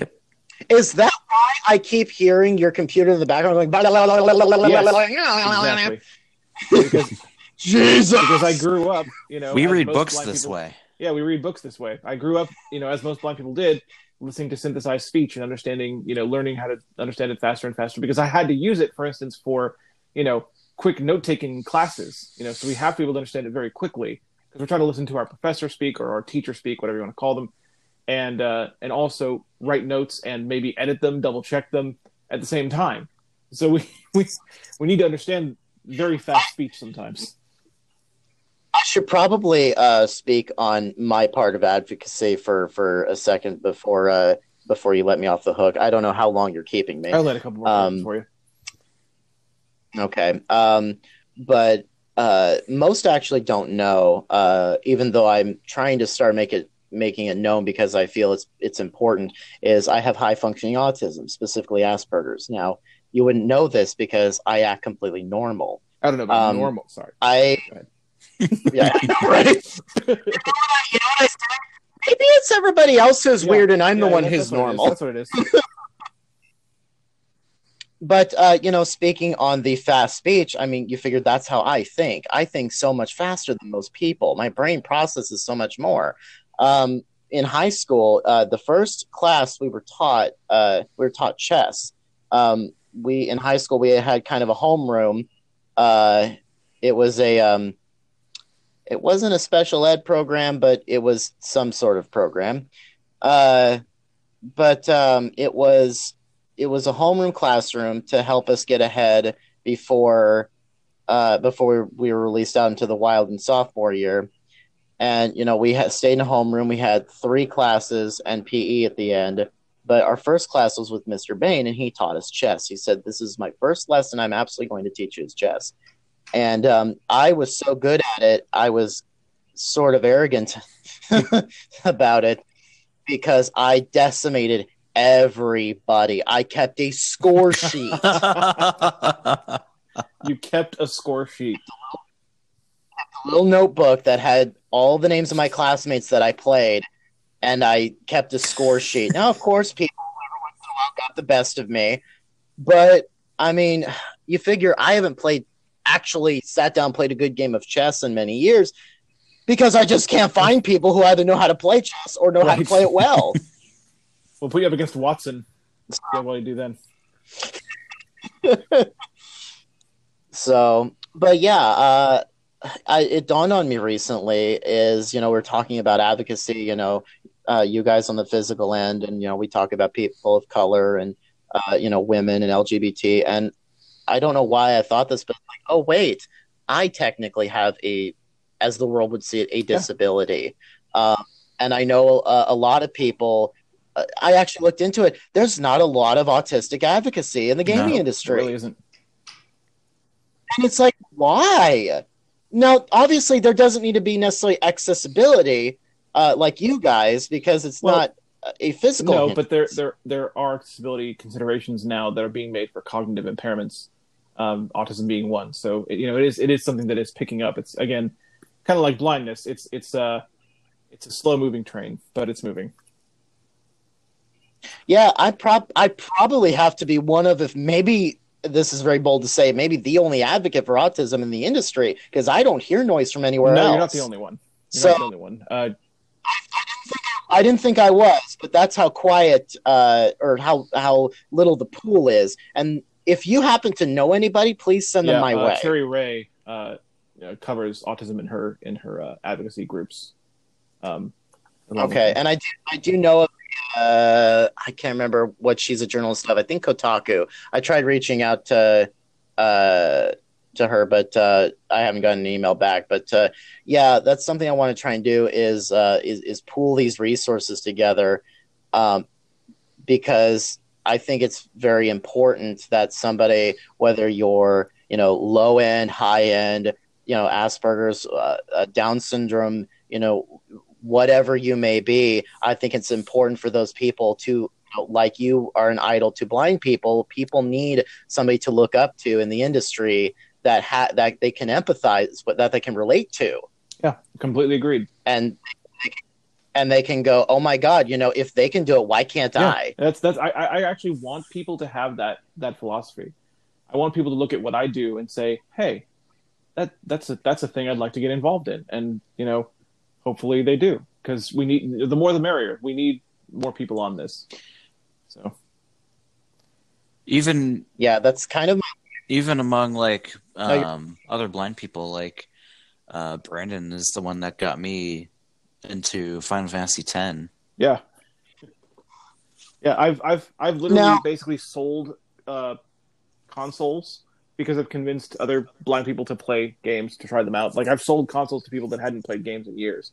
Is that why I keep hearing your computer in the background going? Yes. Exactly. because Jesus. because I grew up, you know, we as read most books blind this people- way. Yeah, we read books this way. I grew up, you know, as most blind people did, listening to synthesized speech and understanding, you know, learning how to understand it faster and faster because I had to use it, for instance, for, you know, quick note taking classes. You know, so we have to be able to understand it very quickly because we're trying to listen to our professor speak or our teacher speak, whatever you want to call them, and uh, and also write notes and maybe edit them, double check them at the same time. So we we we need to understand very fast speech sometimes. I should probably uh, speak on my part of advocacy for, for a second before uh, before you let me off the hook. I don't know how long you're keeping me. I'll let a couple more Um, for you. Okay. Um, but uh, most actually don't know, uh, even though I'm trying to start make it making it known because I feel it's it's important. Is I have high functioning autism, specifically Asperger's. Now you wouldn't know this because I act completely normal. I don't know about um, normal. Sorry. I yeah, I know, right. you know what I said? Maybe it's everybody else who's Yeah, weird and I'm the one who's that's what it is. normal. That's what it is. But uh, you know, speaking on the fast speech, I mean, you figured that's how I think. I think so much faster than most people. My brain processes so much more. Um, in high school, uh, the first class we were taught, uh, we were taught chess. Um, we in high school we had kind of a homeroom. Uh, it was a, um, it wasn't a special ed program, but it was some sort of program. Uh, but um, it was it was a homeroom classroom to help us get ahead before uh, before we were released out into the wild in sophomore year. And you know, we had stayed in a homeroom. We had three classes and PE at the end. But our first class was with Mr. Bain, and he taught us chess. He said, "This is my first lesson. I'm absolutely going to teach you is chess." And um, I was so good at it, I was sort of arrogant about it because I decimated everybody. I kept a score sheet. You kept a score sheet. A little notebook that had all the names of my classmates that I played, and I kept a score sheet. Now, of course, people every once in a while got the best of me, but I mean, you figure I haven't played actually sat down played a good game of chess in many years because I just can't find people who either know how to play chess or know how to play it well. We'll put you up against Watson. Yeah, what do you do then? So, but yeah, uh, I, it dawned on me recently is, you know, we're talking about advocacy, you know, uh, you guys on the physical end, and, you know, we talk about people of color and, uh, you know, women and LGBT. And I don't know why I thought this, but like, oh, wait, I technically have a, as the world would see it, a disability. Um, and I know uh, a lot of people, uh, I actually looked into it. There's not a lot of autistic advocacy in the gaming No, It industry. really isn't. And it's like, why? Now, obviously, there doesn't need to be necessarily accessibility uh, like you guys because it's Well, not a physical. No, hindrance. but there there there are accessibility considerations now that are being made for cognitive impairments, um, autism being one. So it, you know, it is it is something that is picking up. It's again kind of like blindness. It's it's uh it's a slow moving train, but it's moving. yeah, I prob I probably have to be one of, if maybe this is very bold to say, maybe the only advocate for autism in the industry because I don't hear noise from anywhere no, else. you're not the only one. You're So not the only one. Uh, I didn't think I was, but that's how quiet uh, or how how little the pool is. And if you happen to know anybody, please send yeah, them my uh, way. Cherry Ray uh, covers autism in her in her uh, advocacy groups. Um, Okay, and I do, I do know of. Uh, I can't remember what she's a journalist of. I think Kotaku. I tried reaching out to uh, to her, but uh, I haven't gotten an email back. But uh, yeah, that's something I want to try and do is uh, is, is pool these resources together, um, because I think it's very important that somebody, whether you're you know low end, high end, you know Asperger's, uh, Down syndrome, you know whatever you may be, I think it's important for those people to, like you are an idol to blind people. People need somebody to look up to in the industry that ha- that they can empathize with, that they can relate to, yeah, completely agreed. and and they can go, oh my god, you know, if they can do it, why can't Yeah, I? That's that's I, I actually want people to have that that philosophy. I want people to look at what I do and say, "Hey, that that's a that's a thing I'd like to get involved in, and you know, hopefully they do because we need the more the merrier. We need more people on this. So Even Yeah, that's kind of even among like No, you're- um, other blind people, like uh, Brandon is the one that got me into Final Fantasy X. yeah, yeah. I've I've I've literally Now- basically sold uh, consoles because I've convinced other blind people to play games to try them out. Like I've sold consoles to people that hadn't played games in years.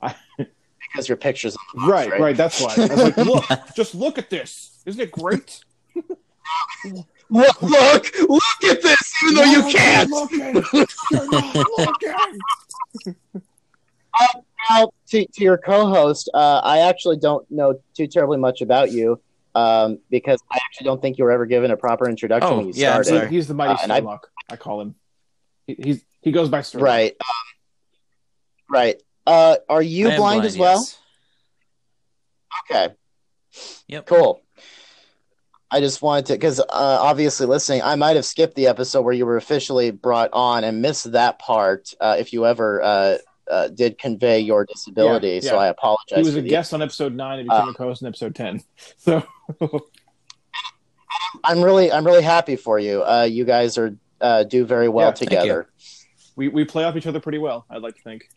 because your pictures box, Right, right. That's why. I was like, look, just look at this. Isn't it great? Look, look, look at this, even though you can't. You're looking. You're not looking. Now, to, to your co-host, uh, I actually don't know too terribly much about you um, because I actually don't think you were ever given a proper introduction Oh, when you yeah, started. sorry. He's the mighty Uh, and I- I call him. He, he's he goes by Sturlock. Right, um, right. Uh, are you I am blind, as well? yes. Okay, Yep. cool. I just wanted to, because uh, obviously listening, I might have skipped the episode where you were officially brought on and missed that part. Uh, if you ever uh, did convey your disability, Yeah, so. I apologize. He was a the- guest on episode nine and became Uh, a co-host in episode ten. So I'm really, I'm really happy for you. Uh, you guys are uh, do very well Yeah, together. we we play off each other pretty well. I'd like to think.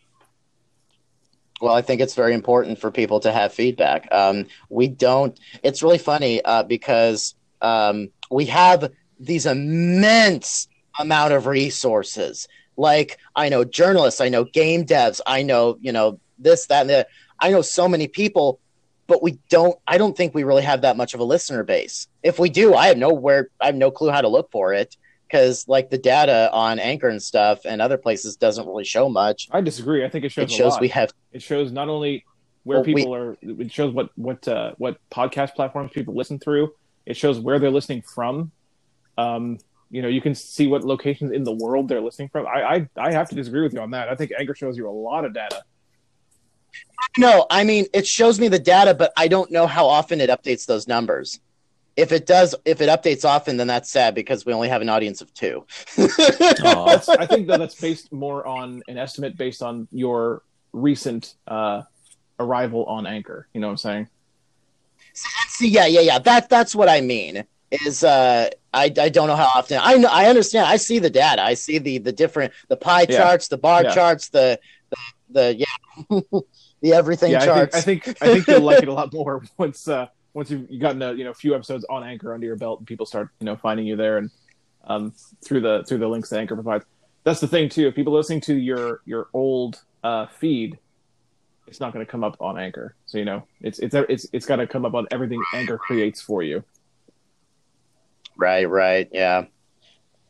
Well, I think it's very important for people to have feedback. Um, we don't. It's really funny uh, because um, we have these immense amount of resources. Like I know journalists, I know game devs, I know you know this, that, and that. I know so many people, but we don't. I don't think we really have that much of a listener base. If we do, I have nowhere. I have no clue how to look for it because like the data on Anchor and stuff and other places doesn't really show much. I disagree. I think it shows It shows we have It shows not only where Well, we- people are. It shows what what uh, what podcast platforms people listen through. It shows where they're listening from. Um, you know, you can see what locations in the world they're listening from. I I, I have to disagree with you on that. I think Anchor shows you a lot of data. No, I mean it shows me the data, but I don't know how often it updates those numbers. If it does, if it updates often, then that's sad because we only have an audience of two. I think that that's based more on an estimate based on your recent uh, arrival on Anchor. You know what I'm saying? See, yeah, yeah, yeah. That that's what I mean. Is uh, I I don't know how often. I know, I understand. I see the data. I see the the different the pie Yeah. charts, the bar Yeah. charts, the the, the yeah, the everything yeah, I charts. think, I think I think you'll like it a lot more once uh, once you've gotten a you know few episodes on Anchor under your belt and people start you know finding you there and um, through the through the links that Anchor provides. That's the thing too. If people listening to your your old uh, feed, it's not going to come up on Anchor. So you know it's it's it's it's got to come up on everything Anchor creates for you. Right, right, yeah.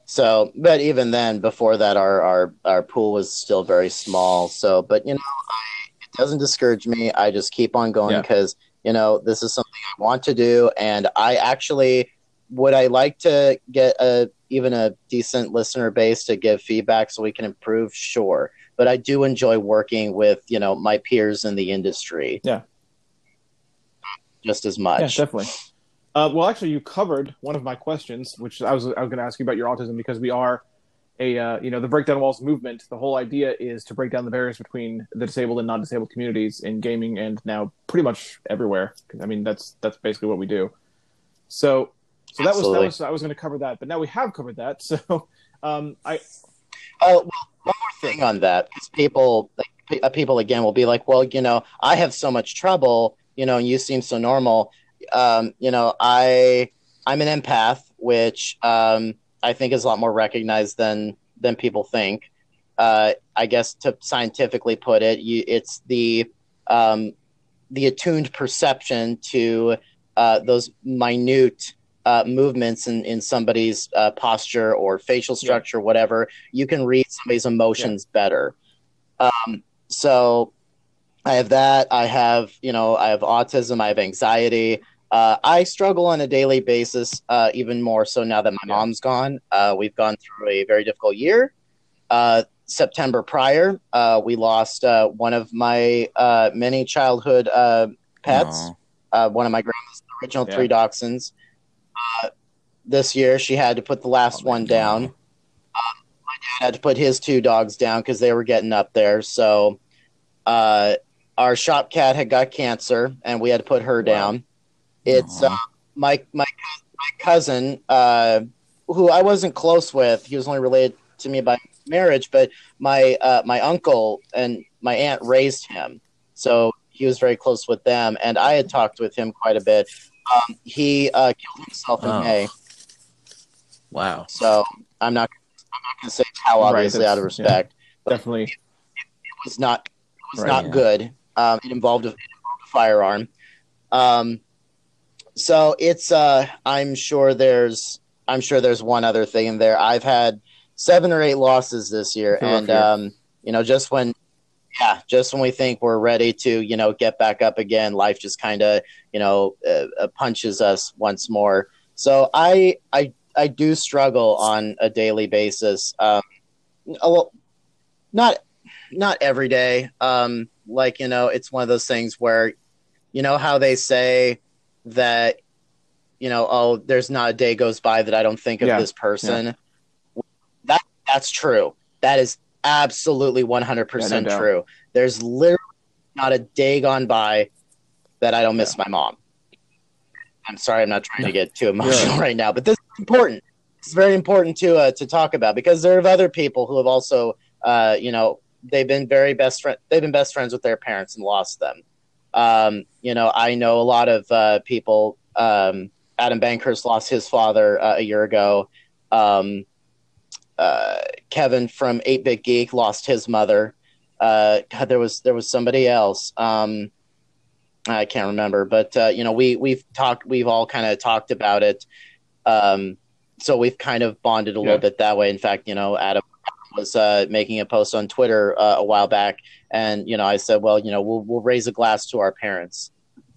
So, but even then, before that, our our our pool was still very small. So, but you know, I, it doesn't discourage me. I just keep on going Yeah. because you know this is something I want to do, and I actually would I like to get a even a decent listener base to give feedback so we can improve. Sure, but I do enjoy working with you know my peers in the industry. Yeah. just as much. Yeah, much. definitely. Uh, well, actually, you covered one of my questions, which I was I was going to ask you about your autism because we are a uh, you know the breakdown walls movement. The whole idea is to break down the barriers between the disabled and non-disabled communities in gaming and now pretty much everywhere. I mean, that's that's basically what we do. So, so that was that was I was going to cover that, but now we have covered that. So, um, I Oh, well, one more thing on that, because people, like, uh, people again will be like, well, you know, I have so much trouble, you know, and you seem so normal. Um, you know, I, I'm an empath, which um, I think is a lot more recognized than than people think. Uh, I guess to scientifically put it, you, it's the um, the attuned perception to uh, those minute uh, movements in, in somebody's uh, posture or facial structure, whatever, you can read somebody's emotions better. Um, so I have that. I have, you know, I have autism. I have anxiety. Uh, I struggle on a daily basis, uh, even more so now that my mom's gone. Uh, we've gone through a very difficult year. Uh, September prior, uh, we lost uh, one of my uh, many childhood uh, pets uh, one of my grandma's original Yeah. three dachshunds. Uh, this year, she had to put the last Oh, one down. God. Uh, my dad had to put his two dogs down because they were getting up there. So uh, our shop cat had got cancer, and we had to put her Wow. down. It's uh, my my my cousin, uh, who I wasn't close with. He was only related to me by marriage, but my uh, my uncle and my aunt raised him, so he was very close with them. And I had talked with him quite a bit. Um, he uh, killed himself in Oh. May, Wow. so I'm not I'm not going to say how obviously that's- out of respect. Definitely. It was not it was Right, not yeah. good. Um, it involved a, it involved a firearm. Um, so it's uh, I'm sure there's I'm sure there's one other thing in there. I've had seven or eight losses this year, and year. um, you know, just when yeah, just when we think we're ready to you know get back up again, life just kind of you know uh, uh, punches us once more. So I I I do struggle on a daily basis. Um, little- not not every day. Um, like you know, it's one of those things where, you know, how they say that, you know, oh, there's not a day goes by that I don't think of Yeah, this person. That that's true. That is absolutely one hundred percent Yeah, no true. There's literally not a day gone by that I don't miss my mom. I'm sorry, I'm not trying to get too emotional right now, but this is important. It's very important to uh, to talk about because there are other people who have also, uh, you know, they've been very best friend. They've been best friends with their parents and lost them. Um, you know, I know a lot of uh, people. Um, Adam Bankhurst lost his father uh, a year ago. Um, uh, Kevin from Eight Bit Geek lost his mother. Uh, God, there was there was somebody else. Um, I can't remember, but uh, you know, we we've talked, we've all kind of talked about it. Um, so we've kind of bonded a Yeah. little bit that way. In fact, you know, Adam was uh, making a post on Twitter uh, a while back, and you know, I said, well, you know, we'll we'll raise a glass to our parents.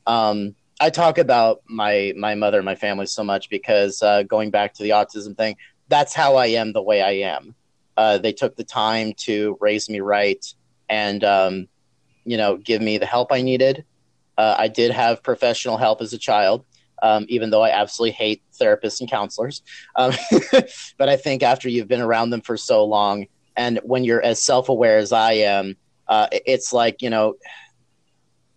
Um, I talk about my my mother and my family so much because uh, going back to the autism thing, that's how I am the way I am. Uh, they took the time to raise me right and um, you know give me the help I needed. Uh, I did have professional help as a child, um, even though I absolutely hate therapists and counselors. Um, but I think after you've been around them for so long, and when you're as self aware as I am, uh, it's like you know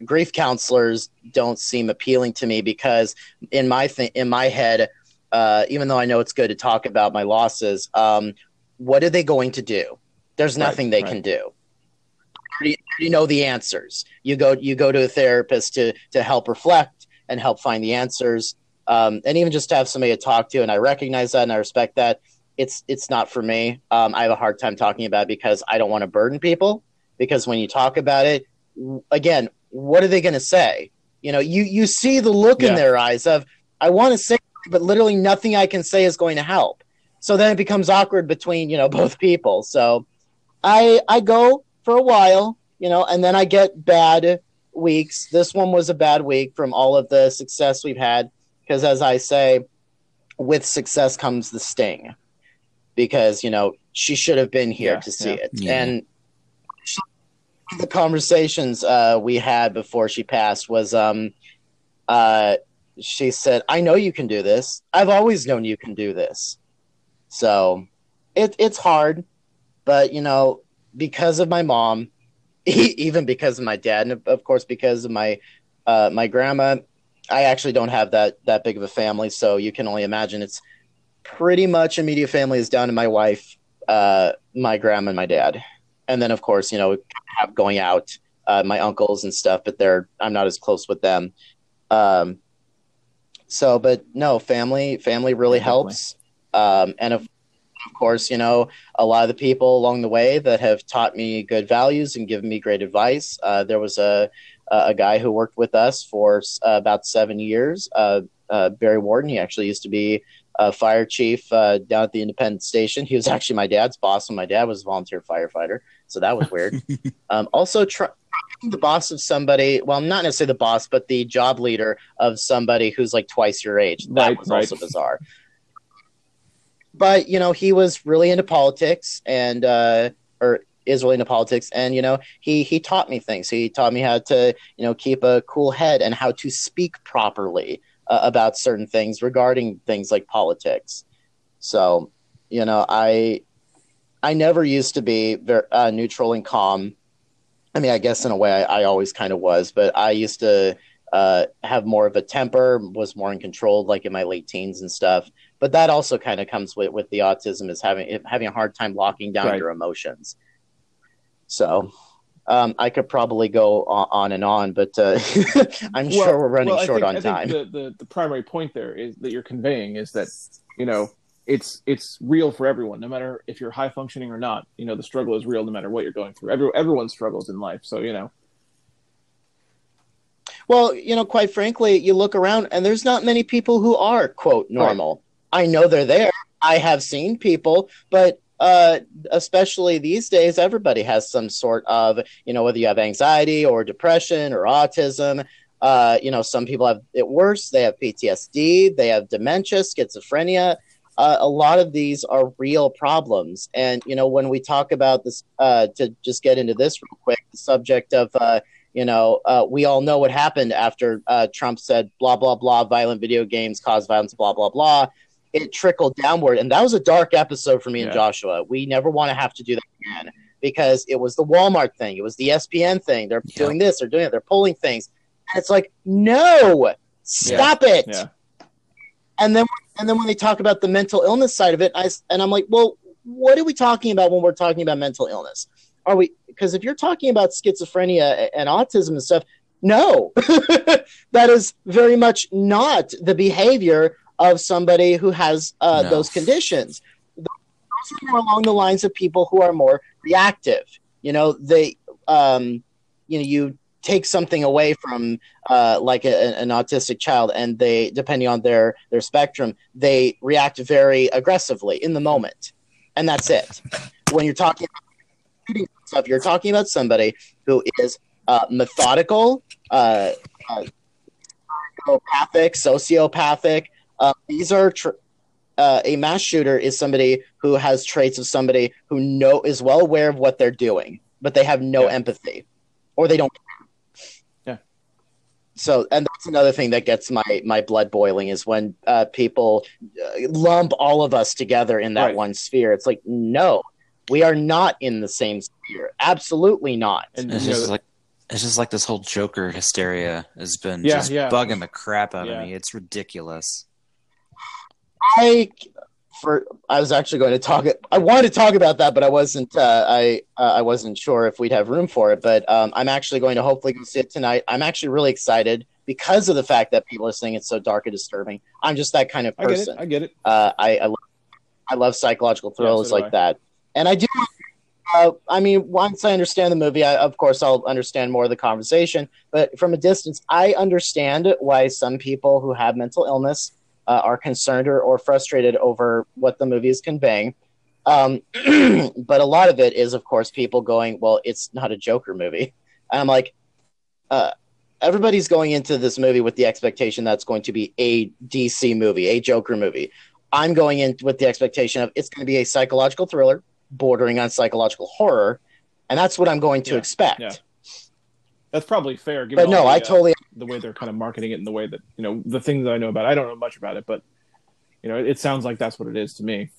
grief counselors don't seem appealing to me because in my th- in my head, uh, even though I know it's good to talk about my losses, um, what are they going to do? There's Right, nothing they right. can do. You, you know the answers. You go you go to a therapist to to help reflect and help find the answers, um, and even just to have somebody to talk to. And I recognize that and I respect that. It's it's not for me. Um, I have a hard time talking about it because I don't want to burden people. Because when you talk about it, again, what are they going to say? You know, you you see the look in their eyes of I want to say, but literally nothing I can say is going to help. So then it becomes awkward between you know both people. So I I go for a while, you know, and then I get bad weeks. This one was a bad week from all of the success we've had because as I say, with success comes the sting. Because, you know, she should have been here Yeah, to see yeah. it. Yeah. And the conversations uh, we had before she passed was um uh she said, I know you can do this. I've always known you can do this. So it it's hard, but you know, because of my mom, even because of my dad, and of course because of my uh, my grandma, I actually don't have that that big of a family, so you can only imagine it's pretty much immediate family is down to my wife, uh, my grandma, and my dad, and then of course you know have going out uh, my uncles and stuff, but they're I'm not as close with them. Um, so, but no, family family really definitely. helps, um, and of of course, you know, a lot of the people along the way that have taught me good values and given me great advice. Uh, there was a a guy who worked with us for uh, about seven years, uh, uh, Barry Warden. He actually used to be a fire chief uh, down at the Independent Station. He was actually my dad's boss when my dad was a volunteer firefighter, so that was weird. um, also, try the boss of somebody. Well, not necessarily the boss, but the job leader of somebody who's like twice your age. That Right, was right. also bizarre but you know he was really into politics and uh or is really into politics and you know he he taught me things he taught me how to you know keep a cool head and how to speak properly uh, about certain things regarding things like politics so you know i I never used to be very uh, neutral and calm. I mean, I guess in a way I, I always kind of was, but I used to uh, have more of a temper, was more in control, like in my late teens and stuff. But that also kind of comes with with the autism is having having a hard time locking down Right. your emotions. So. Um, I could probably go on, on and on, but uh, I'm sure we're running well, short think- on I think time. The, the the primary point there is that you're conveying is that you know it's it's real for everyone, no matter if you're high functioning or not. You know, the struggle is real, no matter what you're going through. Every everyone struggles in life, so you know. Well, you know, quite frankly, you look around and there's not many people who are quote normal. I know they're there. I have seen people, but uh, especially these days, everybody has some sort of, you know, whether you have anxiety or depression or autism. Uh, you know, some people have it worse. They have PTSD, they have dementia, schizophrenia. Uh, a lot of these are real problems. And, you know, when we talk about this, uh, to just get into this real quick, the subject of, uh, you know, uh, we all know what happened after uh, Trump said blah blah blah, violent video games cause violence, blah blah blah. It trickled downward, and that was a dark episode for me and Joshua. We never want to have to do that again because it was the Walmart thing, it was the ESPN thing. They're Yeah. doing this, they're doing it, they're pulling things, and it's like, no, stop it. Yeah. And then and then when they talk about the mental illness side of it, I and I'm like, well, what are we talking about when we're talking about mental illness? Are we because if you're talking about schizophrenia and autism and stuff, no, that is very much not the behavior of somebody who has uh, No. those conditions. Those are more along the lines of people who are more reactive. You know, they, um, you know, you take something away from uh, like a, an autistic child, and they, depending on their their spectrum, they react very aggressively in the moment, and that's it. When you're talking about shooting stuff, you're talking about somebody who is uh, methodical, uh, uh, psychopathic, sociopathic. Uh, these are tr- uh, a mass shooter is somebody who has traits of somebody who know is well aware of what they're doing, but they have no Yeah. empathy, or they don't. Yeah. So, and that's another thing that gets my my blood boiling is when uh, people uh, lump all of us together in that Right. one sphere. It's like, no, we are not in the same sphere. Absolutely not. And It's you know, just like it's just like this whole Joker hysteria has been Yeah, just yeah. bugging the crap out Yeah. of me. It's ridiculous. I for I was actually going to talk. I wanted to talk about that, but I wasn't. Uh, I uh, I wasn't sure if we'd have room for it. But um, I'm actually going to hopefully go see it tonight. I'm actually really excited because of the fact that people are saying it's so dark and disturbing. I'm just that kind of I get it. person. I get it. Uh, I I love, I love psychological thrillers so like I. that, and I do. Uh, I mean, once I understand the movie, I, of course, I'll understand more of the conversation. But from a distance, I understand why some people who have mental illness uh, are concerned or, or frustrated over what the movie is conveying. Um, but a lot of it is, of course, people going, "Well, it's not a Joker movie," and I'm like, uh, everybody's going into this movie with the expectation that's going to be a DC movie, a Joker movie. I'm going in with the expectation of it's going to be a psychological thriller bordering on psychological horror, and that's what I'm going to Yeah, expect. yeah. That's probably fair. Given But no, the, I uh, totally the way they're kind of marketing it and the way that you know the things that I know about. it. I don't know much about it, but you know, it, it sounds like that's what it is to me.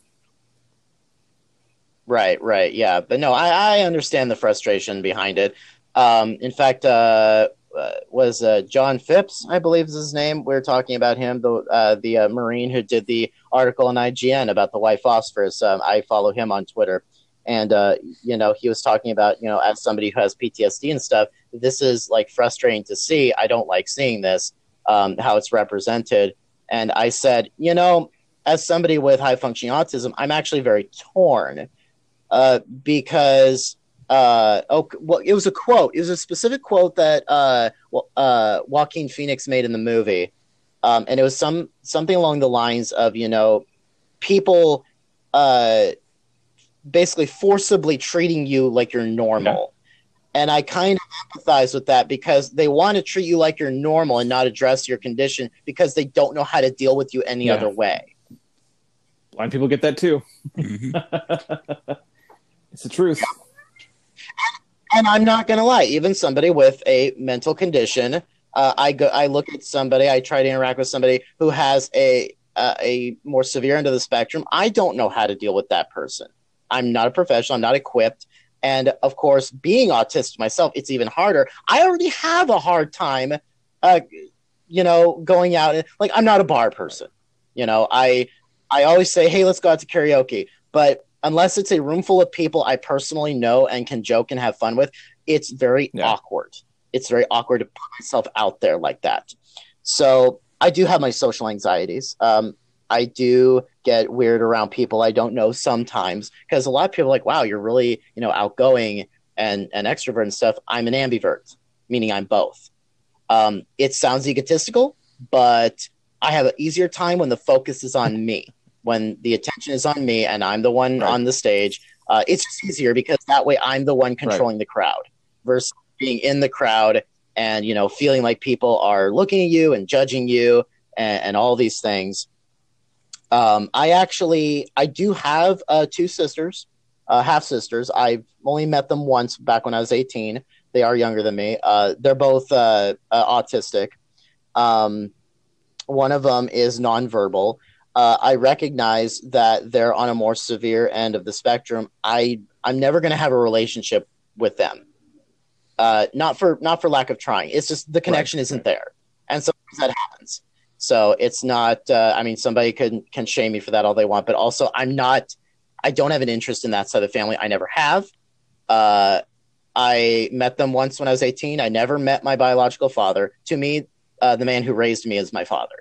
Right, right, yeah, but no, I, I understand the frustration behind it. Um, in fact, uh, uh, was uh, John Phipps, I believe is his name. We are talking about him, the uh, the uh, Marine who did the article on IGN about the white phosphorus. Um, I follow him on Twitter, and uh, you know he was talking about you know as somebody who has PTSD and stuff, this is like frustrating to see. I don't like seeing this, um, how it's represented. And I said, you know, as somebody with high functioning autism, I'm actually very torn uh, because uh, oh well, it was a quote. It was a specific quote that uh, uh, Joaquin Phoenix made in the movie, um, and it was some something along the lines of you know people uh, basically forcibly treating you like you're normal. And I kind of empathize with that because they want to treat you like you're normal and not address your condition because they don't know how to deal with you any Yeah. other way. Blind people get that too. Mhm. it's the truth. and I'm not gonna lie, even somebody with a mental condition, uh, I go, I look at somebody, I try to interact with somebody who has a uh, a more severe end of the spectrum. I don't know how to deal with that person. I'm not a professional. I'm not equipped. And of course, being autistic myself, it's even harder. I already have a hard time, uh, you know, going out and like I'm not a bar person. You know, I I always say, hey, let's go out to karaoke. But unless it's a room full of people I personally know and can joke and have fun with, it's very Yeah. awkward. It's very awkward to put myself out there like that. So I do have my social anxieties. Um, I do get weird around people I don't know sometimes because a lot of people are like, wow, you're really, you know, outgoing and, and extrovert and stuff. I'm an ambivert, meaning I'm both. Um, it sounds egotistical, but I have an easier time when the focus is on me, when the attention is on me and I'm the one Right. on the stage. Uh, it's just easier because that way I'm the one controlling the crowd versus being in the crowd and you know feeling like people are looking at you and judging you and, and all these things. Um, I actually I do have uh, two sisters, uh, half sisters. I've only met them once back when I was 18. They are younger than me. Uh, they're both uh, uh, autistic. Um, one of them is nonverbal. Uh, I recognize that they're on a more severe end of the spectrum. I I'm never going to have a relationship with them. Uh, not for not for lack of trying. It's just the connection isn't there, and sometimes that happens. So it's not. Uh, I mean, somebody can can shame me for that all they want, but also I'm not. I don't have an interest in that side of the family. I never have. Uh, I met them once when I was 18. I never met my biological father. To me, uh, the man who raised me is my father.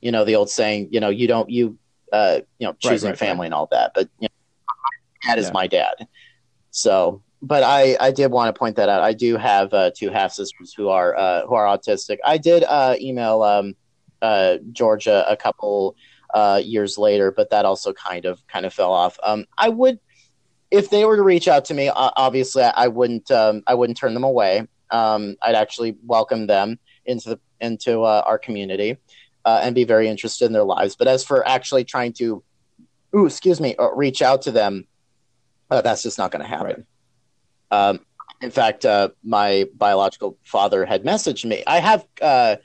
You know the old saying. You know you don't you uh, you know choosing right, family and all that, but you know, my dad is Yeah. my dad. So, but I I did want to point that out. I do have uh, two half sisters who are uh, who are autistic. I did uh, email um, uh, Georgia a couple uh, years later, but that also kind of kind of fell off. Um, I would if they were to reach out to me. Uh, obviously, I, wouldn't um, I wouldn't turn them away. Um, I'd actually welcome them into the into uh, our community uh, and be very interested in their lives. But as for actually trying to, ooh, excuse me, uh, reach out to them, uh, that's just not going to happen. Um, in fact, uh, my biological father had messaged me. I have uh,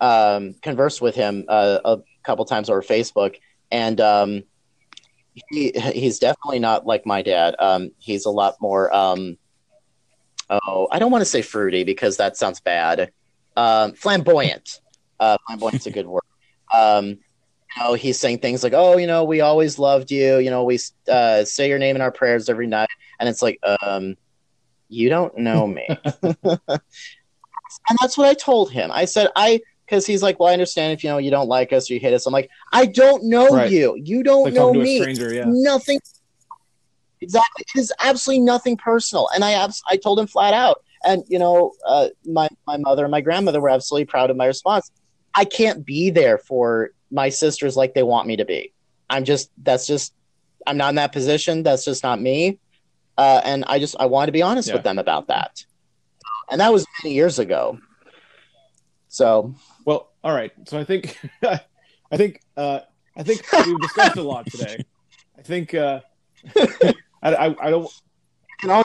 um, conversed with him uh, a couple times over Facebook, and um, he he's definitely not like my dad. Um, he's a lot more. Um, oh, I don't want to say fruity because that sounds bad. Um, flamboyant. Uh, flamboyant's a good word. Um, you know, he's saying things like, "Oh, you know, we always loved you. You know, we uh, say your name in our prayers every night," and it's like, um, you don't know me. and that's what I told him. I said, I because he's like, well, I understand if you know you don't like us or you hate us. I'm like, I don't know Right. you. You don't Like know me. stranger, yeah. Nothing. Exactly. It is absolutely nothing personal. And I abs- I told him flat out. And you know, uh, my my mother and my grandmother were absolutely proud of my response. I can't be there for my sisters like they want me to be. I'm just that's just I'm not in that position. That's just not me. Uh, and I just I wanted to be honest Yeah. with them about that. And that was many years ago. So all right. So I think I think uh, I think we've discussed a lot today. I think uh, I, I, I don't can always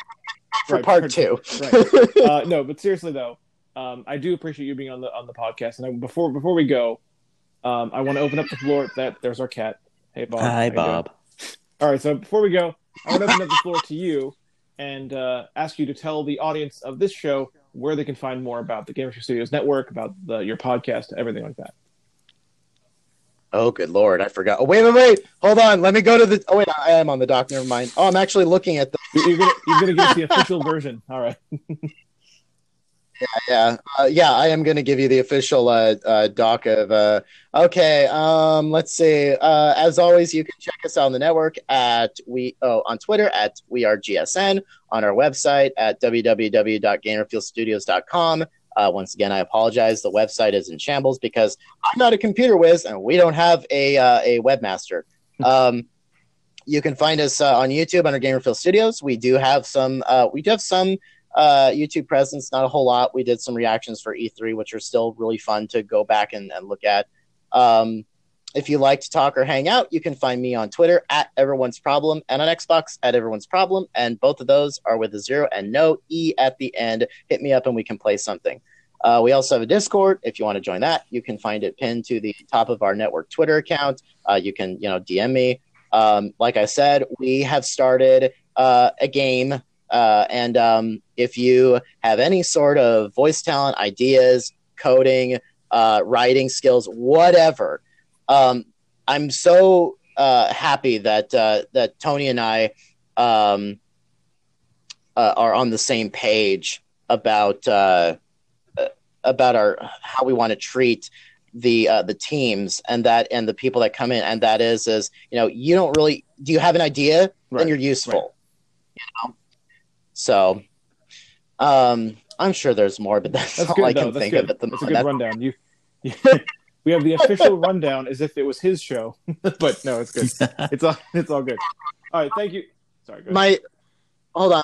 for Right, part part two. right. uh, no, but seriously though, um, I do appreciate you being on the on the podcast. And I, before before we go, um, I want to open up the floor. That there's our cat. Hey Bob. Hi, you doing? Bob. All right. So before we go, I want to open up the floor to you and uh, ask you to tell the audience of this show where they can find more about the Gamer Studios Network, about the, your podcast, everything like that. Oh, good lord, I forgot. Oh, wait, wait, wait. Hold on. Let me go to the. Oh, wait, I am on the dock. Never mind. Oh, I'm actually looking at the. You're, gonna you're gonna give us the official version. All right. Yeah, uh, yeah. I am going to give you the official uh, uh, doc of. Uh, okay, um, let's see. Uh, as always, you can check us out on the network at we. Oh, on Twitter at we are GSN. On our website at www.gamerfuelstudios.com. Uh, once again, I apologize. The website is in shambles because I'm not a computer whiz and we don't have a uh, a webmaster. Um, you can find us uh, on YouTube under Gamer Fuel Studios. We do have some. Uh, we do have some uh, YouTube presence, not a whole lot. We did some reactions for E3, which are still really fun to go back and, and look at. Um, if you like to talk or hang out, you can find me on Twitter at Everyone's Problem and on Xbox at Everyone's Problem. And both of those are with a zero and no E at the end. Hit me up and we can play something. Uh, we also have a Discord. If you want to join that, you can find it pinned to the top of our network Twitter account. Uh, you can, you know, DM me. Um, like I said, we have started uh, a game. Uh, and um, if you have any sort of voice talent, ideas, coding, uh, writing skills, whatever, um, I'm so uh, happy that uh, that Tony and I um, uh, are on the same page about uh, about our how we want to treat the uh, the teams and that and the people that come in. And that is is you know you don't really do you have an idea? Right, then you're useful. You know so um i'm sure there's more but that's, That's all good. i no, can that's think good. of at the That's a good rundown. You, we have the official rundown as if it was his show, but no, it's good. It's all it's all good. All right, thank you. Sorry. Go my hold on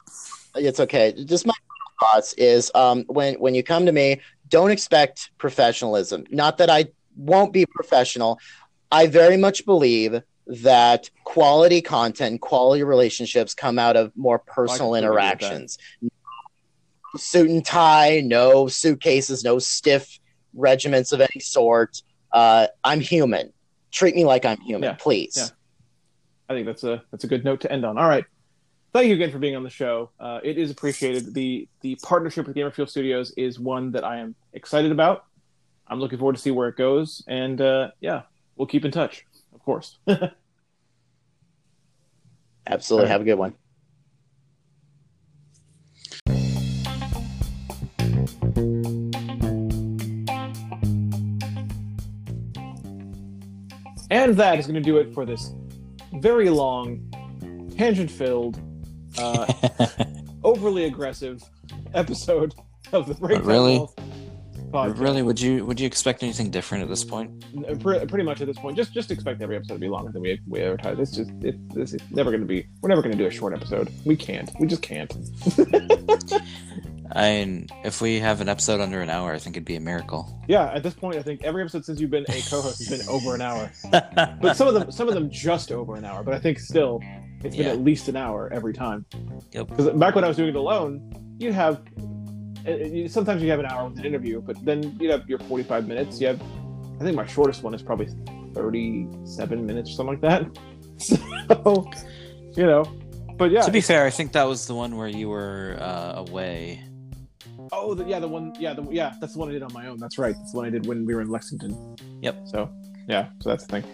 it's okay just my thoughts is um when when you come to me don't expect professionalism not that i won't be professional i very much believe that quality content quality relationships come out of more personal completely agree with that. interactions no suit and tie no suitcases no stiff regiments of any sort uh i'm human treat me like i'm human Yeah, please yeah. I think that's a that's a good note to end on. All right. Thank you again for being on the show. Uh, it is appreciated. the The partnership with Gamer Fuel Studios is one that I am excited about. I'm looking forward to see where it goes, and uh, yeah, we'll keep in touch, of course. absolutely right. have a good one And that is going to do it for this very long, tangent filled, uh, overly aggressive episode of the Breakdown really? Walls podcast. really, would you would you expect anything different at this point? Pre- pretty much at this point, just just expect every episode to be longer than we we advertise. It's just it, this is never going to be. We're never going to do a short episode. We can't. We just can't. I mean, if we have an episode under an hour, I think it'd be a miracle. Yeah, at this point, I think every episode since you've been a co-host has been over an hour. But some of them, some of them just over an hour. But I think still, it's been Yeah. at least an hour every time. Yep. Because back when I was doing it alone, you'd have sometimes you have an hour with an interview, but then you'd have your forty-five minutes. You have, I think my shortest one is probably thirty-seven minutes, or something like that. So, you know, but yeah. to be fair, I think that was the one where you were uh, away. oh, the, yeah, the one, yeah, the, yeah, that's the one I did on my own. That's right. That's the one I did when we were in Lexington. Yep. So yeah, so that's the thing.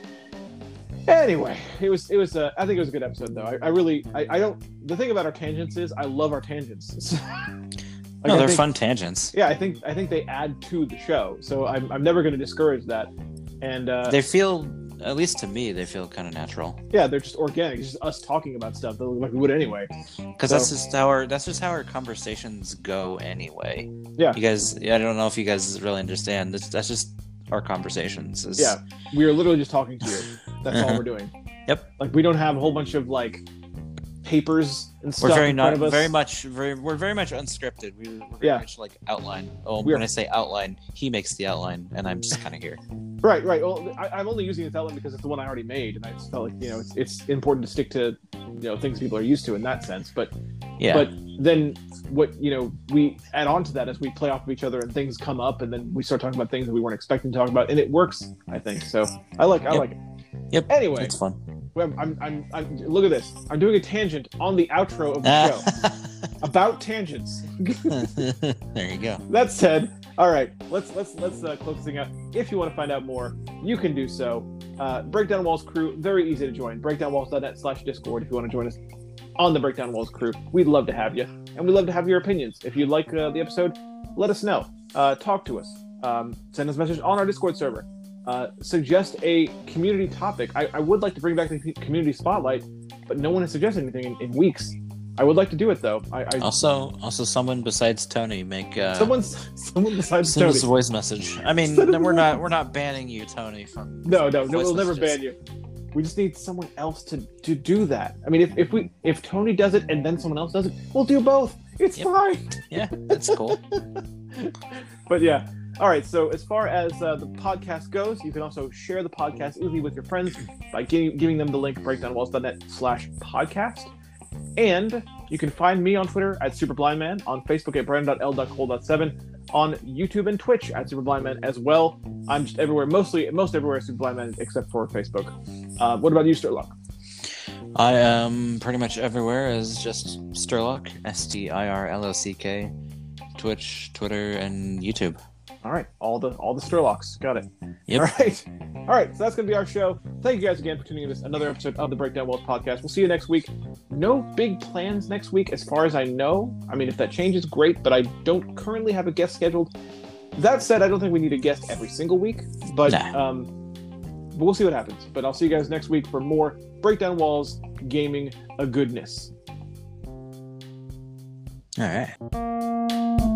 Anyway, it was it was uh, I think it was a good episode though. I, I really I, I don't the thing about our tangents is I love our tangents. Like, no, they're think- fun tangents. Yeah, I think I think they add to the show, so I'm I'm never going to discourage that. And uh, They feel, at least to me, they feel kind of natural. yeah, they're just organic. It's just us talking about stuff that like we would anyway. Because that's just how our that's just how our conversations go anyway. Yeah. You guys, I don't know if you guys really understand. That's that's just our conversations. is- Yeah, we are literally just talking to you. That's all we're doing. Yep. Like we don't have a whole bunch of like papers and We're very not very much very we're very much unscripted. We, we're very Yeah. much like outline. Oh, We are- when I say outline, he makes the outline, and I'm just kind of here. Right, right. Well, I, I'm only using this outline because it's the one I already made, and I just felt like you know it's, it's important to stick to you know things people are used to in that sense. But Yeah. but then what you know we add on to that as we play off of each other and things come up, and then we start talking about things that we weren't expecting to talk about, and it works. I think so. I like I Yep. like it. Yep. Anyway, it's fun. I'm, I'm, I'm, I'm look at this. I'm doing a tangent on the outro of the show about tangents. there you go. That said, all right, let's let's let's uh, close this thing out. If you want to find out more, you can do so. Uh, Breakdown Walls crew, very easy to join. Breakdownwalls.net slash Discord if you want to join us on the Breakdown Walls crew. We'd love to have you, and we'd love to have your opinions. If you like uh, the episode, let us know. Uh, talk to us. Um, send us a message on our Discord server. Uh, suggest a community topic. I, I would like to bring back the community spotlight, but no one has suggested anything in, in weeks. I would like to do it though. I, I Also, also someone besides Tony make uh, someone's someone besides send Tony. us a voice message. I mean, Send we're not we're not banning you, Tony, from No, no, no, we'll never ban you. We just need someone else to to do that. I mean, if, if we if Tony does it and then someone else does it, we'll do both. It's Yep. fine. Yeah, that's cool. But yeah. All right. So as far as uh, the podcast goes, you can also share the podcast easily with your friends by giving, giving them the link breakdownwalls.net slash podcast. And you can find me on Twitter at superblindman, on Facebook at brandon.l.cole.7, on YouTube and Twitch at superblindman as well. I'm just everywhere, mostly most everywhere superblindman except for Facebook. Uh, what about you, Stirlock? I am pretty much everywhere as just Stirlock, S T I R L O C K, Twitch, Twitter, and YouTube. All right, all the all the Stirlocks. Got it. Yep. All right. All right, so that's going to be our show. Thank you guys again for tuning in to another episode of the Breakdown Walls podcast. We'll see you next week. No big plans next week as far as I know. I mean, if that changes, great, but I don't currently have a guest scheduled. That said, I don't think we need a guest every single week, but Nah. um but we'll see what happens. But I'll see you guys next week for more Breakdown Walls gaming a goodness. All right.